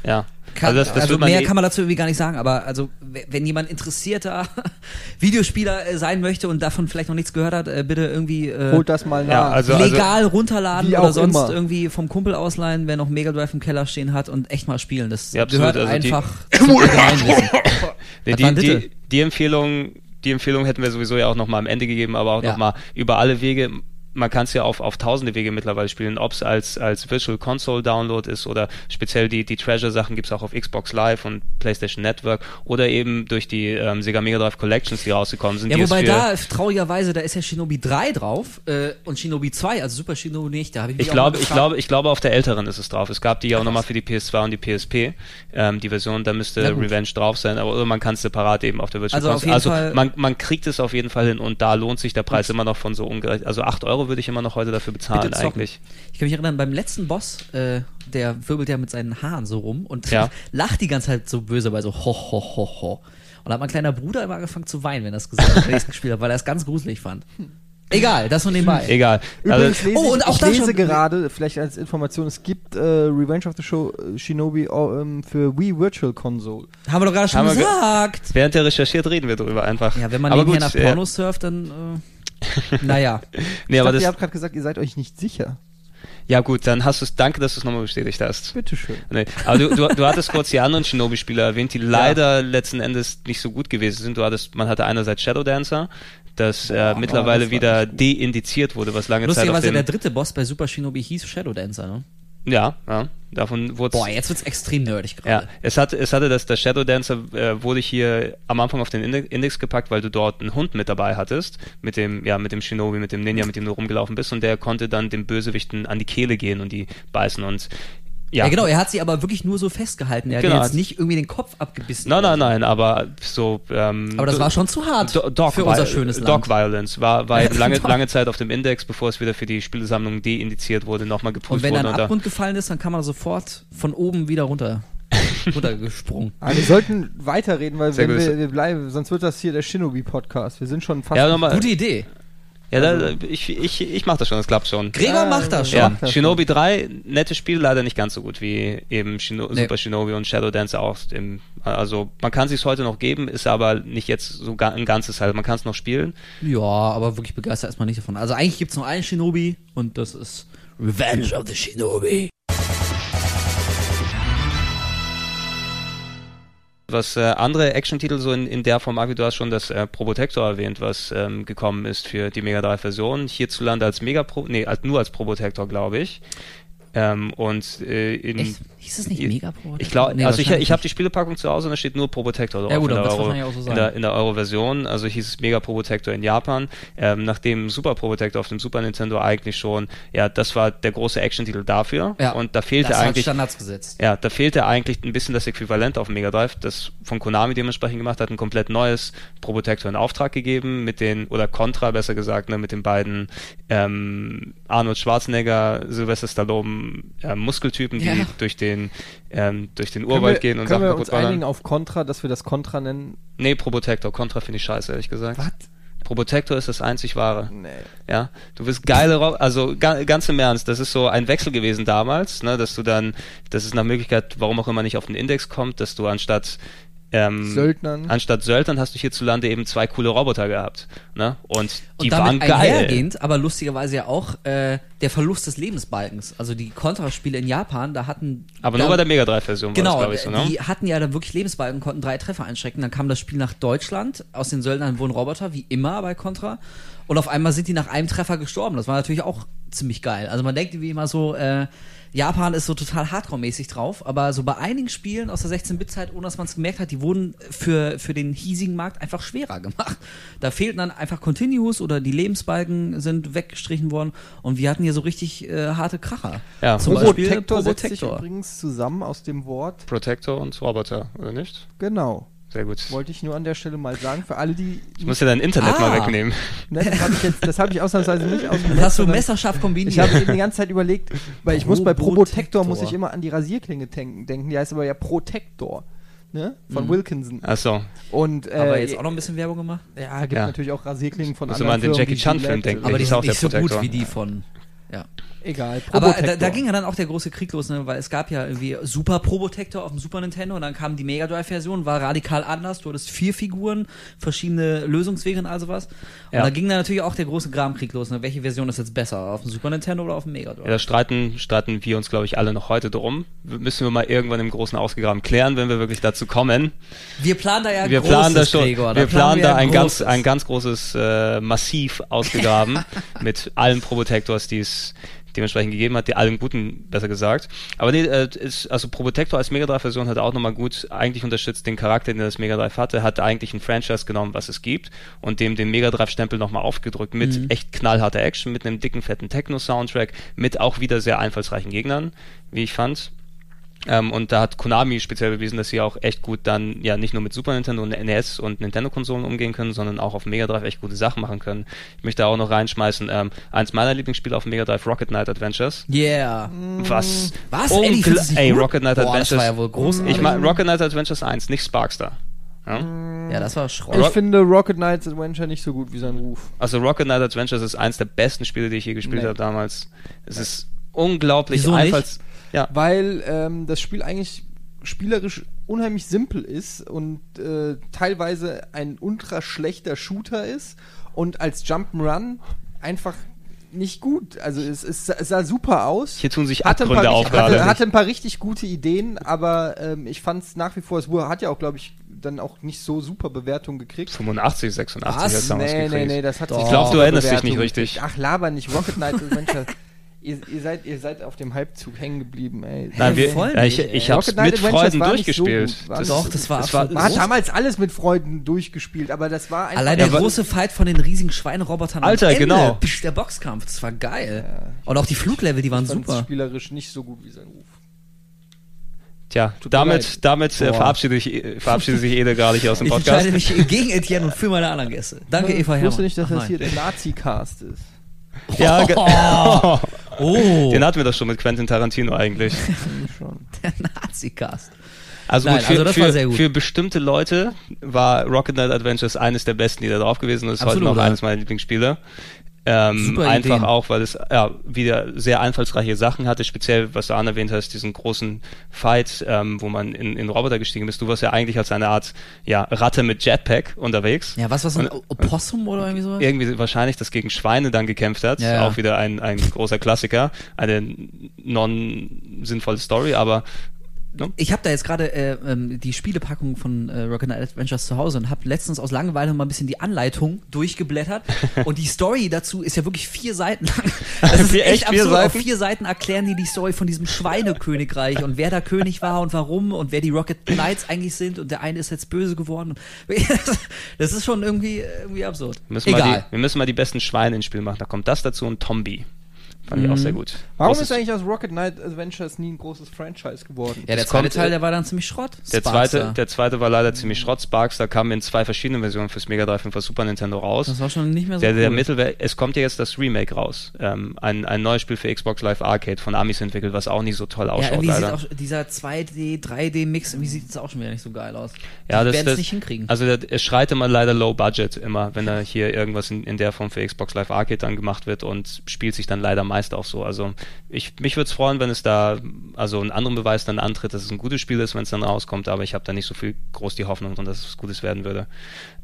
Ja. Kann, also also das, das man mehr eh- kann man dazu irgendwie gar nicht sagen, aber also wenn jemand interessierter Videospieler äh, sein möchte und davon vielleicht noch nichts gehört hat, äh, bitte irgendwie äh, Holt das mal nach. Ja, also- legal runterladen Wie oder sonst immer. irgendwie vom Kumpel ausleihen, wer noch Mega Drive im Keller stehen hat und echt mal spielen. Das Ja, absolut. gehört Also die- einfach die, bitte? die, die Empfehlung, die Empfehlung hätten wir sowieso ja auch nochmal am Ende gegeben, aber auch Ja. nochmal über alle Wege. Man kann es ja auf, auf tausende Wege mittlerweile spielen, ob es als, als Virtual Console Download ist oder speziell die, die Treasure-Sachen gibt es auch auf Xbox Live und PlayStation Network oder eben durch die ähm, Sega Mega Drive Collections, die rausgekommen sind. Ja, wobei da, traurigerweise, da ist ja Shinobi 3 drauf äh, und Shinobi 2, also Super Shinobi nicht. Da habe ich mich Ich glaube, ich glaube, ich glaube, auf der älteren ist es drauf. Es gab die ja auch nochmal für die PS2 und die PSP, ähm, die Version, da müsste. Revenge drauf sein, aber oder man kann es separat eben auf der Virtual Also auf Console. jeden Also Fall- man, man kriegt es auf jeden Fall hin und da lohnt sich der Preis immer noch von so ungerecht. Also 8 Euro würde ich immer noch heute dafür bezahlen eigentlich. Ich kann mich erinnern, beim letzten Boss, äh, der wirbelt ja mit seinen Haaren so rum und Ja. lacht die ganze Zeit so böse bei so ho, ho, ho, ho. Und da hat mein kleiner Bruder immer angefangen zu weinen, wenn er es gesagt hat, wenn ich es gespielt habe, weil er es ganz gruselig fand. Egal, das nur nebenbei. Egal. Übrigens also, lese Oh, und ich, auch ich lese schon- gerade, vielleicht als Information, es gibt äh, Revenge of the Show äh, Shinobi äh, ähm, für Wii Virtual Console. Haben wir doch gerade schon Haben wir ge- gesagt. während der recherchiert reden wir drüber einfach. Ja, wenn man aber nebenher gut, nach äh, Pornos surft, dann, äh, naja. Nee, ich aber dachte, das, ihr habt gerade gesagt, ihr seid euch nicht sicher. ja gut, dann hast du es, danke, dass du es nochmal bestätigt hast. Bitteschön. Nee, aber du, du, du hattest kurz die anderen Shinobi-Spieler erwähnt, die leider letzten Endes nicht so gut gewesen sind. Du hattest, man hatte einerseits Shadow Dancer, das äh, mittlerweile das wieder deindiziert wurde, was lange Zeit auf Lustigerweise dem, der dritte Boss bei Super Shinobi hieß Shadow Dancer, ne? Ja, ja, davon wurde Boah, jetzt wird's extrem nerdig ja, gerade. es hatte, es hatte das, der Shadow Dancer äh, wurde hier am Anfang auf den Inde- Index gepackt, weil du dort einen Hund mit dabei hattest, mit dem, ja, mit dem Shinobi, mit dem Ninja, mit dem du rumgelaufen bist und der konnte dann dem Bösewichten an die Kehle gehen und die beißen und ja, Ja. genau, er hat sie aber wirklich nur so festgehalten. Er hat Genau. ihr jetzt nicht irgendwie den Kopf abgebissen. Nein, nein, nein, aber so. Ähm, Aber das war schon zu hart Do Dog für unser schönes Land. Dog Violence war, war eben lange, lange Zeit auf dem Index, bevor es wieder für die Spielesammlung deindiziert wurde, nochmal geprüft Und wenn wurde. da- Abgrund gefallen ist, dann kann man sofort von oben wieder runter, runtergesprungen. Aber wir sollten weiterreden, weil wir, wir bleiben, sonst wird das hier der Shinobi-Podcast. Wir sind schon fast. ja, nochmal. Gute Idee. Ja, da, ich, ich, ich mach das schon, das klappt schon. Gregor Äh, macht das schon. Ja, macht das Shinobi 3, nettes Spiel, leider nicht ganz so gut wie eben Shino Nee. Super Shinobi und Shadow Dancer auch. Im, also man kann sich heute noch geben, ist aber nicht jetzt so ga, ein ganzes halt. Man kann es noch spielen. Ja, aber wirklich begeistert ist man nicht davon. Also eigentlich gibt's nur einen Shinobi und das ist Revenge of the Shinobi. Was äh, andere Action-Titel so in, in der Form, Marco, du hast schon das äh, Probotector erwähnt, was ähm, gekommen ist für die Mega 3-Version. Hierzulande als Mega Pro, nee, als, nur als Probotector, glaube ich. Ähm, und äh, in, Echt? Hieß es nicht Mega Pro? ich glaube, Nee, also ich, ich habe die. Spielepackung zu Hause und da steht nur Probotector drauf Ja gut, in, der Euro, auch so sein. in, der, in der Euro-Version. Also hieß es Mega Probotector in Japan. Ähm, nachdem Super Probotector auf dem Super Nintendo eigentlich schon, ja, das war der große Action-Titel dafür. Ja, und da fehlte das hat eigentlich Standards gesetzt. ja, da fehlte eigentlich ein bisschen das Äquivalent auf Mega Drive, das von Konami dementsprechend gemacht hat, ein komplett neues Probotector in Auftrag gegeben, mit den, oder Contra besser gesagt, ne, mit den beiden ähm, Arnold Schwarzenegger, Sylvester Stallone äh, Muskeltypen, die Ja. durch den ähm, durch den können wir, Urwald gehen und können Sachen wir kaputt uns ballern. einigen auf Contra, dass wir das Contra nennen? Nee, Probotector, Contra finde ich scheiße, ehrlich gesagt. Probotector ist das einzig wahre. Nee. Ja, du bist geile Rob also ga, ganz im Ernst, das ist so ein Wechsel gewesen damals, ne, dass du dann, dass es nach Möglichkeit, warum auch immer nicht auf den Index kommt, dass du anstatt ähm, Söldnern. anstatt Söldnern hast du hierzulande eben zwei coole Roboter gehabt, ne? Und die Und waren damit geil. einhergehend, aber lustigerweise ja auch äh, der Verlust des Lebensbalkens. Also die Contra-Spiele in Japan, da hatten Aber da, nur bei der Mega Drive Version Genau, war das, glaube ich, so, ne? die hatten ja dann wirklich Lebensbalken, konnten drei Treffer einschrecken. Dann kam das Spiel nach Deutschland. Aus den Söldnern wurden Roboter, wie immer bei Contra. Und auf einmal sind die nach einem Treffer gestorben. Das war natürlich auch ziemlich geil. Also man denkt wie immer so, äh, Japan ist so total Hardcore-mäßig drauf, aber so bei einigen Spielen aus der 16-Bit-Zeit, ohne dass man es gemerkt hat, die wurden für, für den hiesigen Markt einfach schwerer gemacht. Da fehlten dann einfach Continues oder die Lebensbalken sind weggestrichen worden und wir hatten hier so richtig äh, harte Kracher. Ja. Zum Beispiel Probotector setzt sich übrigens zusammen aus dem Wort. Protector und Roboter, oder nicht? Genau. Sehr gut. Wollte ich nur an der Stelle mal sagen, für alle, die. Ich muss ja dein Internet Ah. mal wegnehmen. Ne, das habe ich jetzt, das habe ich ausnahmsweise nicht Das ausgemacht. hast du messerscharf kombiniert. Ich habe eben die ganze Zeit überlegt, weil ich muss bei Probotector. Muss ich immer an die Rasierklinge denken, denken. Die heißt aber ja Protector. Ne? Von Wilkinson. Ach so. Und, äh, aber jetzt auch noch ein bisschen Werbung gemacht. Ja, gibt Ja. natürlich auch Rasierklingen von Muss anderen immer an den Firmen Jackie wie Chan Gillette Film denken. Aber die ist sind auch nicht der so gut Protector. wie die von. Ja. Egal. Aber da, da ging ja dann auch der große Krieg los, ne? weil es gab ja irgendwie Super Probotector auf dem Super Nintendo und dann kam die Mega Drive Version, war radikal anders. Du hattest vier Figuren, verschiedene Lösungswege und all sowas. Und Ja. da ging dann natürlich auch der große Grabenkrieg los. Ne? Welche Version ist jetzt besser? Auf dem Super Nintendo oder auf dem Mega Drive? Ja, da streiten, streiten wir uns, glaube ich, alle noch heute drum. Müssen wir mal irgendwann im Großen Ausgegraben klären, wenn wir wirklich dazu kommen. Wir planen da ja wir Großes, planen da schon, Gregor. wir planen da ein ganz, Großes. ein ganz großes äh, Massiv ausgegraben mit allen Probotectors, die es dementsprechend gegeben hat, die allen guten, besser gesagt. Aber nee, äh, ist, also Probotector als Mega Drive Version hat auch nochmal gut eigentlich unterstützt den Charakter, den das Mega Drive hatte, hat eigentlich ein Franchise genommen, was es gibt und dem den Mega Drive Stempel nochmal aufgedrückt mit Mhm. echt knallharter Action, mit einem dicken, fetten Techno-Soundtrack, mit auch wieder sehr einfallsreichen Gegnern, wie ich fand. Ähm, und da hat Konami speziell bewiesen, dass sie auch echt gut dann ja nicht nur mit Super Nintendo und NES und Nintendo-Konsolen umgehen können, sondern auch auf Mega Drive echt gute Sachen machen können. Ich möchte auch noch reinschmeißen, ähm, eins meiner Lieblingsspiele auf Mega Drive, Rocket Knight Adventures. Yeah. Was? Was? Eddie, Ey, gut? Rocket Knight Boah, Adventures. das war ja wohl großartig. ich meine Rocket Knight Adventures 1, nicht Sparkstar. Ja? Ja, das war Schrott. Ich finde Rocket Knights Adventure nicht so gut wie sein Ruf. Also Rocket Knight Adventures ist eins der besten Spiele, die ich je gespielt Nee. habe damals. Es ist unglaublich Wieso nicht? Ja, Weil ähm, das Spiel eigentlich spielerisch unheimlich simpel ist und äh, teilweise ein ultra schlechter Shooter ist und als Jump'n'Run einfach nicht gut. Also es, es, es sah super aus. hier tun sich hatte Abgründe auf richtig- hatte, gerade. hatte ein paar richtig gute Ideen, aber ähm, ich fand es nach wie vor, es wurde- hat ja auch, glaube ich, dann auch nicht so super Bewertungen gekriegt. 85, 86 Was? Nee, nee, nee, das hat Doch. Ich glaub, super du erinnerst dich nicht richtig. gekriegt. Ach, laber nicht, Rocket Knight Adventure. ihr, ihr, seid, ihr seid auf dem Halbzug hängen geblieben, ey. Nein, wir, voll ja, ich, ich hab's mit Freuden so durchgespielt. gut. War Doch, das war das war Man hat damals alles mit Freuden durchgespielt, aber das war einfach. Allein Ja, der aber- große Fight von den riesigen Schweinerobotern am Alter, Ende, genau. psch, der Boxkampf, das war geil. Ja. Und auch die Fluglevel, die waren super. spielerisch nicht so gut wie sein Ruf. Tja, Tut damit, damit äh, Boah. verabschiedet, sich- verabschiedet sich Ede gerade hier aus dem Ich Podcast. entscheide mich gegen Etienne und für meine anderen Gäste. Danke, Eva Ich Herrmann. wusste nicht, dass Ach, das hier der Nazi-Cast ist. Ja, Oh, den hatten wir doch schon mit Quentin Tarantino eigentlich. Der Nazi-Cast. Also, Nein, gut, für, also das für, war sehr gut. für bestimmte Leute war Rocket Knight Adventures eines der besten, die da drauf gewesen ist heute Absolut, noch ja. eines meiner Lieblingsspiele. Ähm, einfach Ideen. auch, weil es ja wieder sehr einfallsreiche Sachen hatte, speziell was du Anne erwähnt hast, diesen großen Fight, ähm, wo man in, in Roboter gestiegen bist. Du warst ja eigentlich als eine Art ja, Ratte mit Jetpack unterwegs. Ja, was war so ein Und- Opossum oder irgendwie sowas? irgendwie wahrscheinlich das gegen Schweine dann gekämpft hat. Ja, ja. Auch wieder ein, ein großer Klassiker. Eine non-sinnvolle Story, aber ne? Ich habe da jetzt gerade äh, ähm, die Spielepackung von äh, Rocket Knight Adventures zu Hause und habe letztens aus Langeweile mal ein bisschen die Anleitung durchgeblättert und die Story dazu ist ja wirklich vier Seiten lang. Das ist Vier- echt echt vier absurd. Auf Seiten? vier Seiten erklären die die Story von diesem Schweinekönigreich und wer da König war und warum und wer die Rocket Knights eigentlich sind und der eine ist jetzt böse geworden. Das ist schon irgendwie irgendwie absurd. wir müssen, mal Egal. die, wir müssen mal die besten Schweine ins Spiel machen. Da kommt das dazu und Tombi. Fand ich auch sehr gut. Warum Großes- ist eigentlich aus Rocket Knight Adventures nie ein großes Franchise geworden? ja, der das zweite kommt, Teil, äh, der war dann ziemlich Schrott. der Sparkster. zweite, der zweite war leider ziemlich Schrott. Sparks, da kam in zwei verschiedenen Versionen fürs Mega Drive und fürs Super Nintendo raus. das war schon nicht mehr so Der, der cool. Mittelwert, es kommt ja jetzt das Remake raus. Ähm, ein, ein neues Spiel für Xbox Live Arcade von Amis entwickelt, was auch nicht so toll Ja, ausschaut, sieht leider. auch dieser 2D, 3D-Mix, irgendwie sieht es auch schon wieder nicht so geil aus. Ja, Die das, werden das es nicht hinkriegen. Also der, es schreit immer leider Low Budget immer, wenn da hier irgendwas in, in der Form für Xbox Live Arcade dann gemacht wird und spielt sich dann leider meist auch so. Also ich mich würde es freuen, wenn es da also einen anderen Beweis dann antritt, dass es ein gutes Spiel ist, wenn es dann rauskommt, aber ich habe da nicht so viel groß die Hoffnung drin, dass es Gutes werden würde.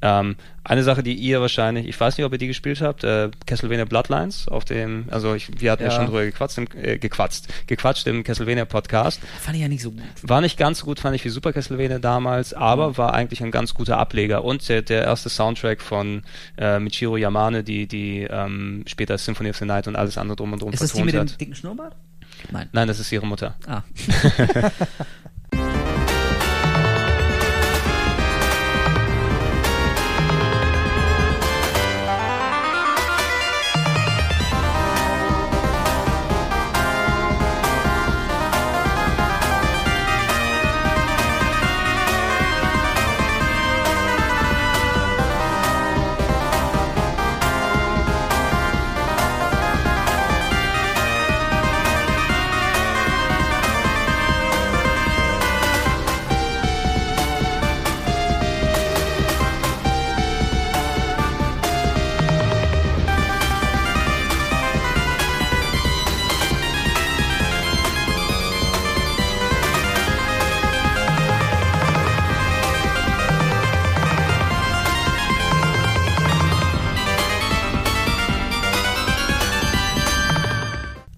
Ähm, eine Sache, die ihr wahrscheinlich, ich weiß nicht, ob ihr die gespielt habt, äh, Castlevania Bloodlines auf dem, also ich, wir hatten ja, Ja. schon drüber gequatscht, im, äh, gequatscht, gequatscht im Castlevania Podcast. Fand ich ja nicht so gut. War nicht ganz so gut, fand ich, wie Super Castlevania damals, aber war eigentlich ein ganz guter Ableger. Und der, der erste Soundtrack von äh, Michiro Yamane, die, die ähm, später Symphony of the Night und alles andere drum und drum Ist das die vertont mit dem hat. dicken Schnurrbart? Nein. Nein, das ist ihre Mutter. Ah.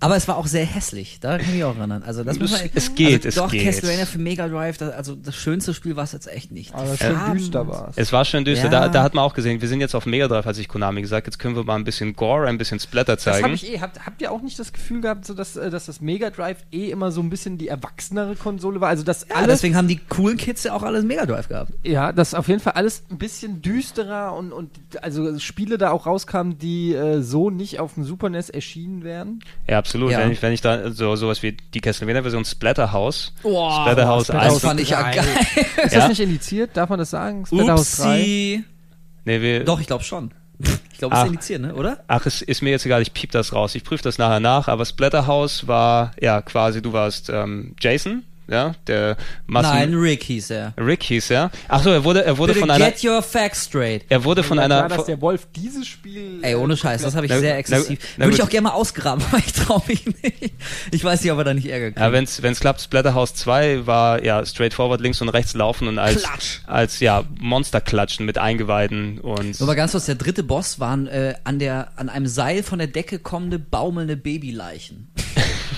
Aber es war auch sehr hässlich. Da kann ich mich auch erinnern. Also das muss Es- man, es geht, also es doch, geht. Castlevania für Mega Drive, das, also das schönste Spiel war es jetzt echt nicht. Aber schön Farben- düster war es. Es war schön düster. Ja. Da, da hat man auch gesehen, wir sind jetzt auf Mega Drive, hat sich Konami gesagt, jetzt können wir mal ein bisschen Gore, ein bisschen Splatter Das habe zeigen. ich eh. Habt, habt ihr auch nicht das Gefühl gehabt, so dass, äh, dass das Mega Drive eh immer so ein bisschen die erwachsenere Konsole war? Also dass Ja, alles, deswegen haben die coolen Kids ja auch alles Mega Drive gehabt. ja, dass auf jeden Fall alles ein bisschen düsterer und, und also Spiele da auch rauskamen, die äh, so nicht auf dem Super NES erschienen wären. Ja, absolut. Ja. Wenn, ich, wenn ich da so sowas wie die Castlevania-Version Splatterhouse, Boah, Splatterhouse Splatterhouse 1. Das fand ich ja drei. geil. Ist das nicht indiziert? Darf man das sagen? Splatterhouse 3? Upsi. Nee, wir, Doch, ich glaube schon. Ich glaube, es ist indiziert, ne? oder? Ach, es ist mir jetzt egal, ich piep das raus. Ich prüfe das nachher nach, aber Splatterhouse war, ja, quasi, du warst ähm, Jason, ja, der Massen Nein, Rick hieß er. Rick hieß er. Ach so, er wurde, er wurde Bitte von einer, get your facts straight. er wurde von Ja, einer, klar, dass der Wolf dieses Spiel. Ey, ohne Scheiß, das habe ich Na- sehr na- exzessiv. na Würde ich auch gerne mal ausgraben, aber ich traue mich nicht. Ich weiß nicht, ob er da nicht Ärger kriegt. ja, wenn's, wenn's klappt, Splatterhouse 2 war, ja, straightforward links und rechts laufen und als, Klatsch. als, ja, Monsterklatschen mit Eingeweiden und, Nur mal ganz kurz, der dritte Boss waren äh, an, der, an einem Seil von der Decke kommende, baumelnde Babyleichen.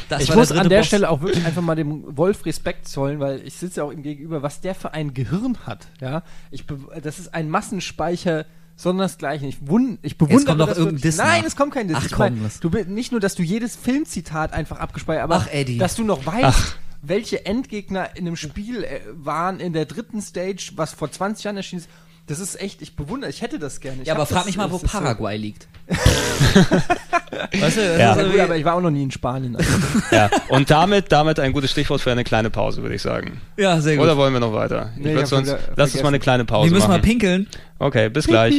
Das Ich muss der an der Boss. Stelle auch wirklich einfach mal dem Wolf Respekt zollen, weil ich sitze ja auch ihm gegenüber, was der für ein Gehirn hat. Ja, ich das ist ein Massenspeicher. Sondersgleichen. Ich, wund, ich bewundere kommt doch das irgendein. Diss Nein, nach. es kommt kein Diss. Ach, ich komm, was- du, nicht nur, dass du jedes Filmzitat einfach abgespeichert, aber Ach, Eddie. dass du noch weißt, Ach. welche Endgegner in einem Spiel äh, waren in der dritten Stage, was vor 20 Jahren erschienen ist. Das ist echt, ich bewundere, ich hätte das gerne. Ich Ja, aber frag das- mich mal, wo ist so- Paraguay liegt. weißt du, das Ja. ist gut, aber ich war auch noch nie in Spanien. Also. ja, und damit, damit ein gutes Stichwort für eine kleine Pause, würde ich sagen. ja, sehr gut. Oder wollen wir noch weiter? Nee, ich ich sonst, lass uns mal eine kleine Pause Wir müssen mal machen. pinkeln. Okay, bis gleich.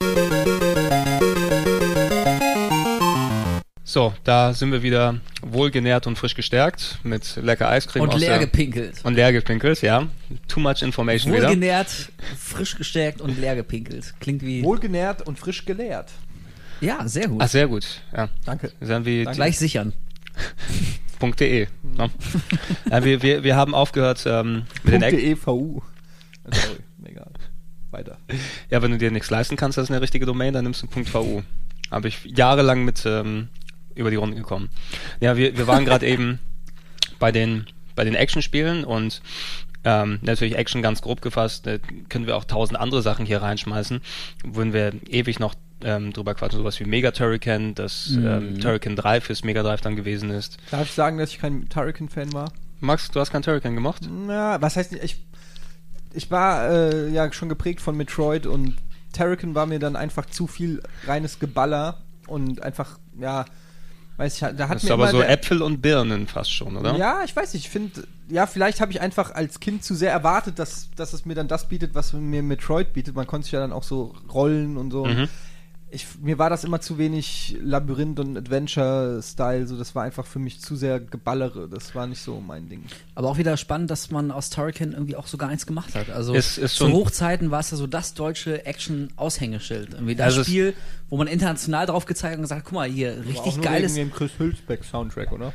So, da sind wir wieder wohlgenährt und frisch gestärkt mit lecker Eiscreme Und aus leer der, gepinkelt. und leer gepinkelt, ja. Too much information wieder. Wohlgenährt, frisch gestärkt und leer gepinkelt. Klingt wie. Wohlgenährt und frisch geleert. Ja, sehr gut. Ach, sehr gut. Ja. Danke. Sind wie Danke. Gleich sichern. .de. Ne? ja, wir, wir, wir haben aufgehört ähm, mit den Eck .evu. Sorry, egal. Weiter. Ja, wenn du dir nichts leisten kannst, das ist eine richtige Domain, dann nimmst du .vu. Habe ich jahrelang mit ähm, über die Runden gekommen. Ja, wir, wir waren gerade eben bei den bei den Action-Spielen und ähm, natürlich Action ganz grob gefasst, äh, können wir auch tausend andere Sachen hier reinschmeißen, würden wir ewig noch ähm, drüber quatschen, sowas wie Mega Turrican, das ähm, Turrican 3 fürs Mega Drive dann gewesen ist. Darf ich sagen, dass ich kein Turrican-Fan war? Max, du hast kein Turrican gemocht? Na, was heißt nicht? Ich, ich war äh, ja schon geprägt von Metroid und Turrican war mir dann einfach zu viel reines Geballer und einfach, ja, weiß ich, da hat Das mir ist aber immer so der, Äpfel und Birnen fast schon, oder? Ja, ich weiß nicht, ich finde, ja, vielleicht habe ich einfach als Kind zu sehr erwartet, dass, dass es mir dann das bietet, was mir Metroid bietet. Man konnte sich ja dann auch so rollen und so. Mhm. Ich, mir war das immer zu wenig Labyrinth und Adventure-Style, so das war einfach für mich zu sehr Geballere. Das war nicht so mein Ding. Aber auch wieder spannend, dass man aus Turrican irgendwie auch sogar eins gemacht hat. Also Ist- ist zu Hochzeiten war es ja so das deutsche Action-Aushängeschild. Irgendwie das Also Spiel, wo man international drauf gezeigt hat und gesagt, guck mal, hier richtig geiles. dem Chris Hülsbeck Soundtrack, oder?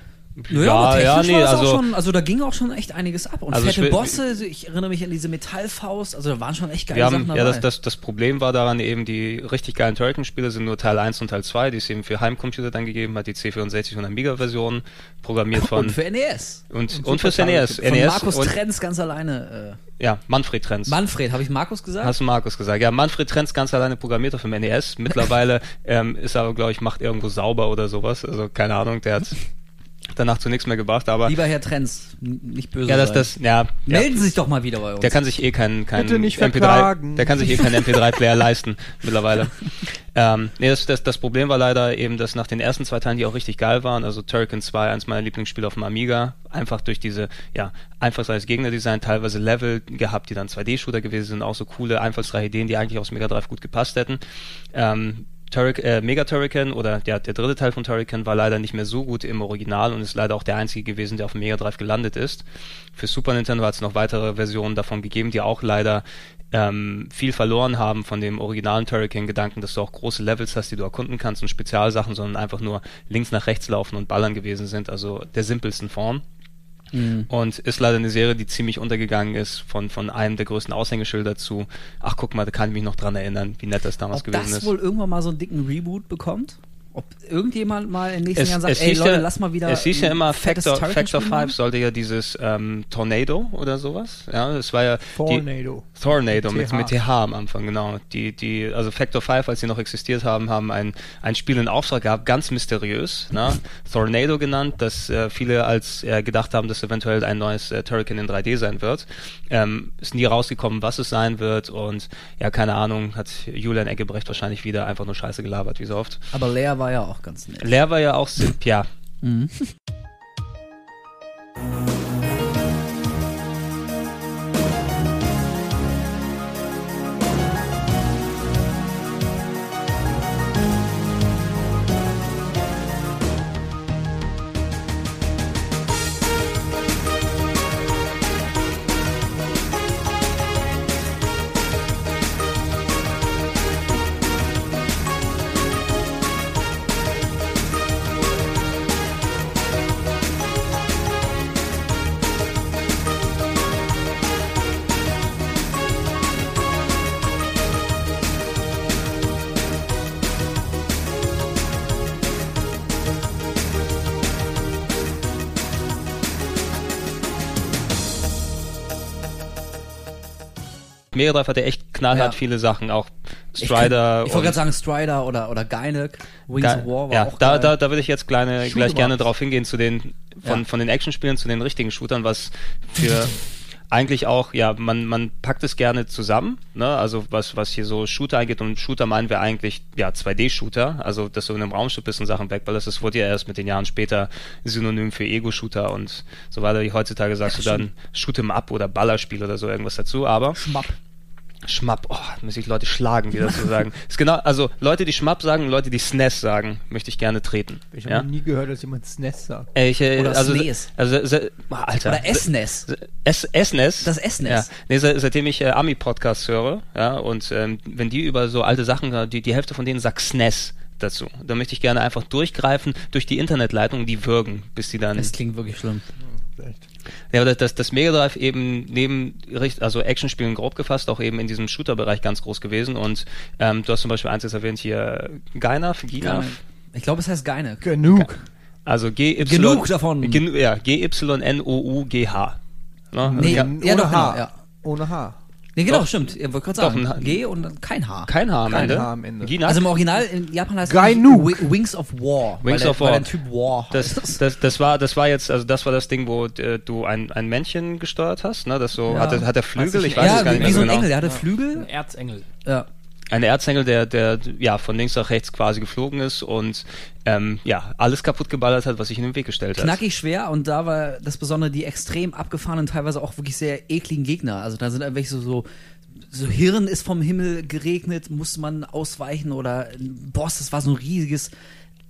Naja, aber ja, technisch nee, war also- auch schon, also da ging auch schon echt einiges ab. Und Also ich fette will- Bosse, also ich erinnere mich an diese Metallfaust, also da waren schon echt geile Wir Sachen haben, dabei. ja, das, das, das Problem war daran eben, die richtig geilen Turrican-Spiele sind nur Teil 1 und Teil 2, die es eben für Heimcomputer dann gegeben hat, die C64 und Amiga-Version, programmiert von, und für NES. und, und und, fürs Super NES. Von NES Markus und, Trenz ganz alleine. ja, Manfred Trenz. Äh, Manfred, habe ich Markus gesagt? Hast du Markus gesagt? Ja, Manfred Trenz ganz alleine programmiert auf dem NES. Mittlerweile ähm, ist er aber, glaube ich, macht irgendwo sauber oder sowas. Also keine Ahnung, der hat danach zu nichts mehr gebracht, aber Lieber Herr Trenz, n- nicht böse ja, das, das, ja, ja. Melden Sie sich doch mal wieder bei uns. Der kann sich eh keinen kein Bitte nicht MP3, verklagen. der kann sich eh keinen MP3-Player leisten mittlerweile. Ähm, nee, das, das, das Problem war leider eben, dass nach den ersten zwei Teilen, die auch richtig geil waren, also Turrican 2, eins meiner Lieblingsspiele auf dem Amiga, einfach durch diese, ja, einfallsreiches Gegnerdesign, teilweise Level gehabt, die dann 2D-Shooter gewesen sind, auch so coole, einfallsreiche Ideen, die eigentlich aufs Mega Drive gut gepasst hätten. Ähm, Turric, äh, Mega Turrican oder der, der dritte Teil von Turrican war leider nicht mehr so gut im Original und ist leider auch der einzige gewesen, der auf dem Mega Drive gelandet ist. Für Super Nintendo hat es noch weitere Versionen davon gegeben, die auch leider ähm, viel verloren haben von dem originalen Turrican-Gedanken, dass du auch große Levels hast, die du erkunden kannst und Spezialsachen, sondern einfach nur links nach rechts laufen und ballern gewesen sind, also der simpelsten Form. Mhm. Und ist leider eine Serie, die ziemlich untergegangen ist von, von einem der größten Aushängeschilder zu, ach guck mal, da kann ich mich noch dran erinnern, wie nett das damals Ob gewesen das ist. wohl irgendwann mal so einen dicken Reboot bekommt? ob irgendjemand mal in den nächsten Es, Jahren sagt, ey Leute, ja, lass mal wieder. es hieß ja immer, Factor, Factor Spiel 5 machen. sollte ja dieses ähm, Tornado oder sowas. Ja, das war ja die, Tornado. Mit, TH. mit TH am Anfang, genau. Die, die, also Factor 5, als sie noch existiert haben, haben ein, ein Spiel in Auftrag gehabt, ganz mysteriös, ne? Tornado genannt, dass äh, viele als äh, gedacht haben, dass eventuell ein neues äh, Turrican in 3D sein wird. Ähm, ist nie rausgekommen, was es sein wird und ja, keine Ahnung, hat Julian Eggebrecht wahrscheinlich wieder einfach nur Scheiße gelabert, wie so oft. Aber Lea war ja auch ganz nett. Leer war ja auch, Simp, ja. Mega Drive hatte echt knallhart Ja. viele Sachen, auch Ich, Strider. ich wollte und- gerade sagen Strider oder, oder Geinek. Wings Ge- of War war ja, auch da, geil. da, da würde ich jetzt kleine, Shoot gleich gerne drauf hingehen zu den von, Ja. von den Actionspielen zu den richtigen Shootern, was für eigentlich auch, ja, man, man packt es gerne zusammen, ne? Also was, was hier so Shooter angeht und Shooter meinen wir eigentlich ja 2D-Shooter, also dass du in einem Raumschiff bist und Sachen wegballest, das wurde ja erst mit den Jahren später Synonym für Ego-Shooter und so weiter. Heutzutage sagst du dann Shoot'em Up oder Ballerspiel oder so irgendwas dazu, aber Schmapp. Schmapp, oh, muss ich Leute schlagen, die das so sagen. Ist genau, also Leute, die Schmapp sagen, Leute, die SNES sagen, möchte ich gerne treten. Ich habe ja? noch nie gehört, dass jemand SNES sagt. Äh, Ich, äh, Oder also, SNES. Also, se, ah, Alter. Oder SNES. S SNES. Das SNES. Ja. Nee, se, seitdem ich äh, Ami-Podcasts höre, ja, und ähm, wenn die über so alte Sachen, äh, die, die Hälfte von denen sagt SNES dazu. Da möchte ich gerne einfach durchgreifen durch die Internetleitung, die würgen, bis die dann. Das klingt wirklich schlimm. Echt. Ja, aber das, das Mega Drive eben neben, also Actionspielen grob gefasst, auch eben in diesem Shooter-Bereich ganz groß gewesen. Und ähm, du hast zum Beispiel eins jetzt erwähnt hier, Gainaf, Ginaf. Ich glaube, es heißt Geinek. Genug. Also GY. Genug davon. Gen, ja, G-Y-N-O-U-G-H. Ne? Nee, Kann- ja, Ohne doch, H. genau, ja. Ohne H. Nee, genau, Doch. stimmt. Ihr wollt gerade Doch, sagen, ein H- G und kein H. Kein H am Kein Ende. H am Ende. Ginaf. Also im Original in Japan heißt Gainuk. Wi- Wings of War. weil Wings der, of Weil War. der Typ War das, heißt. das, das war, das war jetzt, also das war das Ding, wo äh, du ein, ein Männchen gesteuert hast, ne? Das so, Ja. hat, er- hat er Flügel? Ich weiß ja, es gar wie, nicht mehr wie so so ein genau. Engel, der hatte Flügel. Ein Erzengel. Ja. Ein Erzengel, der, der ja von links nach rechts quasi geflogen ist und ähm, ja alles kaputt geballert hat, was sich in den Weg gestellt hat. Knackig schwer und da war das Besondere die extrem abgefahrenen, teilweise auch wirklich sehr ekligen Gegner. Also da sind irgendwelche so, so, so Hirn ist vom Himmel geregnet, musste man ausweichen oder Boss, das war so ein riesiges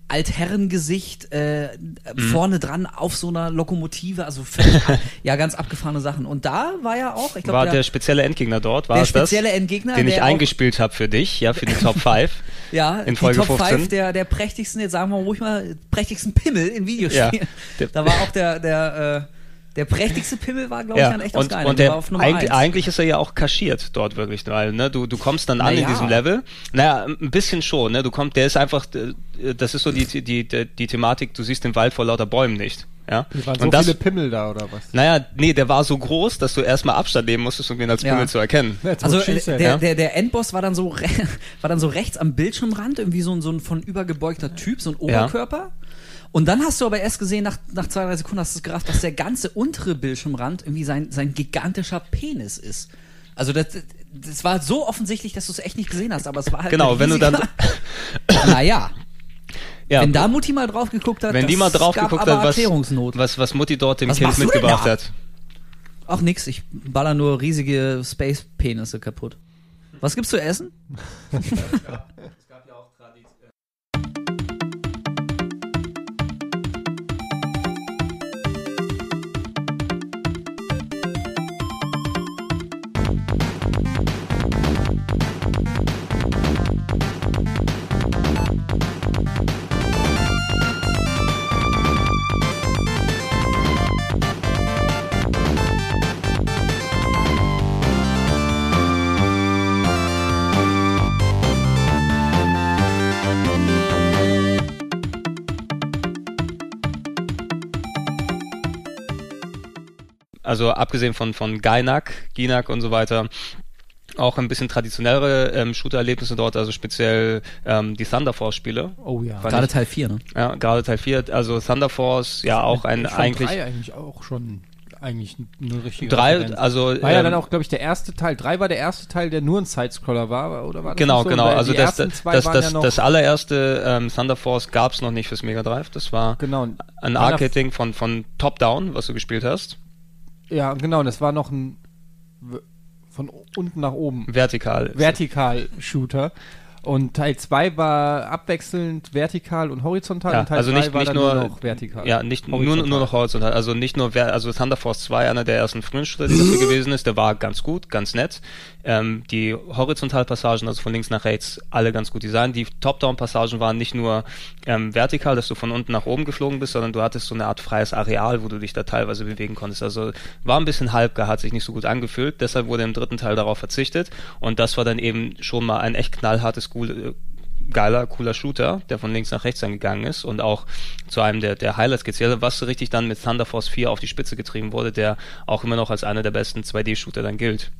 Altherrengesicht äh, Mhm. vorne dran auf so einer Lokomotive, also völlig, ja ganz abgefahrene Sachen. Und da war ja auch, ich war glaube, der, der, spezielle Endgegner dort, war der es das? spezielle Endgegner, den ich eingespielt habe für dich, ja, für die Top 5. ja, in die Folge Top 15. 5 der, der prächtigsten, jetzt sagen wir ruhig mal, prächtigsten Pimmel in Videospielen. Ja. Da war auch der, der, äh, der prächtigste Pimmel war, glaube ich, ja, dann echt das und, Geile. und Der der, war auf Nummer eigentlich, eins. eigentlich ist er ja auch kaschiert dort wirklich, weil ne, du, du kommst dann an Naja. in diesem Level. Naja, ein bisschen schon, ne? Du kommst, der ist einfach, das ist so die, die, die, die Thematik, du siehst den Wald vor lauter Bäumen nicht. Ja? Es waren so und das, viele Pimmel da, oder was? naja, nee, der war so groß, dass du erstmal Abstand nehmen musstest, um ihn als Ja. Pimmel zu erkennen. Also der, ja. der, der Endboss war dann so war dann so rechts am Bildschirmrand irgendwie so ein, so ein von übergebeugter Typ, so ein Ja. Und dann hast du aber erst gesehen, nach, nach zwei, drei Sekunden hast du es gerafft, dass der ganze untere Bildschirmrand irgendwie sein, sein gigantischer Penis ist. Also das, das war so offensichtlich, dass du es echt nicht gesehen hast, aber es war halt Genau, wenn du dann- naja, Ja, wenn da Mutti mal drauf geguckt hat, wenn die mal drauf gab geguckt hat, was, was, was Mutti dort dem Was Kind mitgebracht hat. Ach nix, ich baller nur riesige Space-Penisse kaputt. Was gibt's zu essen? also abgesehen von, von Gainak, Ginak und so weiter, auch ein bisschen traditionellere ähm, Shooter-Erlebnisse dort, also speziell ähm, die Thunder Force-Spiele. Oh ja. Gerade ich- Teil 4, ne? Ja, gerade Teil 4, also Thunder Force, ja auch ein eigentlich drei eigentlich auch schon eigentlich eine richtige drei, Referenz. also War ja ähm, dann auch, glaube ich, der erste Teil. Drei war der erste Teil, der nur ein Sidescroller war, oder war das Genau, so? genau. Weil Also die das, ersten das, zwei das, waren das, ja noch, das allererste ähm, Thunder Force gab es noch nicht fürs Mega Drive. Das war genau. ein Arcade-Ding von, von Top-Down, was du gespielt hast. Ja, genau. Das war noch ein von unten nach oben Vertikal. Vertikal-Shooter. Und Teil 2 war abwechselnd vertikal und horizontal Ja, und Teil also 3 nicht, nicht dann nur, noch vertikal. Ja, nicht nur, Horizontal. nur noch horizontal. Also nicht nur, also Thunder Force 2, einer der ersten frühen Shooter, die dafür gewesen ist, der war ganz gut, ganz nett. Ähm, die Horizontalpassagen, also von links nach rechts, alle ganz gut designt. Die Top-Down-Passagen waren nicht nur ähm, vertikal, dass du von unten nach oben geflogen bist, sondern du hattest so eine Art freies Areal, wo du dich da teilweise bewegen konntest. Also war ein bisschen halbgar, hat sich nicht so gut angefühlt. Deshalb wurde im dritten Teil darauf verzichtet. Und das war dann eben schon mal ein echt knallhartes, cool, geiler, cooler Shooter, der von links nach rechts dann gegangen ist und auch zu einem der, der Highlights gezählt hat, was so richtig dann mit Thunder Force 4 auf die Spitze getrieben wurde, der auch immer noch als einer der besten 2D-Shooter dann gilt.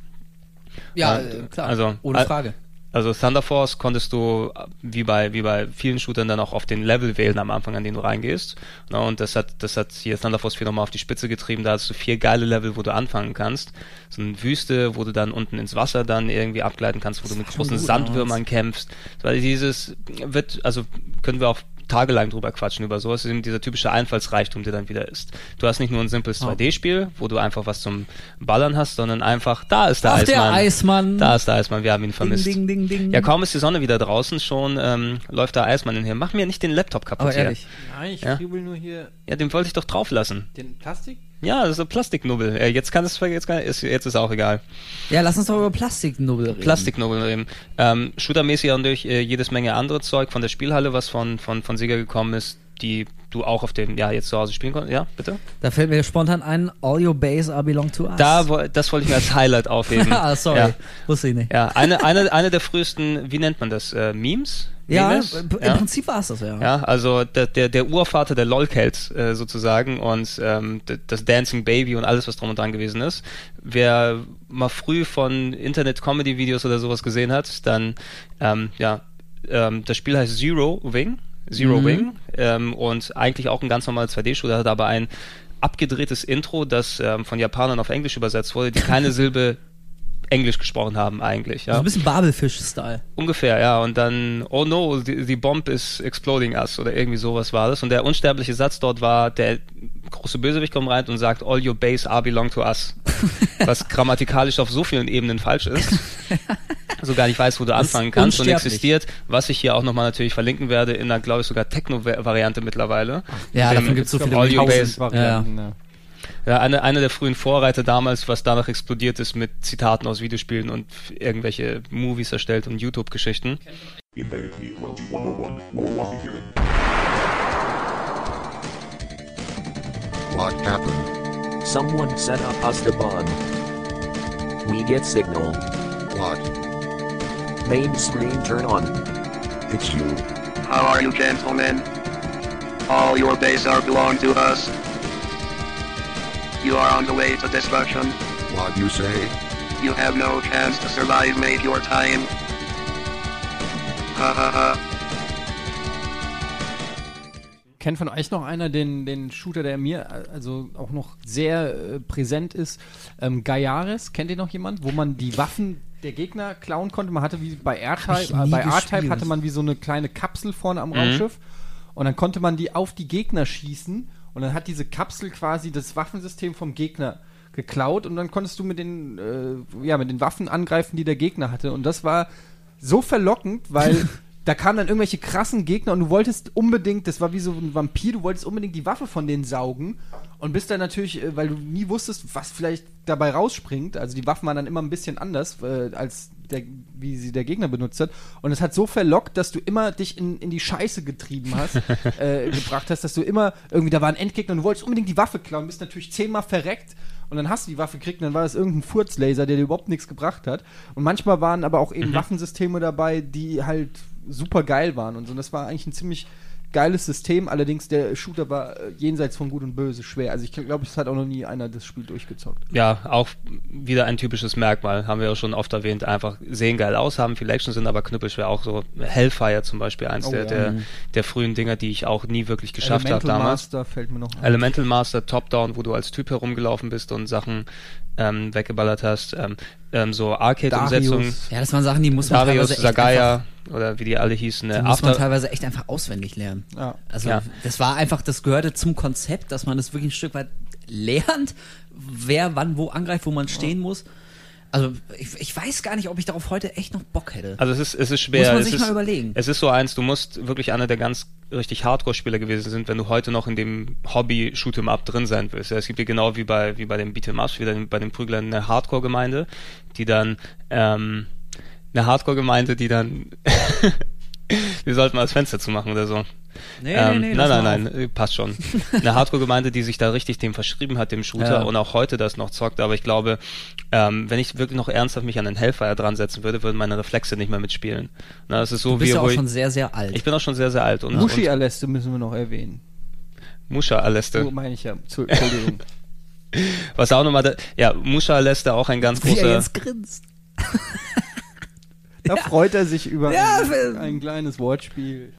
Ja, Äh, äh, klar. also, ohne äh, Frage. Also Thunder Force konntest du wie bei wie bei vielen Shootern dann auch auf den Level wählen am Anfang, an den du reingehst. Na, und das hat das hat hier Thunder Force 4 nochmal auf die Spitze getrieben. Da hast du vier geile Level, wo du anfangen kannst. So eine Wüste, wo du dann unten ins Wasser dann irgendwie abgleiten kannst, wo du mit großen gut, Sandwürmern kämpfst. Weil dieses wird, also können wir auch tagelang drüber quatschen über sowas. Das ist eben dieser typische Einfallsreichtum, der dann wieder ist. Du hast nicht nur ein simples Oh. 2D-Spiel, wo du einfach was zum Ballern hast, sondern einfach, da ist der Ach, Eismann. der Eismann. Da ist der Eismann, wir haben ihn vermisst. Ding, ding, ding, ding. Ja, kaum ist die Sonne wieder draußen, schon ähm, läuft der Eismann in hier. Mach mir nicht den Laptop kaputt Aber hier. ehrlich. Nein, ich Ja. kriebel nur hier Ja, den wollte ich doch drauf lassen. den Plastik. Ja, das ist ein Plastiknubbel. Äh, jetzt kann es jetzt, kann, ist, jetzt ist auch egal. Ja, lass uns doch über Plastiknubbel reden. Plastiknubbel reden. Ähm, Shootermäßig durch äh, jedes Menge andere Zeug von der Spielhalle, was von, von, von Sega gekommen ist, die du auch auf dem, ja, jetzt zu Hause spielen konntest. Ja, bitte? Da fällt mir spontan ein, all your base are belong to us. Da, das wollte ich mir als Highlight aufheben. ah, sorry. Ja. Wusste ich nicht. Ja, eine, eine, eine der frühesten, wie nennt man das? Äh, Memes? Ja, Memes? im im Prinzip war es das, ja. Ja, also der, der, der Urvater der Lolcats äh, sozusagen und ähm, das Dancing Baby und alles, was drum und dran gewesen ist. Wer mal früh von Internet-Comedy-Videos oder sowas gesehen hat, dann, ähm, ja, ähm, das Spiel heißt Zero Wing, Zero Mhm. Wing ähm, und eigentlich auch ein ganz normaler 2D-Shooter, hat aber ein abgedrehtes Intro, das ähm, von Japanern auf Englisch übersetzt wurde, die keine Silbe Englisch gesprochen haben eigentlich. Ja. So ein bisschen Babelfisch-Style. Ungefähr, ja. Und dann, oh no, the, the bomb is exploding us oder irgendwie sowas war das. Und der unsterbliche Satz dort war, der große Bösewicht kommt rein und sagt, all your base are belong to us. Was grammatikalisch auf so vielen Ebenen falsch ist. so gar nicht weiß, wo du Das anfangen kannst und existiert, was ich hier auch nochmal natürlich verlinken werde, in einer, glaube ich, sogar Techno-Variante mittlerweile. Ja, davon gibt's so viele All You. Base. Ja. Ja, eine, eine der frühen Vorreiter damals, was danach explodiert ist mit Zitaten aus Videospielen und irgendwelche Movies erstellt und YouTube-Geschichten. Invade P2101 Milwaukee here. What happened? Someone set up us the bomb. We get signal. What? Main screen turn on. It's you. How are you gentlemen? All your base are belong to us. You are on the way to destruction. What you say? You have no chance to survive, make your time. Ha ha ha. Kennt von euch noch einer den, den Shooter, der mir also auch noch sehr äh, präsent ist? Ähm, Gaiares, kennt ihr noch jemand? Wo man die Waffen der Gegner klauen konnte. Man hatte wie bei R-Type, äh, bei R-Type hatte man wie so eine kleine Kapsel vorne Mhm. am Raumschiff. Und dann konnte man die auf die Gegner schießen. Und dann hat diese Kapsel quasi das Waffensystem vom Gegner geklaut. Und dann konntest du mit den, äh, ja, mit den Waffen angreifen, die der Gegner hatte. Und das war so verlockend, weil da kamen dann irgendwelche krassen Gegner und du wolltest unbedingt, das war wie so ein Vampir, du wolltest unbedingt die Waffe von denen saugen und bist dann natürlich, äh, weil du nie wusstest, was vielleicht dabei rausspringt, also die Waffen waren dann immer ein bisschen anders, äh, als der, wie sie der Gegner benutzt hat. Und es hat so verlockt, dass du immer dich in, in die Scheiße getrieben hast, äh, gebracht hast, dass du immer irgendwie, da war ein Endgegner und du wolltest unbedingt die Waffe klauen, bist natürlich zehnmal verreckt und dann hast du die Waffe gekriegt und dann war das irgendein Furzlaser, der dir überhaupt nichts gebracht hat. Und manchmal waren aber auch eben Waffensysteme dabei, die halt super geil waren und so. Und das war eigentlich ein ziemlich geiles System, allerdings der Shooter war äh, jenseits von Gut und Böse schwer. Also ich glaube, es hat auch noch nie einer das Spiel durchgezockt. Ja, auch wieder ein typisches Merkmal, haben wir ja schon oft erwähnt. Einfach sehen geil aus, haben viel Action, sind aber knüppelschwer. Auch so Hellfire zum Beispiel, eins Oh der, ja. der, der frühen Dinger, die ich auch nie wirklich geschafft habe Elemental damals. Master fällt mir noch ein. Elemental Master Top-Down, wo du als Typ herumgelaufen bist und Sachen ähm, weggeballert hast. Ähm, ähm, so Arcade-Umsetzungen. Ja, das waren Sachen, die muss man Darius, teilweise echt Sagaya oder wie die alle hießen. einfach, Äh, die muss man teilweise echt einfach auswendig lernen. Ja. Also Ja. das war einfach, das gehörte zum Konzept, dass man das wirklich ein Stück weit lernt, wer wann wo angreift, wo man stehen muss. Also ich, ich weiß gar nicht, ob ich darauf heute echt noch Bock hätte. Also es ist, es ist schwer. Muss man es sich ist, mal überlegen. Es ist so eins, du musst wirklich einer der ganz richtig Hardcore-Spieler gewesen sind, wenn du heute noch in dem Hobby Shoot'em Up drin sein willst. Ja, es gibt ja genau wie bei, wie bei dem Beat'em Up, wie bei den Prüglern eine Hardcore-Gemeinde, die dann, ähm, eine Hardcore-Gemeinde, die dann, wir sollten mal das Fenster zumachen oder so. Nee, ähm, nee, nee, nein, nein, nein, äh, passt schon. Eine Hardcore-Gemeinde, die sich da richtig dem verschrieben hat, dem Shooter Ja. und auch heute das noch zockt. Aber ich glaube, ähm, wenn ich wirklich noch ernsthaft mich an den Hellfire dran setzen würde, würden meine Reflexe nicht mehr mitspielen. Na, das ist so Du bist wie ja auch wo ich, schon sehr, sehr alt. ich bin auch schon sehr, sehr alt und, Mushi Aleste müssen wir noch erwähnen. Musha Aleste. So meine ich ja. Entschuldigung. Was auch nochmal, ja, Musha Aleste auch ein ganz Wie er großer, jetzt grinst. Da freut er sich über Ja, ein, ein kleines Wortspiel.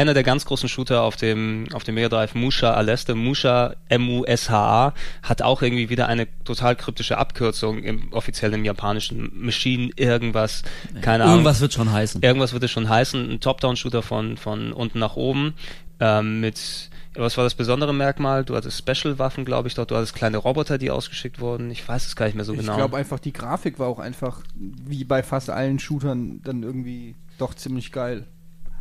Einer der ganz großen Shooter auf dem, auf dem Mega Drive, Musha Aleste, Musha M-U-S-H-A, hat auch irgendwie wieder eine total kryptische Abkürzung im offiziellen japanischen Machine irgendwas, keine Ahnung. Irgendwas wird schon heißen. Irgendwas wird es schon heißen. Ein Top-Down-Shooter von, von unten nach oben. Ähm, mit, was war das besondere Merkmal? Du hattest Special-Waffen, glaube ich, dort. Du hattest kleine Roboter, die ausgeschickt wurden. Ich weiß es gar nicht mehr so Ich genau. glaube einfach, die Grafik war auch einfach, wie bei fast allen Shootern, dann irgendwie doch ziemlich geil.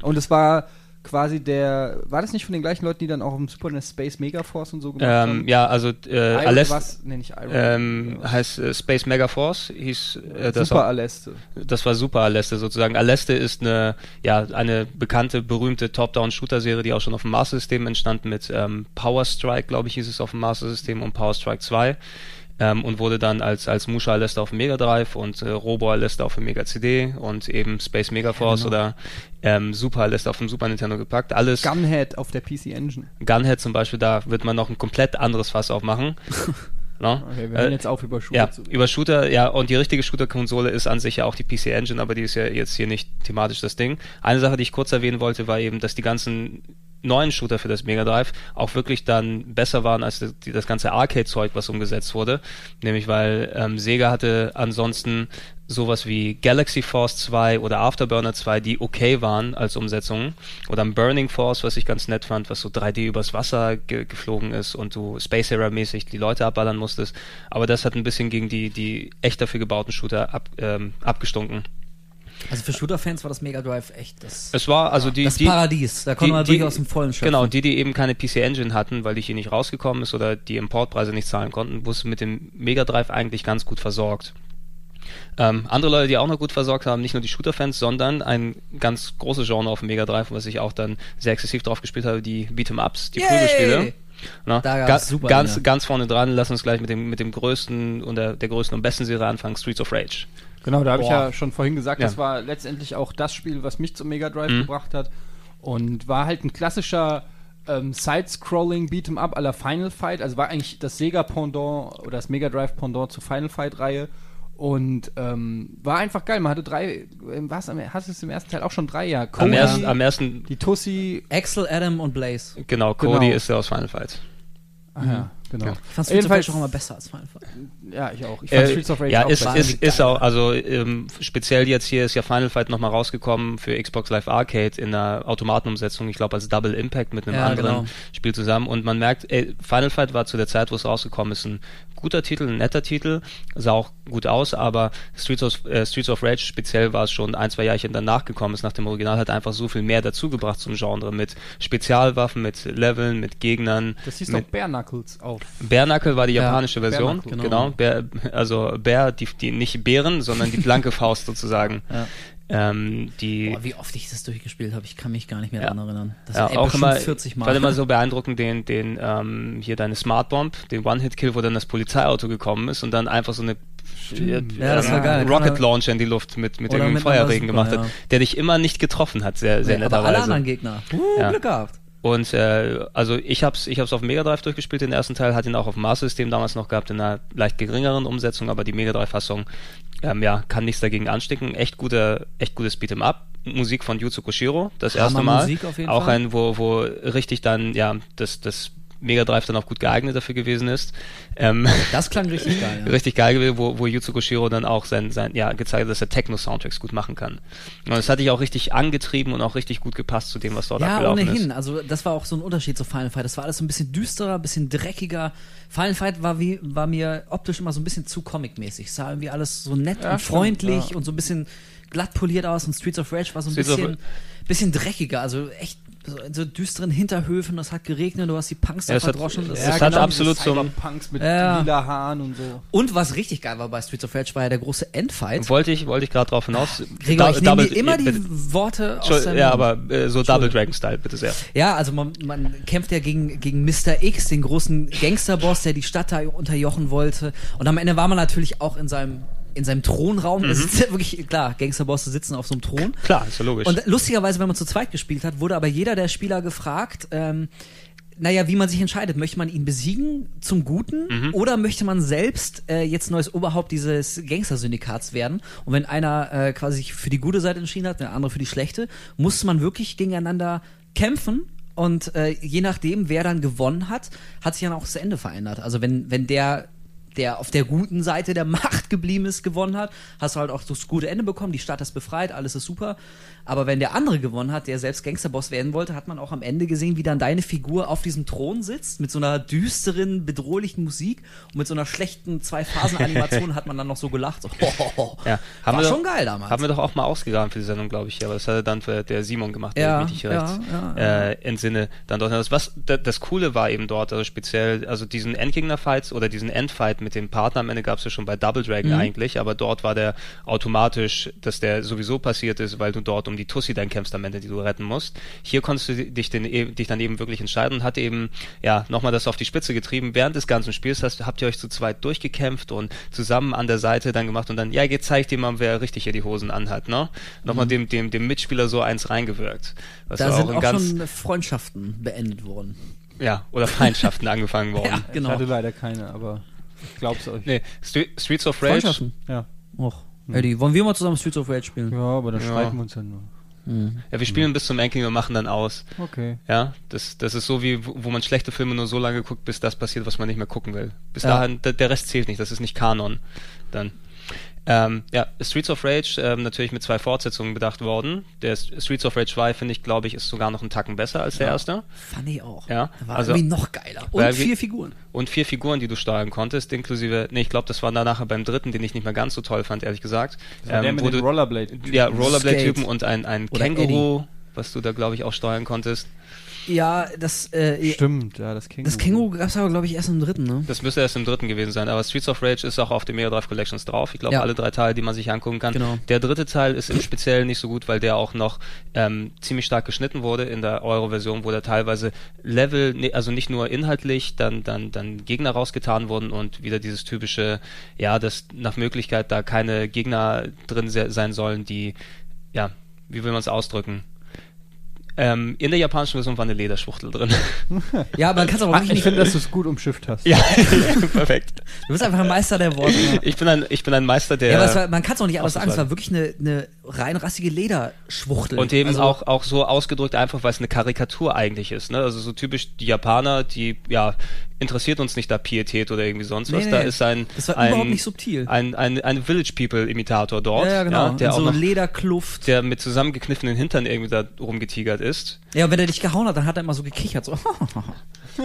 Und es war quasi der, war das nicht von den gleichen Leuten, die dann auch im Super NES Space Megaforce und so gemacht ähm, haben? ja, also äh, Aleste, was? Nee, nicht Iron. ähm, heißt äh, Space Megaforce, hieß äh, das Super auch, Aleste. Das war super Aleste sozusagen. Aleste ist eine, ja, eine bekannte, berühmte Top-Down-Shooter-Serie, die auch schon auf dem Master System entstand mit ähm, Power Strike, glaube ich, hieß es auf dem Master System und Power Strike 2. Ähm, und wurde dann als, als Musha Aleste auf dem Mega Drive und äh, Robo Aleste auf dem Mega CD und eben Space Megaforce genau. oder ähm, Super Aleste auf dem Super Nintendo gepackt. Alles Gunhead auf der PC Engine. Gunhead zum Beispiel, da wird man noch ein komplett anderes Fass aufmachen. no? Okay, wir Äh, hören jetzt auf über Shooter ja, zu reden. über Shooter, ja, und die richtige Shooter-Konsole ist an sich ja auch die PC Engine, aber die ist ja jetzt hier nicht thematisch das Ding. Eine Sache, die ich kurz erwähnen wollte, war eben, dass die ganzen neuen Shooter für das Mega Drive auch wirklich dann besser waren als das, das ganze Arcade-Zeug, was umgesetzt wurde. Nämlich weil ähm, Sega hatte ansonsten sowas wie Galaxy Force 2 oder Afterburner 2, die okay waren als Umsetzungen. Oder Burning Force, was ich ganz nett fand, was so 3D übers Wasser ge geflogen ist und du Space Era mäßig die Leute abballern musstest. Aber das hat ein bisschen gegen die, die echt dafür gebauten Shooter ab, ähm, abgestunken. Also für Shooter-Fans war das Mega Drive echt das, Es war also die, das die Paradies. Da konnte man wirklich aus dem Vollen schöpfen. Genau, die, die eben keine PC Engine hatten, weil die hier nicht rausgekommen ist oder die Importpreise nicht zahlen konnten, wussten mit dem Mega Drive eigentlich ganz gut versorgt. Ähm, andere Leute, die auch noch gut versorgt haben, nicht nur die Shooter-Fans, sondern ein ganz großes Genre auf dem Mega Drive, was ich auch dann sehr exzessiv drauf gespielt habe, die Beat'em-Ups, die! Prügelspiele. Na, Da ga, ganz, Dinge. ganz vorne dran, lass uns gleich mit dem, mit dem größten und der, der größten und besten Serie anfangen, Streets of Rage. Genau, da habe ich ja schon vorhin gesagt, Ja. das war letztendlich auch das Spiel, was mich zum Mega Drive Mhm. gebracht hat. Und war halt ein klassischer ähm, Side-Scrolling Beat'em Up aller Final Fight. Also war eigentlich das Sega Pendant oder das Mega Drive Pendant zur Final Fight-Reihe. Und ähm, war einfach geil. Man hatte drei, ähm, was, am- hast du es im ersten Teil auch schon drei, ja. Am, Cody, ersten, am ersten, die Tussi, Axel, Adam und Blaze. genau, Cody Genau. ist der aus Final Fight. ah, ja. Genau. Ja. Ich fand Rage auch immer besser als Final Fight. Ja, ich auch. Ich fand Äh, Streets of Rage ja, auch ist, ist, ist auch, also ähm, speziell jetzt hier ist ja Final Fight nochmal rausgekommen für Xbox Live Arcade in einer Automatenumsetzung, ich glaube als Double Impact mit einem Ja, anderen genau. Spiel zusammen und man merkt, ey, Final Fight war zu der Zeit, wo es rausgekommen ist, ein guter Titel, ein netter Titel, sah auch gut aus, aber Streets of, äh, Streets of Rage speziell war es schon ein, zwei Jahrchen danach gekommen ist, nach dem Original hat einfach so viel mehr dazugebracht zum Genre mit Spezialwaffen, mit Leveln, mit Gegnern, Das hieß mit doch Bare Knuckles auf. Bärnackel war die Ja, japanische Version, Bärnackel, genau. Bär, also Bär, die, die nicht Bären, sondern die blanke Faust sozusagen. Ja. Ähm, die Boah, wie oft ich das durchgespielt habe, ich kann mich gar nicht mehr Ja. daran erinnern. Das ja, war ey, auch immer, 40 Mal. fand immer so beeindruckend den, den ähm, hier deine Smart Bomb, den One-Hit-Kill, wo dann das Polizeiauto gekommen ist und dann einfach so eine äh, Ja, das war geil. Kann Rocket er- Launcher in die Luft mit, mit irgendeinem Feuerregen gemacht hat, ja. der dich immer nicht getroffen hat, sehr, sehr nee, aber alle anderen Gegner. Uh, Ja. Glück gehabt. Und äh, also ich hab's, ich hab's auf Mega Drive durchgespielt, den ersten Teil, hat ihn auch auf dem Master System damals noch gehabt, in einer leicht geringeren Umsetzung, aber die Mega Drive Fassung, ähm, ja, kann nichts dagegen anstecken. Echt guter, echt gutes Beat'em Up. Musik von Yuzo Koshiro, das erste Hammer Mal. Musik auf jeden auch Fall. ein, wo, wo richtig dann, ja, das, das Mega Drive dann auch gut geeignet dafür gewesen ist. Ähm, Das klang richtig geil. Ja. richtig geil gewesen, wo, wo Yuzo Koshiro dann auch sein, sein, ja, gezeigt hat, dass er Techno-Soundtracks gut machen kann. Und das hat dich auch richtig angetrieben und auch richtig gut gepasst zu dem, was dort Ja, abgelaufen ohnehin. ist. Also das war auch so ein Unterschied zu Final Fight. Das war alles so ein bisschen düsterer, ein bisschen dreckiger. Final Fight war wie war mir optisch immer so ein bisschen zu comic-mäßig. Es sah irgendwie alles so nett Ja, und stimmt, freundlich ja. und so ein bisschen glatt poliert aus. Und Streets of Rage war so ein Streets bisschen, bisschen dreckiger. Also echt so, in so düsteren Hinterhöfen. Es hat geregnet, du hast die Punks da Ja, es hat- verdroschen. Das es ist- hat genau, absolut zum- Cyberpunks mit Ja. lila Haaren und so. und was richtig geil war bei Streets of Rage war ja der große Endfight. Wollte ich, wollte ich gerade drauf hinaus. Gregor, Da- ich nehme immer die bitte. Worte aus deinem Ja, aber äh, so Double Dragon Style, bitte sehr. Ja, also man, man kämpft ja gegen, gegen Mr. X, den großen Gangsterboss, der die Stadt da unterjochen wollte. Und am Ende war man natürlich auch in seinem, in seinem Thronraum. Das ist ja wirklich, klar, Gangsterbosse sitzen auf so einem Thron. Klar, ist ja logisch. Und lustigerweise, wenn man zu zweit gespielt hat, wurde aber jeder der Spieler gefragt, ähm, naja, wie man sich entscheidet. Möchte man ihn besiegen zum Guten Mhm. oder möchte man selbst äh, jetzt neues Oberhaupt dieses Gangster-Syndikats werden? Und wenn einer äh, quasi sich für die gute Seite entschieden hat, der andere für die schlechte, musste man wirklich gegeneinander kämpfen. Und äh, je nachdem, wer dann gewonnen hat, hat sich dann auch das Ende verändert. Also wenn, wenn der der auf der guten Seite der Macht geblieben ist, gewonnen hat, hast du halt auch das gute Ende bekommen, die Stadt ist befreit, alles ist super. Aber wenn der andere gewonnen hat, der selbst Gangsterboss werden wollte, hat man auch am Ende gesehen, wie dann deine Figur auf diesem Thron sitzt, mit so einer düsteren, bedrohlichen Musik und mit so einer schlechten Zwei-Phasen-Animation hat man dann noch so gelacht. So, ja, War wir schon doch, geil damals. Haben wir doch auch mal ausgegraben für die Sendung, glaube ich. Aber das hat er dann der Simon gemacht, Ja, wenn ich mich ja, recht ja, äh, entsinne. Dann dort. Das, was da, das Coole war eben dort, also speziell, also diesen Endgegner-Fights oder diesen Endfight mit dem Partner am Ende gab es ja schon bei Double Dragon Mhm. eigentlich, aber dort war der automatisch, dass der sowieso passiert ist, weil du dort um die Tussi dann kämpfst am Ende, die du retten musst. Hier konntest du dich, den, e- dich dann eben wirklich entscheiden und hat eben, ja, nochmal das auf die Spitze getrieben. Während des ganzen Spiels hast, habt ihr euch zu zweit durchgekämpft und zusammen an der Seite dann gemacht und dann, ja, jetzt zeigt dir mal, wer richtig hier die Hosen anhat, ne? Nochmal dem, dem, dem Mitspieler so eins reingewirkt. Was Mhm. da sind auch, ganz, schon Freundschaften beendet worden. ja, oder Feindschaften angefangen worden. Ja, genau. Ich hatte leider keine, aber ich glaub's euch. Nee, Stre Streets of Rage. Freundschaften. Ja. Och. Eddie, wollen wir mal zusammen Streets of Rage spielen? ja, aber dann Ja. streiten wir uns ja nur. Ja, wir spielen bis zum Endgame, wir machen dann aus. Okay. Ja, das, das ist so wie, wo wo man schlechte Filme nur so lange guckt, bis das passiert, was man nicht mehr gucken will. Bis Ja. dahin, der, der Rest zählt nicht, das ist nicht Kanon. Dann. Ähm, ja, Streets of Rage ähm, natürlich mit zwei Fortsetzungen bedacht worden. Der Streets of Rage 2, finde ich, glaube ich, ist sogar noch einen Tacken besser als der erste. Fand ich auch. Ja, War also- irgendwie noch geiler. Und vier Figuren. Und vier Figuren, die du steuern konntest, inklusive, nee, ich glaube, das war dann nachher beim dritten, den ich nicht mehr ganz so toll fand, ehrlich gesagt. Das war der mit wo den du- Rollerblade. Ja, Rollerblade-Typen und ein, ein Känguru, was du da, glaube ich, auch steuern konntest. Ja, das, äh, Stimmt, ja, das Känguru. das Känguru gab's aber, glaube ich, erst im dritten, ne? Das müsste erst im dritten gewesen sein, aber Streets of Rage ist auch auf den Mega Drive Collections drauf. Ich glaube, Ja. alle drei Teile, die man sich angucken kann. Genau. Der dritte Teil ist im Speziellen nicht so gut, weil der auch noch ähm, ziemlich stark geschnitten wurde in der Euro-Version, wo da teilweise Level, ne- also nicht nur inhaltlich, dann, dann, dann Gegner rausgetan wurden und wieder dieses typische, ja, dass nach Möglichkeit da keine Gegner drin se sein sollen, die, ja, wie will man es ausdrücken? Ähm, in der japanischen Version war eine Lederschwuchtel drin. Ja, aber man kann es aber Ah, wirklich ich nicht. finde, dass du es gut umschifft hast. ja, perfekt. Du bist einfach ein Meister der Worte. Ich bin ein, ich bin ein Meister der. Ja, aber es war, man kann es auch nicht anders sagen. Es war wirklich eine, eine rein rassige Lederschwuchtel. Und eben also, auch, auch so ausgedrückt einfach, weil es eine Karikatur eigentlich ist. Ne? Also so typisch die Japaner, die, ja, interessiert uns nicht da Pietät oder irgendwie sonst was. Nee, Da ist ein, Das war ein, überhaupt nicht subtil. Ein, ein, ein Village People Imitator dort, Ja, ja, genau. der In auch so noch, Lederkluft. der mit zusammengekniffenen Hintern irgendwie da rumgetigert ist. Ja, wenn er dich gehauen hat, dann hat er immer so gekichert. So.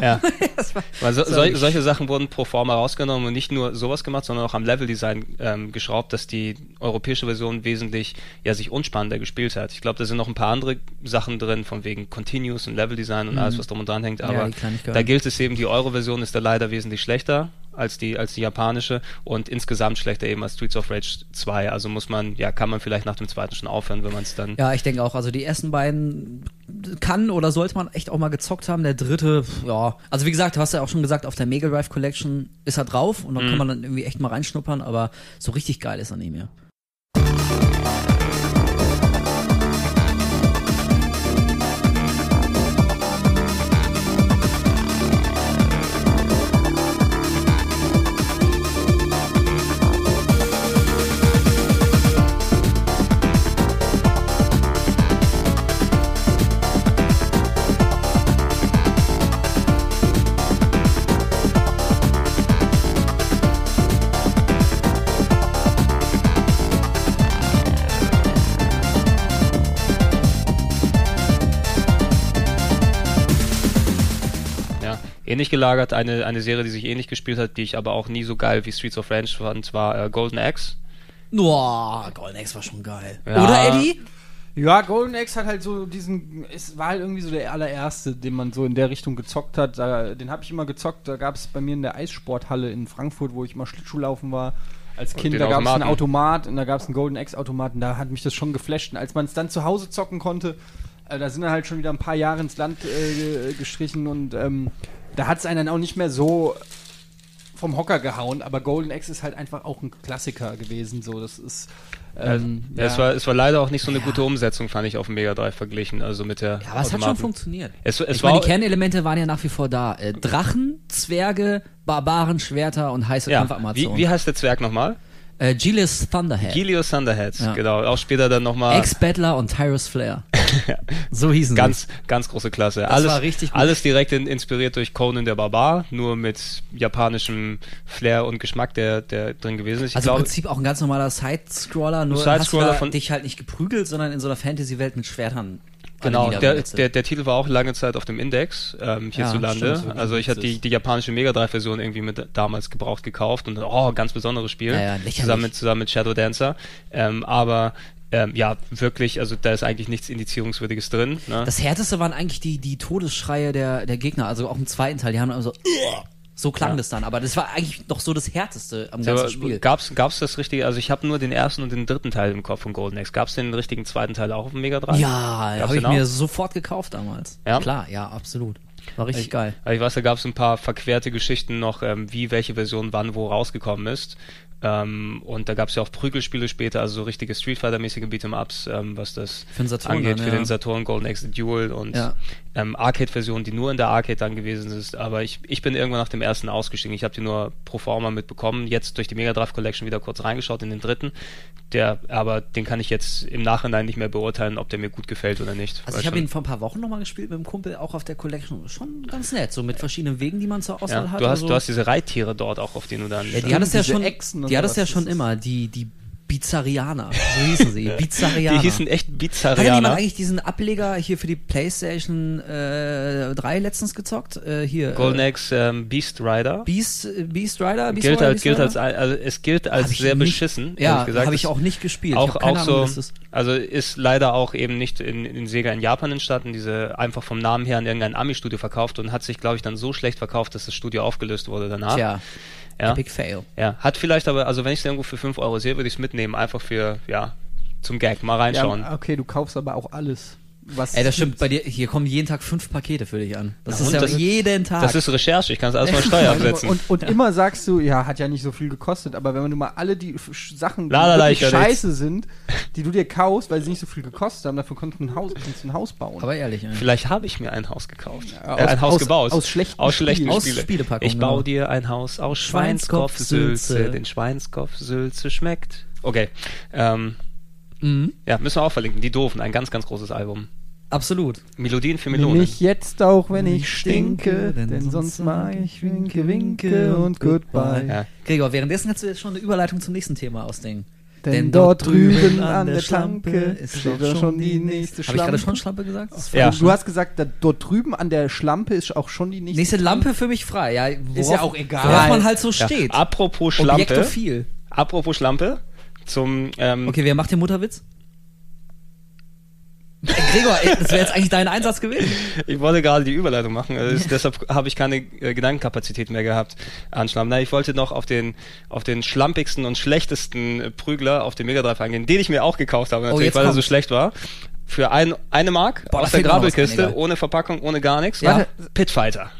Ja. Weil so, wirklich- solche Sachen wurden pro forma rausgenommen und nicht nur sowas gemacht, sondern auch am Leveldesign ähm, geschraubt, dass die europäische Version wesentlich ja sich unspannender gespielt hat. Ich glaube, da sind noch ein paar andere Sachen drin, von wegen Continuous und Leveldesign und alles, was drum und dran hängt. Ja, Aber Kleinigkeiten. da gilt es eben, die Euro-Version ist da leider wesentlich schlechter als die, als die japanische und insgesamt schlechter eben als Streets of Rage 2. Also muss man, ja, kann man vielleicht nach dem zweiten schon aufhören, wenn man es dann Ja, ich denke auch. Also die ersten beiden kann oder sollte man echt auch mal gezockt haben. Der dritte, ja. Also wie gesagt, du hast ja auch schon gesagt, auf der Mega Drive Collection ist er drauf und dann kann man dann irgendwie echt mal reinschnuppern, aber so richtig geil ist er nicht mehr. Ähnlich gelagert, eine, eine Serie, die sich ähnlich gespielt hat, die ich aber auch nie so geil wie Streets of Rage fand, war äh, Golden Axe. Boah, Golden Axe war schon geil. Ja. Oder Eddie? Ja, Golden Axe hat halt so diesen, es war halt irgendwie so der allererste, den man so in der Richtung gezockt hat. Da, den habe ich immer gezockt. Da gab es bei mir in der Eissporthalle in Frankfurt, wo ich immer Schlittschuhlaufen war. Als Kind, da gab es einen. Automat und da gab es einen Golden Axe Automaten. Da hat mich das schon geflasht. Und als man es dann zu Hause zocken konnte, äh, da sind dann halt schon wieder ein paar Jahre ins Land äh, ge- gestrichen und ähm, da hat es einen dann auch nicht mehr so vom Hocker gehauen. Aber Golden Axe ist halt einfach auch ein Klassiker gewesen. So, das ist ähm, Ja, Es, war, es war leider auch nicht so eine gute Umsetzung, fand ich, auf dem Mega Drive verglichen, also mit der Ja, aber es hat schon funktioniert. Es, es ich war meine, die Kernelemente waren ja nach wie vor da. Äh, Drachen, Zwerge, Barbaren, Schwerter und heiße ja, wie, Kampfarmationen. wie heißt der Zwerg nochmal? Äh, Gilius Thunderhead. Gilius Thunderhead, Ja. genau. Auch später dann nochmal Ex-Battler und Tyrus Flair. So hießen ganz, ganz große Klasse. Das alles, war richtig gut. alles direkt in, inspiriert durch Conan der Barbar, nur mit japanischem Flair und Geschmack, der, der drin gewesen ist. Ich Also im glaube, Prinzip auch ein ganz normaler Side-Scroller, nur Side-Scroller hast du von- dich halt nicht geprügelt, sondern in so einer Fantasy-Welt mit Schwertern. Genau, der, der, der Titel war auch lange Zeit auf dem Index ähm, Ja, hierzulande. stimmt, so also ich hatte die, die japanische Mega Drive Version irgendwie mit damals gebraucht gekauft und oh, ganz besonderes Spiel. Ja, ja, zusammen, mit, zusammen mit Shadow Dancer. Ähm, aber ähm, ja, wirklich, also da ist eigentlich nichts Indizierungswürdiges drin. Ne? Das härteste waren eigentlich die, die Todesschreie der, der Gegner, also auch im zweiten Teil, die haben immer so, klang das dann, aber das war eigentlich noch so das härteste am ganzen aber Spiel. gab's, gab's das richtige, also ich habe nur den ersten und den dritten Teil im Kopf von Golden Axe. Gab's den richtigen zweiten Teil auch auf dem Mega Drive? Ja, Gab's habe ich auch? mir sofort gekauft damals. Ja? Klar, ja, absolut. War richtig Ich, geil. ich weiß, da gab es ein paar verquerte Geschichten noch, ähm, wie welche Version wann wo rausgekommen ist. Ähm, und da gab es ja auch Prügelspiele später, also so richtige Street Fighter-mäßige Beat'em-Ups, ähm, was das Für angeht, dann, für ja. den Saturn Golden Axe Duel und Ja. Ähm, Arcade-Version, die nur in der Arcade dann gewesen ist. Aber ich, ich bin irgendwann nach dem ersten ausgestiegen. Ich habe die nur pro forma mitbekommen. Jetzt durch die Mega Drive Collection wieder kurz reingeschaut in den dritten. Der, aber den kann ich jetzt im Nachhinein nicht mehr beurteilen, ob der mir gut gefällt oder nicht. Also ich habe ihn vor ein paar Wochen nochmal gespielt mit dem Kumpel, auch auf der Collection. Schon ganz nett, so mit verschiedenen Wegen, die man zur Auswahl ja, hat. du, hast, also, du hast diese Reittiere dort auch, auf denen du dann. ja, die hat es ja schon, die hat es sowas, ja schon immer, die, die Bizarrianer, so hießen sie, Bizarrianer. Die hießen echt Hat Bizarrianer. jemand eigentlich diesen Ableger hier für die Playstation äh, 3 letztens gezockt? Äh, hier, Golden äh, Axe ähm, Beast Rider. Beast, äh, Beast Rider? Beast gilt Rider, als, Beast gilt Rider? als, also es gilt als sehr nicht- beschissen. Ja, habe ich auch nicht gespielt. Auch, ich hab keine auch Ahnung, so, also ist leider auch eben nicht in, in Sega in Japan entstanden, diese einfach vom Namen her an irgendein Ami-Studio verkauft und hat sich, glaube ich, dann so schlecht verkauft, dass das Studio aufgelöst wurde danach. Tja, ja. Epic Fail. ja. Hat vielleicht aber, also wenn ich es irgendwo für 5 Euro sehe, würde ich es mitnehmen, einfach für, ja, zum Gag, mal reinschauen. Ja, okay, du kaufst aber auch alles. Was Ey, das stimmt, bei dir, hier kommen jeden Tag fünf Pakete für dich an. Das Ja, ist ja das ist- jeden Tag. Das ist Recherche, ich kann es alles mal Steuer absetzen. Und, und immer sagst du, ja, hat ja nicht so viel gekostet, aber wenn du mal alle die Sachen, die wirklich scheiße sind, die du dir kaufst, weil sie nicht so viel gekostet haben, dafür kannst du ein Haus, du ein Haus bauen. aber ehrlich, ey. Vielleicht habe ich mir ein Haus gekauft. Ja, äh, ein aus- Haus aus- gebaut. aus schlechten aus schlechten Spielen. Aus Spiele. Spielepackungen, Ich baue genau. dir ein Haus aus Schweinskopf, Schweinskopf-Sülze. Sülze. Den Schweinskopf-Sülze schmeckt. Okay. Ähm, Ja, müssen wir auch verlinken. Die Doofen, ein ganz, ganz großes Album. Absolut. Melodien für Melonen. mich jetzt auch, wenn ich stinke, denn denn sonst sag ich winke, winke und goodbye. Ja. Gregor, währenddessen kannst du jetzt schon eine Überleitung zum nächsten Thema ausdenken. Denn, dort drüben an der Schlampe steht doch schon die nächste Habe ich gerade Schlampe. schon Schlampe gesagt? Ist Ja. Du hast gesagt, da, dort drüben an der Schlampe ist auch schon die nächste. Nächste Lampe für mich frei. Ja, worauf, ja auch egal. Worauf man halt so Ja. steht. Apropos Schlampe. Objektophil. Apropos Schlampe. Zum, ähm, Okay, wer macht den Mutterwitz? Ey, Gregor, ey, das wäre jetzt eigentlich dein Einsatz gewesen. Ich wollte gerade die Überleitung machen, also deshalb habe ich keine äh, Gedankenkapazität mehr gehabt an Schlamm. Nein, ich wollte noch auf den, auf den schlampigsten und schlechtesten äh, Prügler auf dem Mega Drive eingehen, den ich mir auch gekauft habe, natürlich, Oh, weil er so schlecht war. Für ein, eine Mark Boah, aus der egal. ohne Verpackung, ohne gar nichts. Ja. Pitfighter.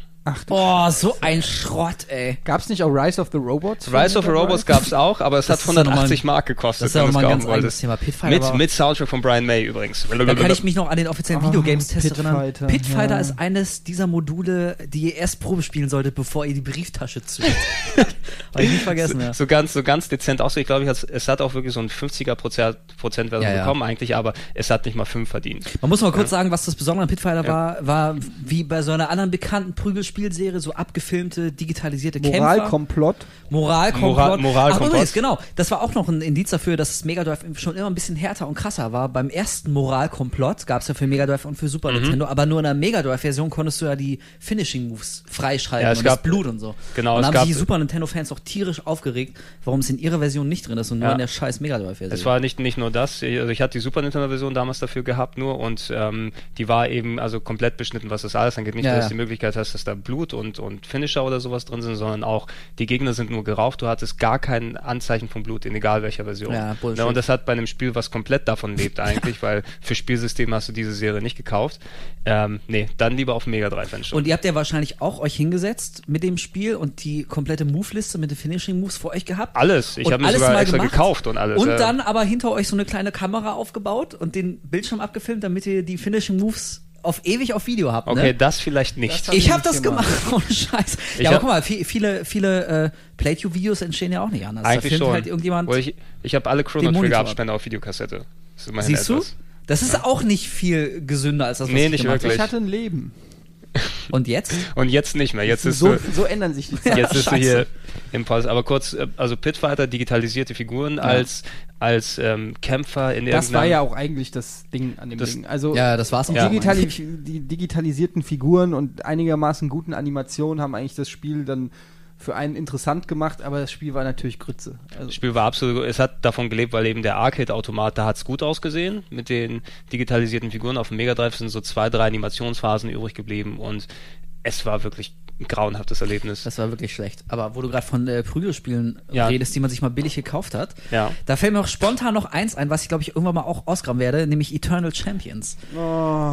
Boah, so ein Schrott, ey. Gab's nicht auch Rise of the Robots? Rise of the Robots gab's auch, aber es Das hat ist ja nochmal 180 ein- Mark gekostet, das ist ja wenn du es nochmal ein kaufen ganz eigenes wolltest. Thema. Pitfighter Mit, mit Soundtrack von Brian May übrigens. Da kann ich mich noch an den offiziellen Oh, Videogames-Test erinnern. Pitfighter, Pitfighter ja. ist eines dieser Module, die ihr erst Probe spielen solltet, bevor ihr die Brieftasche zückt. Habe ich nicht vergessen, ja. so ganz, so ganz dezent aus. Ich glaube, ich hat's- es hat auch wirklich so ein 50er Prozent Prozent Ja, ja. bekommen eigentlich, aber es hat nicht mal 5 verdient. Man muss mal kurz sagen, was das Besondere an Pitfighter war, war wie bei so einer anderen bekannten Prügelspielserie, so abgefilmte, digitalisierte Kämpfer. Moralkomplott. Moralkomplott. Moral- Moralkomplott. Übrigens, genau. Das war auch noch ein Indiz dafür, dass das Mega Drive schon immer ein bisschen härter und krasser war. Beim ersten Moralkomplott gab es ja für Mega Drive und für Super Mhm. Nintendo, aber nur in der Mega Drive-Version konntest du ja die Finishing Moves freischalten Ja, es und gab- das Blut und so. genau, Und es haben gab- sich die Super Nintendo-Fans auch tierisch aufgeregt, warum es in ihrer Version nicht drin ist und nur Ja. in der scheiß Mega Drive-Version. Es war nicht, nicht nur das, also ich hatte die Super Nintendo-Version damals dafür gehabt nur und ähm, die war eben also komplett beschnitten, was das alles angeht. Nicht, Ja, dass ja. du die Möglichkeit hast, dass da Blut und, und Finisher oder sowas drin sind, sondern auch die Gegner sind nur gerauft, du hattest gar kein Anzeichen von Blut in egal welcher Version. Ja, Bullshit. Ne, und das hat bei einem Spiel, was komplett davon lebt eigentlich, weil für Spielsysteme hast du diese Serie nicht gekauft. Ähm, nee, dann lieber auf Mega Drive wenn schon. Und ihr habt ja wahrscheinlich auch euch hingesetzt mit dem Spiel und die komplette Move-Liste mit den Finishing Moves vor euch gehabt. Alles. Ich habe mir alles sogar mal extra gemacht. gekauft und alles. Und ja. dann aber hinter euch so eine kleine Kamera aufgebaut und den Bildschirm abgefilmt, damit ihr die Finishing Moves auf ewig auf Video habt. Okay, ne? das vielleicht nicht. hab Ich habe das gemacht. gemacht, ohne Scheiß. Ich Ja, aber guck mal, vi- viele, viele äh, Playthrough-Videos entstehen ja auch nicht anders. Eigentlich schon. halt irgendjemand. Ich ich habe alle Chrono den Trigger Monitor Abstände auf Videokassette. Das Siehst du? etwas. Das ist auch nicht viel gesünder als das, was Nee, ich nicht gemacht wirklich. Ich hatte ein Leben. Und jetzt? Und jetzt nicht mehr. Jetzt ist So, du, so ändern sich die Zeiten. jetzt ist du hier im Pause. Aber kurz, äh, also Pitfighter, digitalisierte Figuren als, als ähm, Kämpfer in Das war ja auch eigentlich das Ding an dem Das- Ding. Also Ja, das war's auch. die, Ja. digitali die digitalisierten Figuren und einigermaßen guten Animationen haben eigentlich das Spiel dann für einen interessant gemacht, aber das Spiel war natürlich Grütze. Also, Das Spiel war absolut, es hat davon gelebt, weil eben der Arcade-Automat, da hat es gut ausgesehen. Mit den digitalisierten Figuren auf dem Mega Drive sind so zwei, drei Animationsphasen übrig geblieben und es war wirklich ein grauenhaftes Erlebnis. Das war wirklich schlecht. Aber wo du gerade von äh, Prügelspielen Ja. redest, die man sich mal billig gekauft hat, Ja. da fällt mir auch spontan noch eins ein, was ich glaube ich irgendwann mal auch ausgraben werde, nämlich Eternal Champions.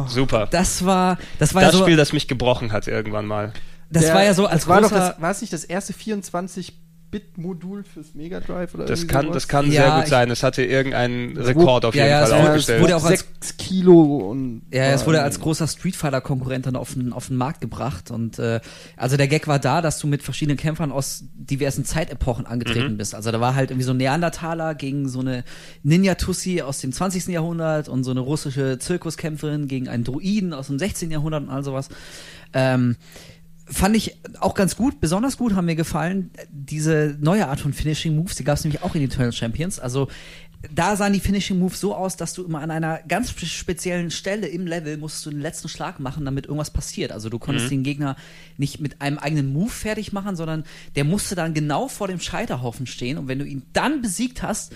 Super. Das war, das war das ja so, Spiel, das mich gebrochen hat irgendwann mal. Das der- war ja so als war doch großer, das, war es nicht das erste 24-Bit-Modul fürs Mega Drive oder Das kann, sowas? das kann Ja, sehr gut sein. Es hatte irgendeinen Rekord auf ja, jeden ja, Fall es wurde- aufgestellt. es wurde auch als- 6 Kilo und Ja, es wurde war- als großer Street Fighter Konkurrent dann auf den, auf den Markt gebracht und äh, also der Gag war da, dass du mit verschiedenen Kämpfern aus diversen Zeitepochen angetreten bist. Also da war halt irgendwie so ein Neandertaler gegen so eine Ninja Tussi aus dem 20. Jahrhundert und so eine russische Zirkuskämpferin gegen einen Druiden aus dem 16. Jahrhundert und all sowas. Ähm, Fand ich auch ganz gut, besonders gut haben mir gefallen, diese neue Art von Finishing Moves, die gab es nämlich auch in Eternal Champions. Also da sahen die Finishing Moves so aus, dass du immer an einer ganz spe- speziellen Stelle im Level musst du den letzten Schlag machen, damit irgendwas passiert. Also du konntest den Gegner nicht mit einem eigenen Move fertig machen, sondern der musste dann genau vor dem Scheiterhaufen stehen und wenn du ihn dann besiegt hast,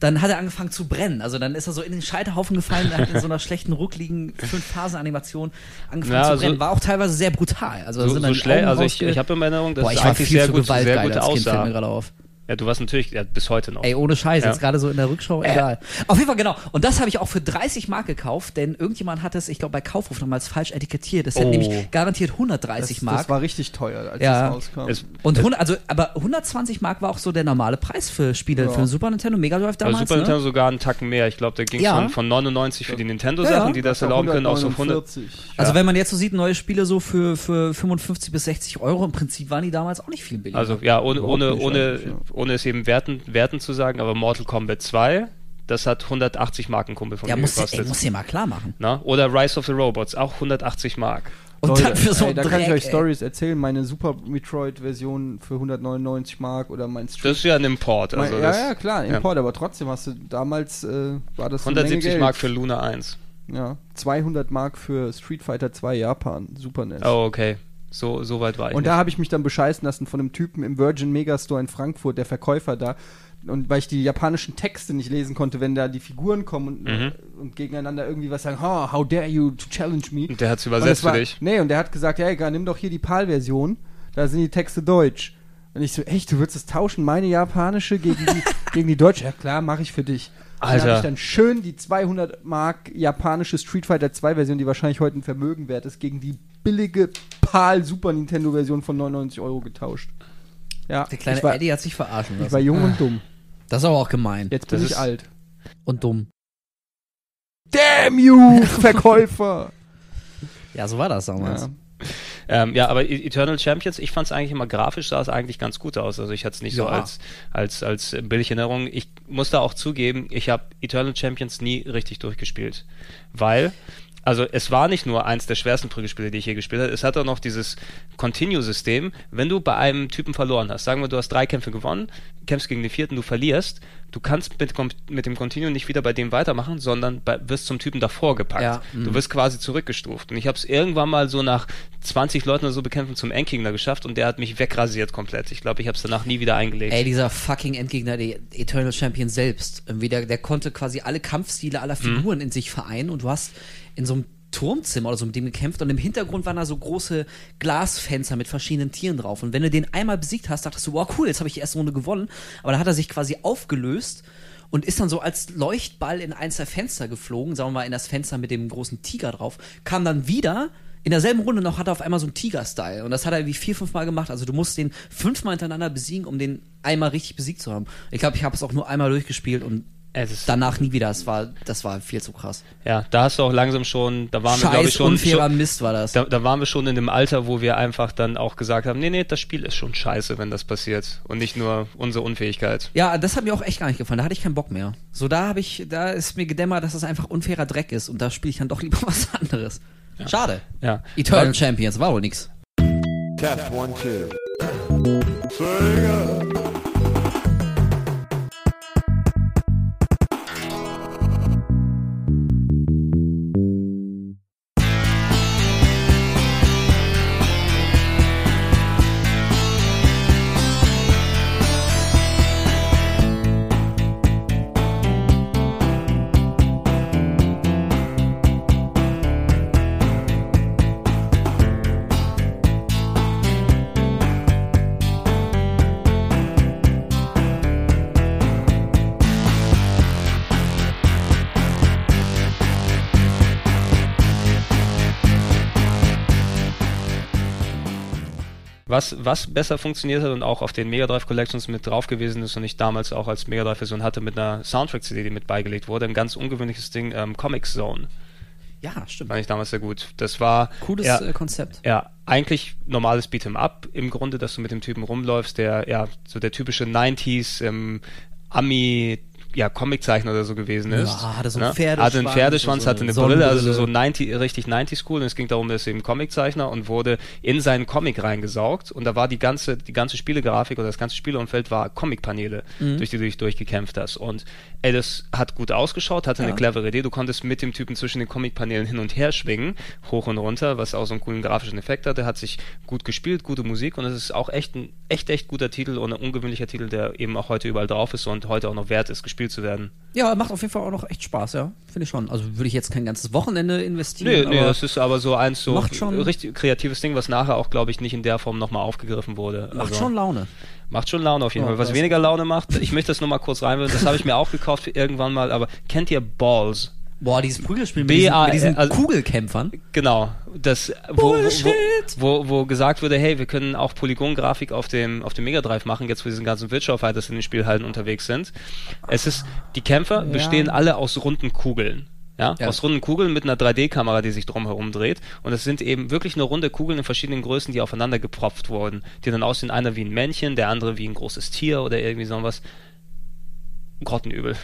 dann hat er angefangen zu brennen. Also dann ist er so in den Scheiterhaufen gefallen, hat in so einer schlechten, ruckligen Fünf-Phasen-Animation angefangen Ja, zu also- brennen. War auch teilweise sehr brutal. Also da So, sind so Augen also ich, ich habe in Erinnerung, dass Boah, ich war viel sehr zu gut, sehr gewaltgeil gut als Kind, fällt mir aussah. gerade auf. Ja, du warst natürlich, ja, bis heute noch. Ey, ohne Scheiß, Ja. jetzt gerade so in der Rückschau, egal. Auf jeden Fall, genau. Und das habe ich auch für 30 Mark gekauft, denn irgendjemand hat es, ich glaube, bei Kaufhof nochmals falsch etikettiert. Das hätte Oh. nämlich garantiert 130 das, Mark. das war richtig teuer, als Ja. das rauskam. Es, und 100, also, aber 120 Mark war auch so der normale Preis für Spiele Ja. für Super Nintendo, Mega Drive bei damals. Super ne? Nintendo sogar einen Tacken mehr. Ich glaube, da ging es Ja. von, von 99 für die Nintendo-Sachen, ja. die das erlauben können, auf so 100. 149. Also Ja. wenn man jetzt so sieht, neue Spiele so für, für 55 bis 60 Euro, im Prinzip waren die damals auch nicht viel billiger. Also ja, ohne, ohne, ohne. Ohne es eben werten, werten zu sagen, aber Mortal Kombat 2, Das hat 180 Mark ein Kumpel von Ja, mir muss, gekostet. ey, muss dir mal klar machen. Na? Oder Rise of the Robots, auch 180 Mark. Und Leute, dann für so ey, da kann ich Dreck, euch. Stories erzählen. Meine Super Metroid-Version für 199 Mark oder mein Street. Das ist ja ein Import. Also mein, ja, das, ja, klar, ja. Import, aber trotzdem hast du damals äh, war das eine Menge 170 Geld. Mark für Luna 1. Ja, 200 Mark für Street Fighter 2 Japan, Super NES. Oh, okay. So, so weit war ich Und nicht. da habe ich mich dann bescheißen lassen von einem Typen im Virgin Megastore in Frankfurt, der Verkäufer da. Und weil ich die japanischen Texte nicht lesen konnte, wenn da die Figuren kommen und, Mhm. und gegeneinander irgendwie was sagen, oh, how dare you to challenge me. Und der Und das übersetzt war, für dich. Nee, und der hat gesagt, ja, egal, nimm doch hier die PAL-Version, da sind die Texte deutsch. Und ich so, echt, du würdest es tauschen, meine japanische gegen die, gegen die deutsche? Ja klar, mache ich für dich. Und Dann Alter. habe ich dann schön die 200 Mark japanische Street Fighter 2 Version, die wahrscheinlich heute ein Vermögen wert ist, gegen die billige PAL Super Nintendo Version von 99 Euro getauscht. Ja, Der kleine ich war, Eddie hat sich verarschen ich lassen. war jung und dumm. Das ist aber auch gemein. Jetzt bin Das ich alt. Und dumm. Damn you, Verkäufer! Ja, so war das damals. ja. Ähm, ja, aber E- Eternal Champions, ich fand es eigentlich immer grafisch, sah es eigentlich ganz gut aus. Also ich hatte es nicht so Ja. als, als, als billige Erinnerung. Ich muss da auch zugeben, ich habe Eternal Champions nie richtig durchgespielt. Weil, also es war nicht nur eins der schwersten Prügelspiele, die ich je gespielt habe, es hat auch noch dieses Continue-System. Wenn du bei einem Typen verloren hast, sagen wir, du hast drei Kämpfe gewonnen, kämpfst gegen den vierten, du verlierst, du kannst mit, mit dem Continue nicht wieder bei dem weitermachen, sondern bei, wirst zum Typen davor gepackt. Ja, du mhm. wirst quasi zurückgestuft. Und ich habe es irgendwann mal so nach 20 Leuten oder so bekämpfen zum Endgegner geschafft und der hat mich wegrasiert komplett. Ich glaube, ich habe es danach nie wieder eingelegt. Ey, dieser fucking Endgegner, der Eternal Champion selbst, irgendwie der, der konnte quasi alle Kampfstile aller Figuren in sich vereinen und du hast in so einem Turmzimmer oder so mit dem gekämpft und im Hintergrund waren da so große Glasfenster mit verschiedenen Tieren drauf und wenn du den einmal besiegt hast, dachtest du, wow, cool, jetzt habe ich die erste Runde gewonnen, aber dann hat er sich quasi aufgelöst und ist dann so als Leuchtball in eins der Fenster geflogen, sagen wir mal in das Fenster mit dem großen Tiger drauf, kam dann wieder in derselben Runde noch hat er auf einmal so einen Tiger-Style. Und das hat er wie vier, fünf Mal gemacht. Also du musst den fünfmal hintereinander besiegen, um den einmal richtig besiegt zu haben. Ich glaube, ich habe es auch nur einmal durchgespielt und danach nie wieder. Das war, das war viel zu krass. Ja, da hast du auch langsam schon, da waren wir, glaube ich, Scheiß schon, unfairer schon Mist war das. da, da waren wir schon in dem Alter, wo wir einfach dann auch gesagt haben, nee, nee, das Spiel ist schon scheiße, wenn das passiert. Und nicht nur unsere Unfähigkeit. Ja, das hat mir auch echt gar nicht gefallen. Da hatte ich keinen Bock mehr. So, da habe ich, da ist mir gedämmert, dass das einfach unfairer Dreck ist und da spiele ich dann doch lieber was anderes. Schade. Ja. Eternal Champions war wohl nix. Test one, two. Was, was besser funktioniert hat und auch auf den Mega Drive Collections mit drauf gewesen ist und ich damals auch als Mega Drive Version hatte mit einer Soundtrack-CD, die mit beigelegt wurde, ein ganz ungewöhnliches Ding, ähm, Comic Zone. Ja, stimmt. Fand ich damals sehr gut. Das war Cooles ja, äh, Konzept. ja, eigentlich normales Beat'em Up im Grunde, dass du mit dem Typen rumläufst, der ja so der typische 90s ähm, Ami ja, Comiczeichner oder so gewesen ist. Ja, hatte so einen ne? Pferdeschwanz Hatte einen Pferdeschwanz, so hatte eine eine Brille, also so Sonnenbrille. 90, richtig 90s cool. Und es ging darum, dass er eben Comiczeichner und wurde in seinen Comic reingesaugt. Und da war die ganze, die ganze Spielegrafik oder das ganze Spieleumfeld war Comicpaneele, Mhm. durch die du dich durchgekämpft hast. Und ey, das hat gut ausgeschaut, hatte eine Ja. clevere Idee. Du konntest mit dem Typen zwischen den Comicpaneelen hin und her schwingen, hoch und runter, was auch so einen coolen grafischen Effekt hatte. Hat sich gut gespielt, gute Musik und es ist auch echt ein echt, echt guter Titel und ein ungewöhnlicher Titel, der eben auch heute überall drauf ist und heute auch noch wert ist, gespielt zu werden. Ja, macht auf jeden Fall auch noch echt Spaß, ja. Finde ich schon. Also würde ich jetzt kein ganzes Wochenende investieren. Nee, nee, das ist aber so eins so Macht schon- richtig kreatives Ding, was nachher auch, glaube ich, nicht in der Form nochmal aufgegriffen wurde. macht Also, schon Laune. Macht schon Laune auf jeden Ja, Fall. Was weniger Laune macht, ich möchte das nur mal kurz reinwerfen, das habe ich mir auch gekauft irgendwann mal, aber kennt ihr Balls? Boah, dieses Prügelspiel mit diesen, mit diesen also- Kugelkämpfern. Genau, das wo, Bullshit! wo, wo, wo gesagt wurde, hey, wir können auch Polygongrafik auf dem auf dem Mega Drive machen, jetzt wo diesen ganzen Virtual Fighters in den Spielhallen unterwegs sind. Es ist die Kämpfer bestehen alle aus runden Kugeln. Ja, Ja. aus runden Kugeln mit einer 3D-Kamera, die sich drumherum dreht. Und es sind eben wirklich nur runde Kugeln in verschiedenen Größen, die aufeinander gepropft wurden. Die dann aussehen, einer wie ein Männchen, der andere wie ein großes Tier oder irgendwie sowas. Grottenübel.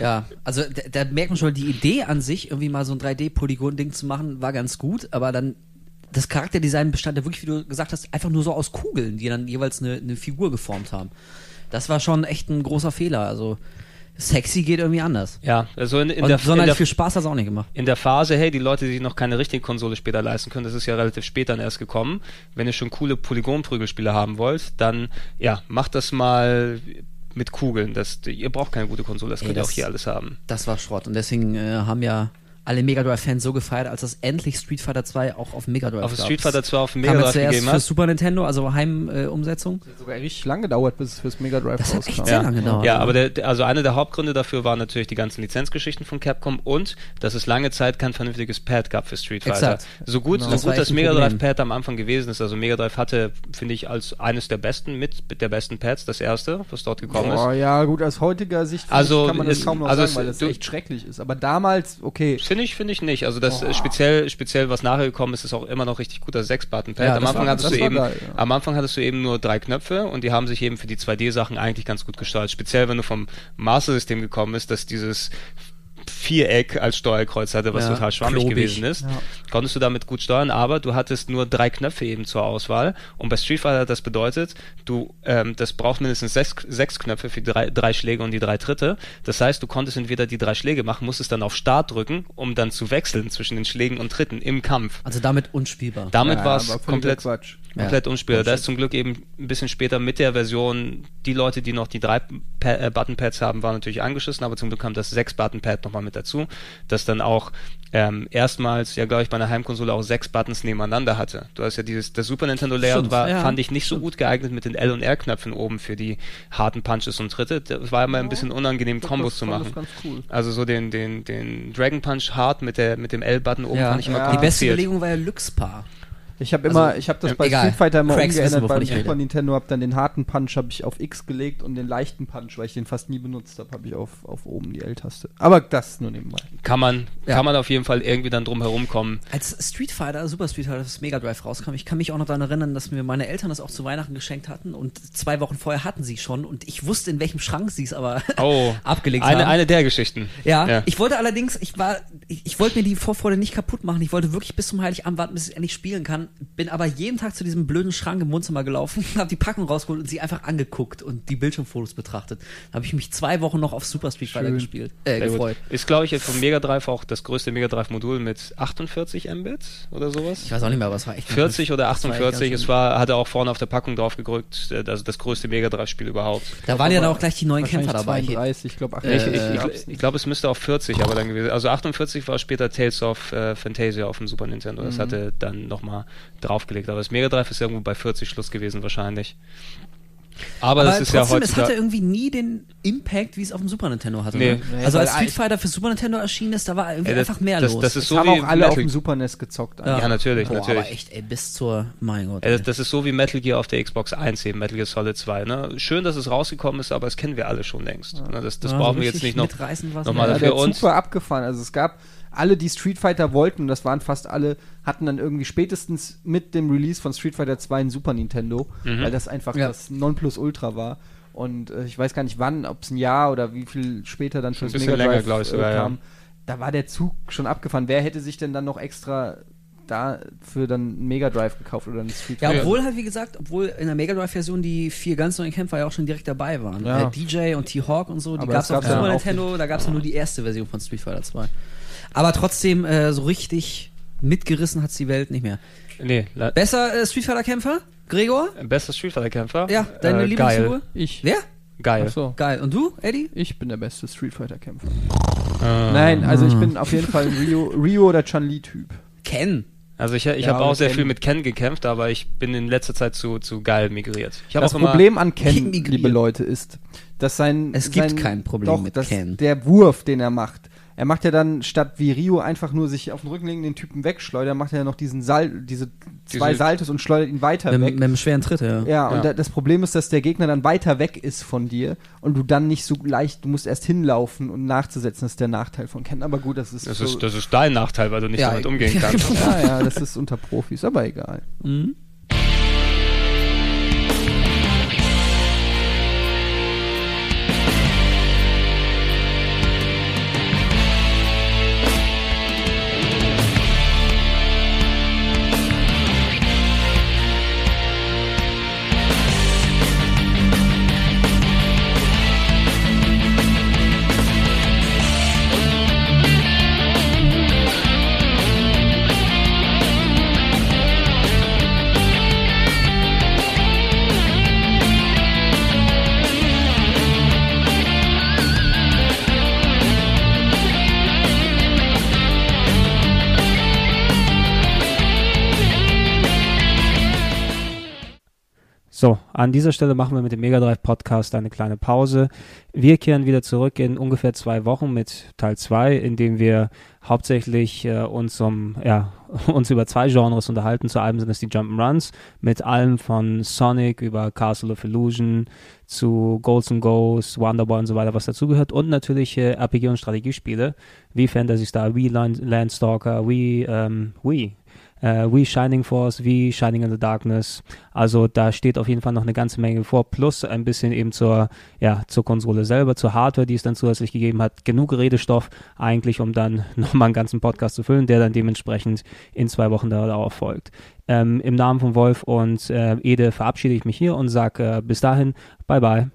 Ja, also da, da merkt man schon, die Idee an sich, irgendwie mal so ein 3D-Polygon-Ding zu machen, war ganz gut, aber dann das Charakterdesign bestand ja wirklich, wie du gesagt hast, einfach nur so aus Kugeln, die dann jeweils eine, eine Figur geformt haben. Das war schon echt ein großer Fehler. Also sexy geht irgendwie anders. Ja, also in, in Und der, sonderlich viel Spaß hat es auch nicht gemacht. in der Phase, hey, die Leute, die sich noch keine richtige Konsole später leisten können, das ist ja relativ spät dann erst gekommen. Wenn ihr schon coole Polygon-Prügelspiele haben wollt, dann ja, macht das mal mit Kugeln. Das, ihr braucht keine gute Konsole, das Ey, könnt ihr auch das- hier alles haben. Das war Schrott. Und deswegen äh, haben ja alle Mega Drive-Fans so gefeiert, als das endlich Street Fighter 2 auch auf Mega Drive Auf gab. Street Fighter 2 auf dem Mega ja Drive zuerst gegeben für hat. Super Nintendo, also Heimumsetzung. Äh. Sogar richtig lang gedauert, bis es fürs Mega Drive Das hat echt rauskam. sehr lange gedauert. Ja, aber der, also einer der Hauptgründe dafür waren natürlich die ganzen Lizenzgeschichten von Capcom und dass es lange Zeit kein vernünftiges Pad gab für Street Fighter. Exakt. So gut, Genau. so Das gut das Mega. Drive Pad am Anfang gewesen ist. Also Mega Drive hatte, finde ich, als eines der besten mit der besten Pads das erste, was dort gekommen Boah, ist. ja, gut, aus heutiger Sicht Also, kann man das es- kaum noch also sagen, es- weil das du- echt schrecklich ist. Aber damals, okay, Finde ich, finde ich nicht. Also das äh, speziell, speziell was nachher gekommen ist, ist auch immer noch richtig gut, das 6-Button-Pad. Ja, am Anfang war- hattest du eben, geil, ja. am Anfang hattest du eben nur drei Knöpfe und die haben sich eben für die 2D-Sachen eigentlich ganz gut gestaltet. Speziell wenn du vom Master-System gekommen bist, dass dieses Viereck als Steuerkreuz hatte, was Ja, total schwammig klobig. gewesen ist, konntest du damit gut steuern, aber du hattest nur drei Knöpfe eben zur Auswahl. Und bei Street Fighter hat das bedeutet, du, ähm, das braucht mindestens sechs, sechs Knöpfe für die drei, drei Schläge und die drei Tritte. Das heißt, du konntest entweder die drei Schläge machen, musstest dann auf Start drücken, um dann zu wechseln zwischen den Schlägen und Tritten im Kampf. Also damit unspielbar. Damit Ja, war es komplett, Quatsch. komplett Ja, unspielbar. Da ist zum Glück eben ein bisschen später mit der Version, die Leute, die noch die drei pa äh, Button-Pads haben, waren natürlich angeschissen, aber zum Glück kam das sechs Button-Pad nochmal mit dazu, das dann auch ähm, erstmals, ja glaube ich, bei einer Heimkonsole auch sechs Buttons nebeneinander hatte. Du hast ja dieses, das Super Nintendo Layout war, ja. fand ich nicht so gut geeignet mit den L- und R-Knöpfen oben für die harten Punches und Tritte. Das war immer ein bisschen unangenehm, Kombos das zu machen. cool. Also so den, den, den Dragon Punch hart mit der, mit dem L-Button oben Ja. fand ich immer Ja. Die beste. Überlegung war ja Luxpar. Ich habe immer, Also, ich habe das äh, bei egal. Street Fighter immer Cracks umgeändert beim ich rede. Super Nintendo, habe dann den harten Punch habe ich auf X gelegt und den leichten Punch, weil ich den fast nie benutzt habe, habe ich auf, auf oben die L-Taste. Aber das nur nebenbei. Kann man, Ja. kann man auf jeden Fall irgendwie dann drum herum kommen. Als Street Fighter, Super Street Fighter, das Mega Drive rauskam, ich kann mich auch noch daran erinnern, dass mir meine Eltern das auch zu Weihnachten geschenkt hatten und zwei Wochen vorher hatten sie schon und ich wusste, in welchem Schrank sie es aber Oh, abgelegt eine, haben. eine der Geschichten. Ja, Ja. ich wollte allerdings, ich war, ich, ich wollte mir die Vorfreude nicht kaputt machen. Ich wollte wirklich bis zum Heiligabend warten, bis ich endlich spielen kann. Bin aber jeden Tag zu diesem blöden Schrank im Wohnzimmer gelaufen, habe die Packung rausgeholt und sie einfach angeguckt und die Bildschirmfotos betrachtet. Da habe ich mich zwei Wochen noch auf Super Street Fighter gespielt, äh, Sehr gut. gefreut. Ist, glaube ich, vom Mega Drive auch das größte Mega Drive Modul mit 48 Mbit oder sowas. Ich weiß auch nicht mehr, aber es war echt 40 oder das war echt 48, ganz es war, hatte auch vorne auf der Packung drauf gedrückt, äh, also das größte Mega Drive Spiel überhaupt. Da waren ja dann auch gleich die neuen Kämpfer dabei. 32, ich glaube ich ich, 38 ich, ich, ich glaube, es müsste auf 40 aber dann gewesen. Also 48 war später Tales of äh, Fantasia auf dem Super Nintendo. Mhm. Das hatte dann nochmal draufgelegt. Aber das Mega Drive ist irgendwo bei 40 Schluss gewesen wahrscheinlich. Aber, Aber das ist ja trotzdem, es hatte irgendwie nie den Impact, wie es auf dem Super Nintendo hatte. Nee. Ne? Also als Street Fighter für Super Nintendo erschienen ist, da war irgendwie Ja, das- einfach mehr das- los. das ist Das so haben wie auch alle auf Metal- dem Super NES gezockt. Ja. Ja, natürlich, Boah, natürlich. aber echt, ey, bis zur, mein Gott. Ja, ey. das, das ist so wie Metal Gear auf der Xbox 1 eben, Metal Gear Solid 2. Ne? Schön, dass es rausgekommen ist, aber das kennen wir alle schon längst. Ne? Das, das Ja, brauchen wir jetzt nicht noch, mitreißend war's noch mal nicht. Ja, dafür. der Und Zug war abgefahren. Also es gab alle, die Street Fighter wollten, und das waren fast alle, hatten dann irgendwie spätestens mit dem Release von Street Fighter 2 ein Super Nintendo, Mhm. weil das einfach Ja. das Nonplusultra war. Und äh, ich weiß gar nicht wann, ob es ein Jahr oder wie viel später dann schon Ein das Mega länger, Drive, ich äh, sogar, ja. kam. Da war der Zug schon abgefahren. Wer hätte sich denn dann noch extra dafür dann einen Mega Drive gekauft oder einen Street Ja, Fighter? obwohl halt, wie gesagt, obwohl in der Mega Drive-Version die vier ganz neuen Kämpfer ja auch schon direkt dabei waren. Ja. Äh, DJ und T-Hawk und so, die Aber gab es auf Super ja Nintendo, da gab es ja nur die erste Version von Street Fighter 2. Aber trotzdem, äh, so richtig mitgerissen hat's die Welt nicht mehr. nee, Besser äh, Street Fighter-Kämpfer? Gregor? bester Street Fighter Kämpfer. Ja, deine äh, Lieblingsfigur? Ich. Wer? Geil. Ach so. Geil. Und du, Eddie? Ich bin der beste Street Fighter Kämpfer. Äh, Nein, also ich bin auf jeden Fall ein Rio, Rio oder Chun-Li-Typ. Ken. Also ich, ich Ja, habe auch sehr Ken. viel mit Ken gekämpft, aber ich bin in letzter Zeit zu, zu geil migriert. Ich habe Das Problem an Ken, liebe Leute, ist, dass sein. Es gibt sein, kein Problem doch, mit Ken. Der Wurf, den er macht. Er macht ja dann statt wie Rio einfach nur sich auf den Rücken legen, den Typen wegschleudern, macht er ja noch diesen Sal diese zwei Diese- Saltos und schleudert ihn weiter Mit, weg. mit einem schweren Tritt, ja. ja, und Ja. da, das Problem ist, dass der Gegner dann weiter weg ist von dir und du dann nicht so leicht, du musst erst hinlaufen und nachzusetzen, das ist der Nachteil von Ken. Aber gut, das ist das so, ist, das ist dein Nachteil, weil du nicht Ja, damit umgehen kannst. ja, ja, das ist unter Profis, aber egal. Mhm. So, an dieser Stelle machen wir mit dem Mega Drive Podcast eine kleine Pause. Wir kehren wieder zurück in ungefähr zwei Wochen mit Teil 2, in dem wir hauptsächlich äh, uns um, ja, uns über zwei Genres unterhalten. Zu einem sind es die Jump'n'Runs mit allem von Sonic über Castle of Illusion zu Golds and Ghosts, Wonderboy und so weiter, was dazugehört. Und natürlich äh, RPG und Strategiespiele wie Fantasy Star, wie Land Landstalker, wie, ähm, wie äh, We Shining Force, We Shining in the Darkness. Also da steht auf jeden Fall noch eine ganze Menge vor, plus ein bisschen eben zur, ja, zur Konsole selber, zur Hardware, die es dann zusätzlich gegeben hat. Genug Redestoff eigentlich, um dann nochmal einen ganzen Podcast zu füllen, der dann dementsprechend in zwei Wochen darauf folgt. Ähm, Im Namen von Wolf und äh, Ede verabschiede ich mich hier und sage äh, bis dahin, bye bye.